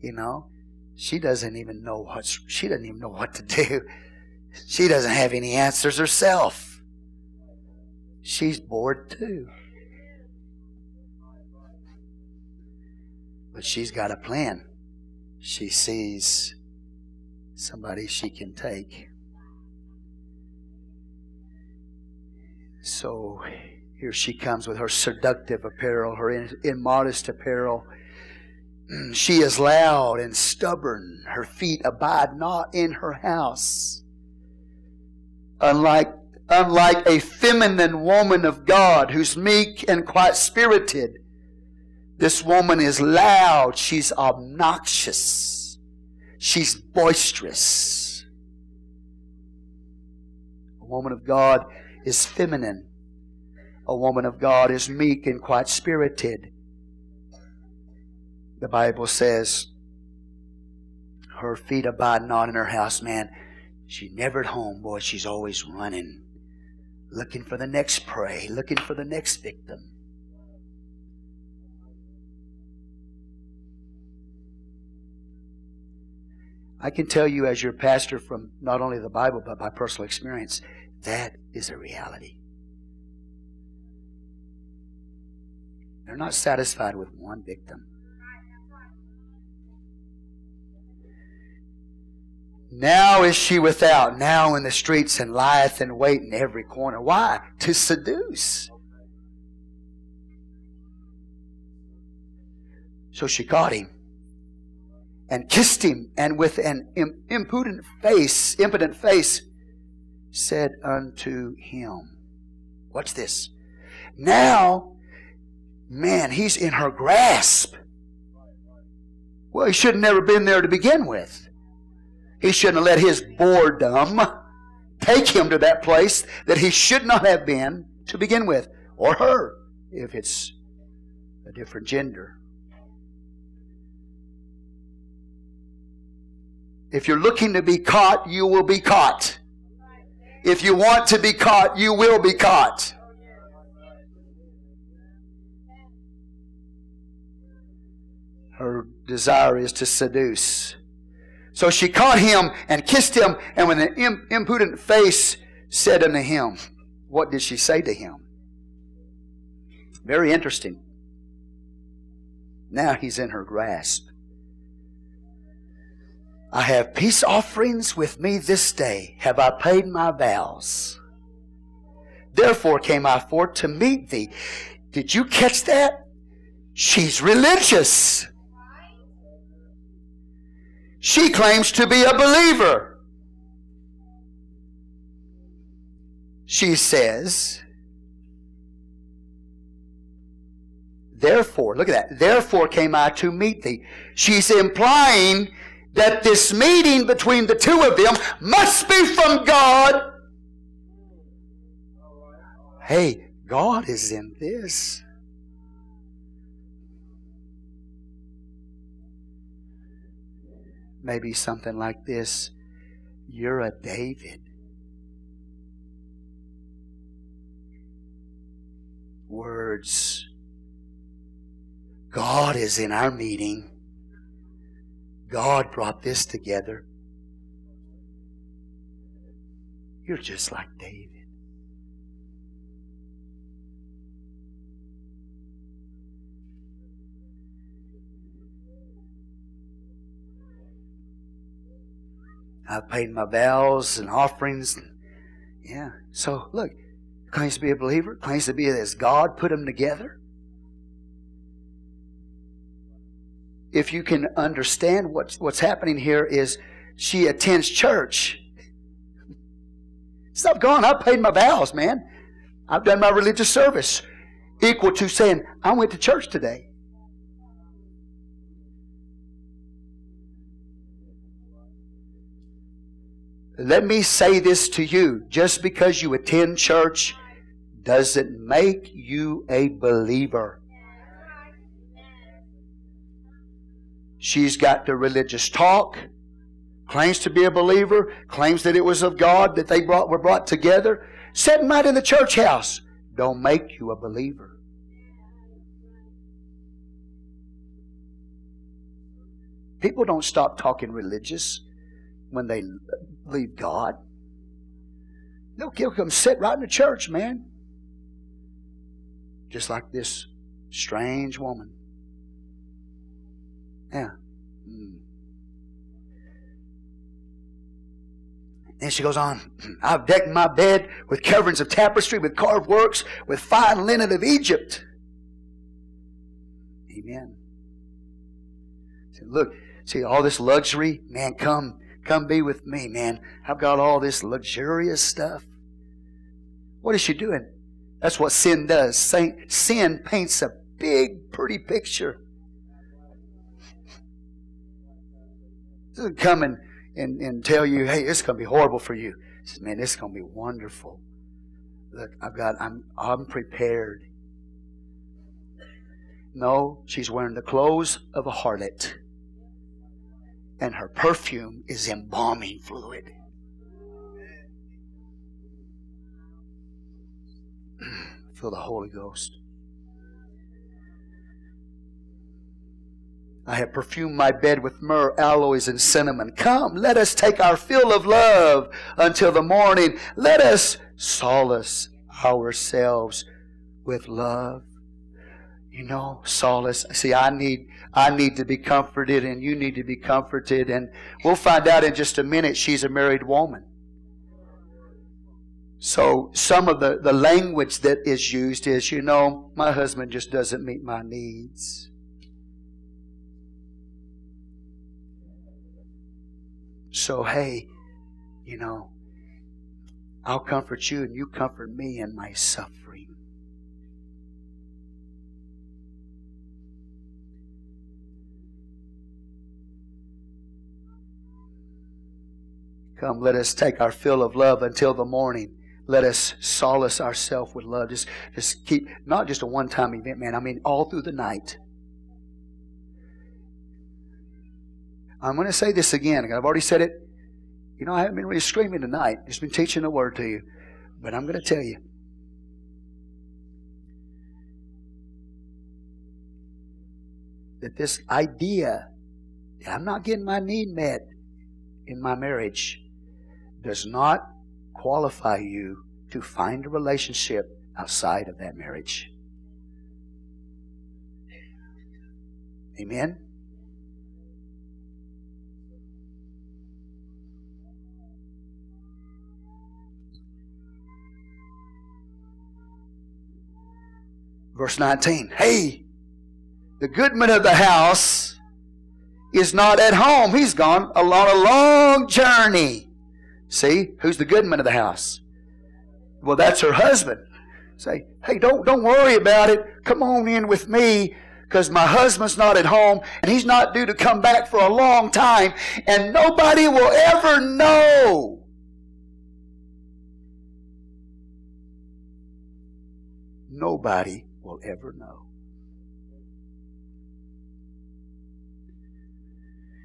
you know, she doesn't even know what she doesn't even know what to do. She doesn't have any answers herself. She's bored too. But she's got a plan. She sees somebody she can take. So here she comes with her seductive apparel, her immodest apparel. She is loud and stubborn. Her feet abide not in her house. Unlike, unlike a feminine woman of God who's meek and quiet spirited, This woman is loud. She's obnoxious. She's boisterous. A woman of God is feminine. A woman of God is meek and quiet spirited. The Bible says, her feet abide not in her house, man. She's never at home, boy. She's always running, looking for the next prey, looking for the next victim. I can tell you, as your pastor, from not only the Bible, but by personal experience, that is a reality. They're not satisfied with one victim. Now is she without, now in the streets, and lieth in wait in every corner. Why? To seduce. So she caught him and kissed him, and with an impudent face, impotent face, said unto him, Watch this. Now, man, he's in her grasp. Well, he should have never been there to begin with. He shouldn't have let his boredom take him to that place that he should not have been to begin with, or her, if it's a different gender. If you're looking to be caught, you will be caught. If you want to be caught, you will be caught. Her desire is to seduce. So she caught him and kissed him, and with an impudent face said unto him, What did she say to him? Very interesting. Now he's in her grasp. I have peace offerings with me this day. Have I paid my vows? Therefore came I forth to meet thee. Did you catch that? She's religious. She claims to be a believer. She says, Therefore, look at that. Therefore came I to meet thee. She's implying that this meeting between the two of them must be from God. Hey, God is in this. Maybe something like this You're a David. Words. God is in our meeting. God brought this together. You're just like David. I've paid my vows and offerings. And, yeah. So, look, claims to be a believer, claims to be as God put them together. If you can understand what's, what's happening here is she attends church. Stop going. I've paid my vows, man. I've done my religious service. Equal to saying, I went to church today. Let me say this to you. Just because you attend church doesn't make you a believer. She's got the religious talk, claims to be a believer, claims that it was of God that they brought, were brought together. Sitting right in the church house don't make you a believer. People don't stop talking religious when they leave God. They'll, come sit right in the church, man. Just like this strange woman. Yeah. Mm. And she goes on, I've decked my bed with coverings of tapestry, with carved works, with fine linen of Egypt. Amen. See, look, see all this luxury? Man, come, come be with me, man. I've got all this luxurious stuff. What is she doing? That's what sin does. Sin paints a big, pretty picture. Doesn't come and, and, and tell you, hey, it's going to be horrible for you. He says, man, it's going to be wonderful. Look, I've got, I'm, I'm prepared. No, she's wearing the clothes of a harlot. And her perfume is embalming fluid. Feel the Holy Ghost. I have perfumed my bed with myrrh, aloes, and cinnamon. Come, let us take our fill of love until the morning. Let us solace ourselves with love. You know, solace. See, I need, I need to be comforted and you need to be comforted. And we'll find out in just a minute she's a married woman. So some of the, the language that is used is, you know, my husband just doesn't meet my needs. So, hey, you know, I'll comfort you and you comfort me in my suffering. Come, let us take our fill of love until the morning. Let us solace ourselves with love. Just, just keep, not just a one time event, man. I mean, all through the night. I'm going to say this again. I've already said it. You know, I haven't been really screaming tonight, just been teaching the word to you. But I'm going to tell you. That this idea that I'm not getting my need met in my marriage does not qualify you to find a relationship outside of that marriage. Amen? Verse 19. Hey, the goodman of the house is not at home. He's gone on a long journey. See, who's the goodman of the house? Well, that's her husband. Say, hey, don't, don't worry about it. Come on in with me because my husband's not at home and he's not due to come back for a long time and nobody will ever know. Nobody will ever know.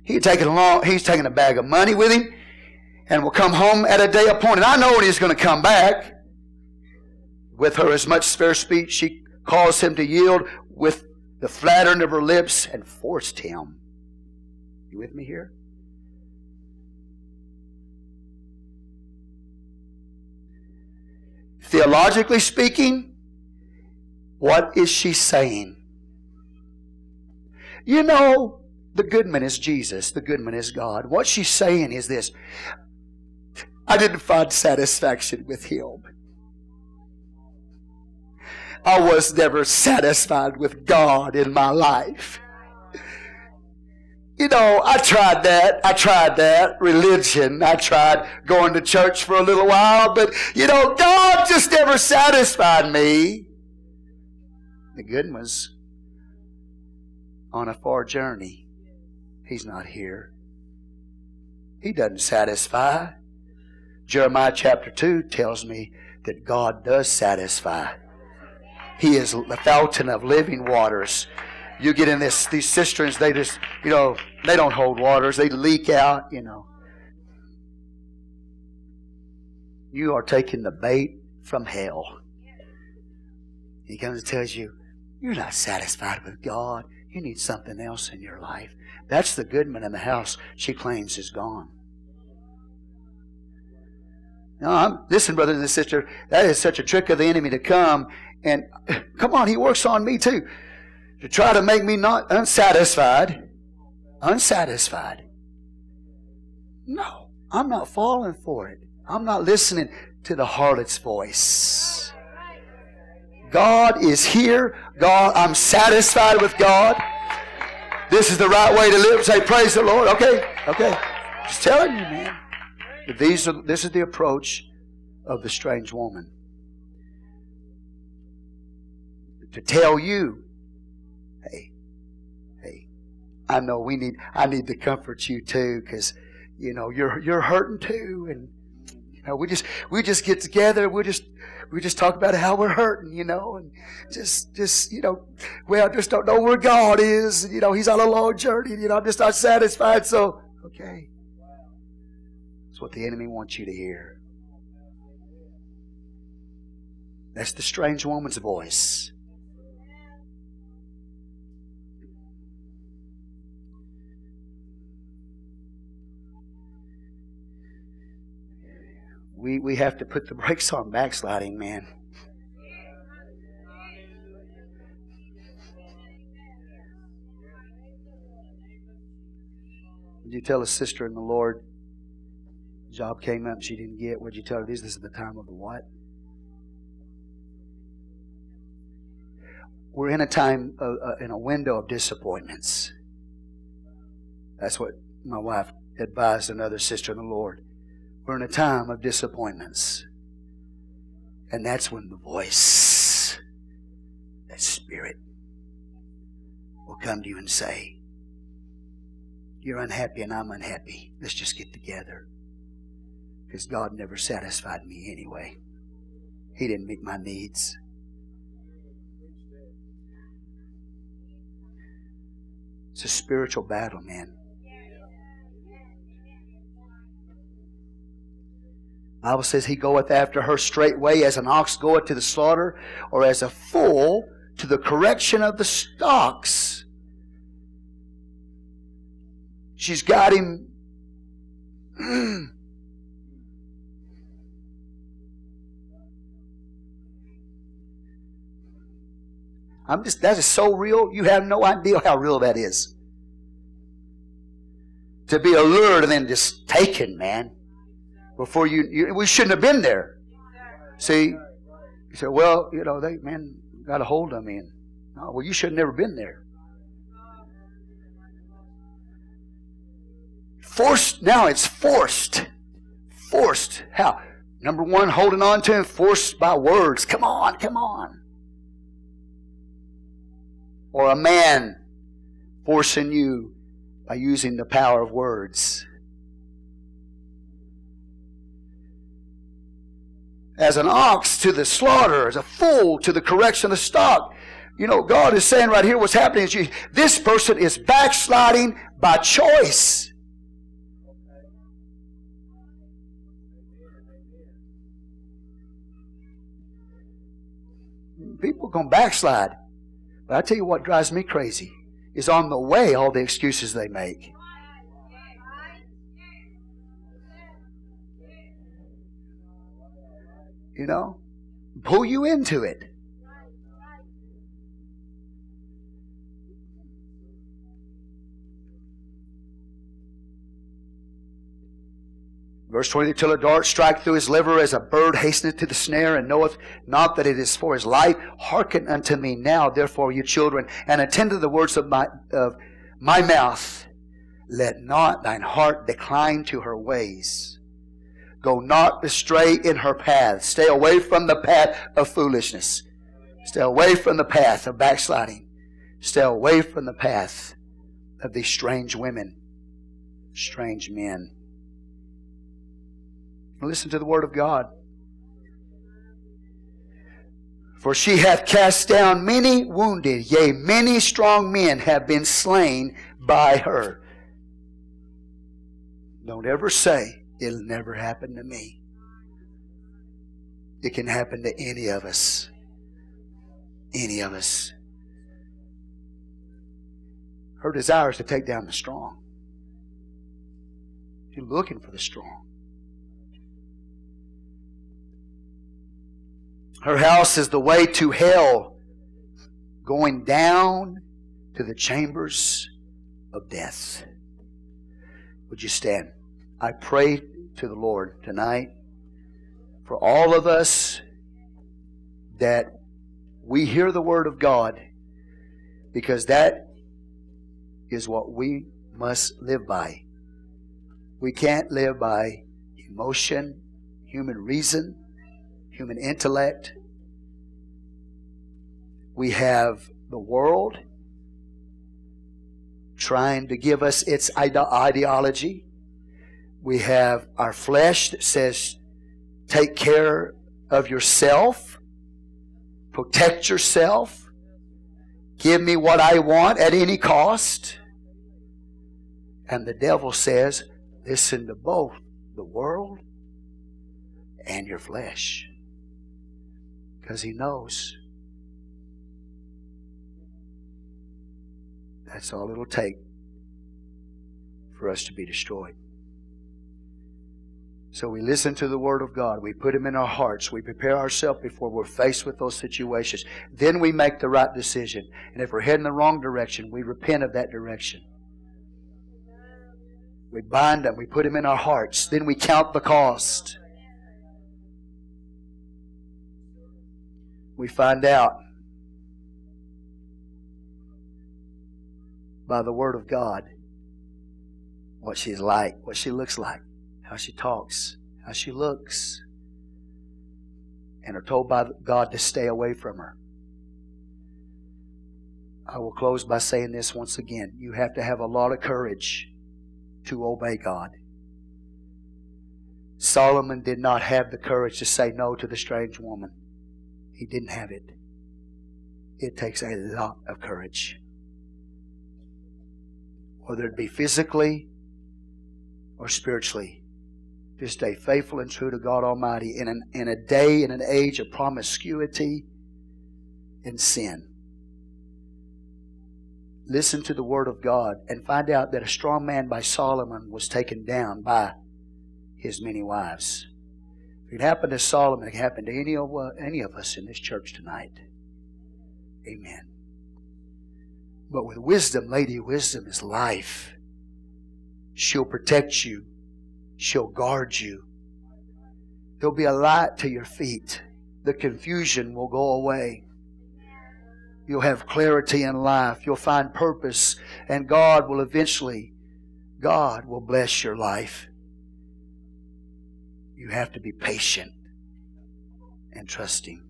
He taken along, he's taking a bag of money with him and will come home at a day appointed. I know when he's going to come back. With her as much fair speech, she caused him to yield with the flattering of her lips and forced him. You with me here? Theologically speaking, what is she saying? You know, the goodman is Jesus, the goodman is God. What she's saying is this I didn't find satisfaction with him. I was never satisfied with God in my life. You know, I tried that. I tried that. Religion. I tried going to church for a little while, but you know, God just never satisfied me. The good on a far journey. He's not here. He doesn't satisfy. Jeremiah chapter 2 tells me that God does satisfy. He is the fountain of living waters. You get in this these cisterns, they just, you know, they don't hold waters, they leak out, you know. You are taking the bait from hell. He comes and tells you, you're not satisfied with God. You need something else in your life. That's the goodman in the house she claims is gone. No, I'm, listen, brothers and sisters, that is such a trick of the enemy to come and come on, he works on me too. To try to make me not unsatisfied. Unsatisfied. No, I'm not falling for it. I'm not listening to the harlot's voice. God is here. God, I'm satisfied with God. This is the right way to live. Say, praise the Lord. Okay, okay. Just telling you, man. These are, this is the approach of the strange woman. To tell you Hey, hey, I know we need. I need to comfort you too, because you know you're you're hurting too, and you know we just we just get together. We just we just talk about how we're hurting, you know, and just just you know, well, I just don't know where God is. And, you know, He's on a long journey. And, You know, I'm just not satisfied. So okay, that's what the enemy wants you to hear. That's the strange woman's voice. We, we have to put the brakes on backsliding, man. Would you tell a sister in the Lord, job came up she didn't get? Would you tell her this? This is the time of the what? We're in a time, of, uh, in a window of disappointments. That's what my wife advised another sister in the Lord. We're in a time of disappointments. And that's when the voice, that spirit, will come to you and say, You're unhappy and I'm unhappy. Let's just get together. Because God never satisfied me anyway. He didn't meet my needs. It's a spiritual battle, man. Bible says he goeth after her straightway as an ox goeth to the slaughter, or as a fool to the correction of the stocks. She's got him. I'm just, that is so real. You have no idea how real that is. To be allured and then just taken, man. Before you, you we shouldn't have been there. See, you say, well, you know, they, man, got a hold of me. And, no, well, you should have never been there. Forced, now it's forced. Forced. How? Number one, holding on to him, forced by words. Come on, come on or a man forcing you by using the power of words. As an ox to the slaughter, as a fool to the correction of stock. You know, God is saying right here what's happening is you, this person is backsliding by choice. People can backslide. But I tell you what drives me crazy is on the way all the excuses they make. You know, pull you into it. Verse 20, till a dart strike through his liver as a bird hasteneth to the snare and knoweth not that it is for his life. Hearken unto me now, therefore, you children, and attend to the words of my, of my mouth. Let not thine heart decline to her ways. Go not astray in her path. Stay away from the path of foolishness. Stay away from the path of backsliding. Stay away from the path of these strange women, strange men. Listen to the word of God. For she hath cast down many wounded, yea, many strong men have been slain by her. Don't ever say, it'll never happen to me. It can happen to any of us. Any of us. Her desire is to take down the strong. She's looking for the strong. Her house is the way to hell, going down to the chambers of death. Would you stand? I pray to the Lord tonight for all of us that we hear the Word of God because that is what we must live by. We can't live by emotion, human reason human intellect. We have the world trying to give us its ideology. We have our flesh that says, take care of yourself, protect yourself, give me what I want at any cost. And the devil says, listen to both the world and your flesh. Because he knows that's all it'll take for us to be destroyed. So we listen to the Word of God. We put Him in our hearts. We prepare ourselves before we're faced with those situations. Then we make the right decision. And if we're heading the wrong direction, we repent of that direction. We bind them. We put Him in our hearts. Then we count the cost. We find out by the Word of God what she's like, what she looks like how she talks, how she looks, and are told by God to stay away from her. I will close by saying this once again. You have to have a lot of courage to obey God. Solomon did not have the courage to say no to the strange woman. He didn't have it. It takes a lot of courage. Whether it be physically or spiritually to stay faithful and true to God Almighty in, an, in a day, in an age of promiscuity and sin. Listen to the Word of God and find out that a strong man by Solomon was taken down by his many wives. If it happened to Solomon, it happened to any of, uh, any of us in this church tonight. Amen. But with wisdom, Lady Wisdom is life. She'll protect you She'll guard you. There'll be a light to your feet. The confusion will go away. You'll have clarity in life. You'll find purpose. And God will eventually, God will bless your life. You have to be patient and trusting.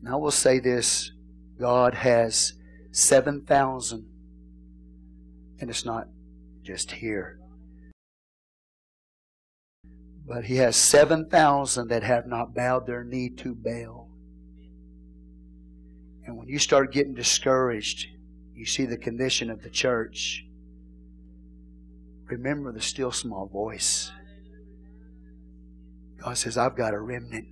And I will say this God has 7,000, and it's not just here. But he has 7,000 that have not bowed their knee to Baal. And when you start getting discouraged, you see the condition of the church. Remember the still small voice. God says, I've got a remnant.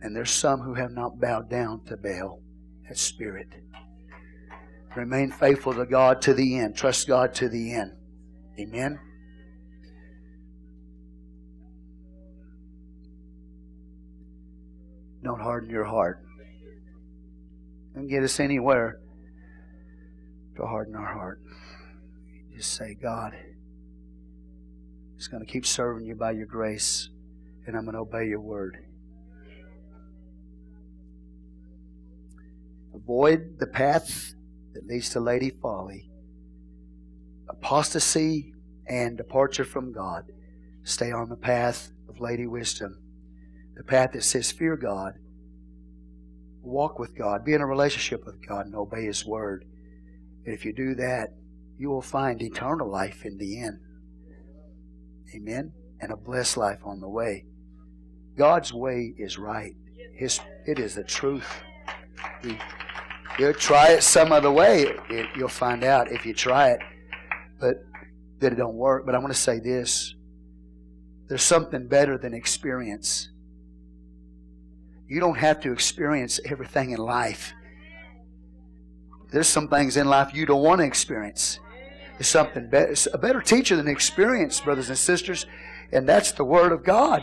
And there's some who have not bowed down to Baal, that spirit. Remain faithful to God to the end. Trust God to the end. Amen. Don't harden your heart. Don't get us anywhere to harden our heart. Just say, God, I'm going to keep serving you by your grace, and I'm going to obey your word. Avoid the path that leads to Lady Folly, apostasy, and departure from God. Stay on the path of Lady Wisdom the path that says fear God, walk with God, be in a relationship with God, and obey His Word. And if you do that, you will find eternal life in the end. Amen? And a blessed life on the way. God's way is right. His, it is the truth. You, will try it some other way. It, you'll find out if you try it, but that it don't work. But I want to say this: there's something better than experience. You don't have to experience everything in life. There's some things in life you don't want to experience. There's something better, a better teacher than experience, brothers and sisters, and that's the Word of God.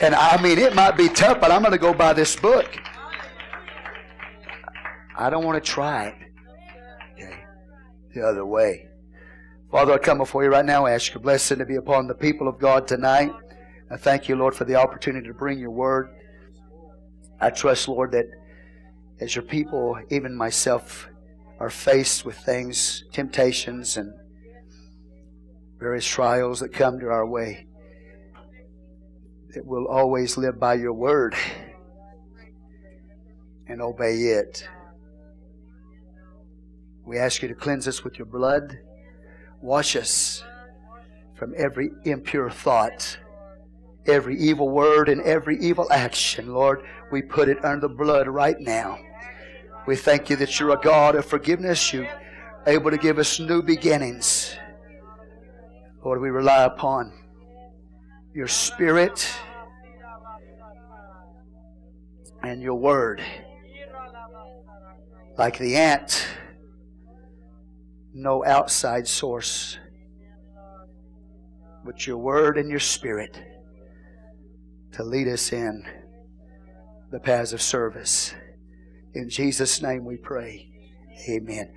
And I mean, it might be tough, but I'm going to go by this book. I don't want to try it okay, the other way. Father, I come before you right now. I ask your blessing to be upon the people of God tonight. I thank you, Lord, for the opportunity to bring your word. I trust, Lord, that as your people, even myself, are faced with things, temptations, and various trials that come to our way, that we'll always live by your word and obey it. We ask you to cleanse us with your blood. Wash us from every impure thought, every evil word, and every evil action. Lord, we put it under the blood right now. We thank you that you're a God of forgiveness. You're able to give us new beginnings. Lord, we rely upon your Spirit and your Word. Like the ant, no outside source, but your Word and your Spirit to lead us in the paths of service. In Jesus' name we pray. Amen.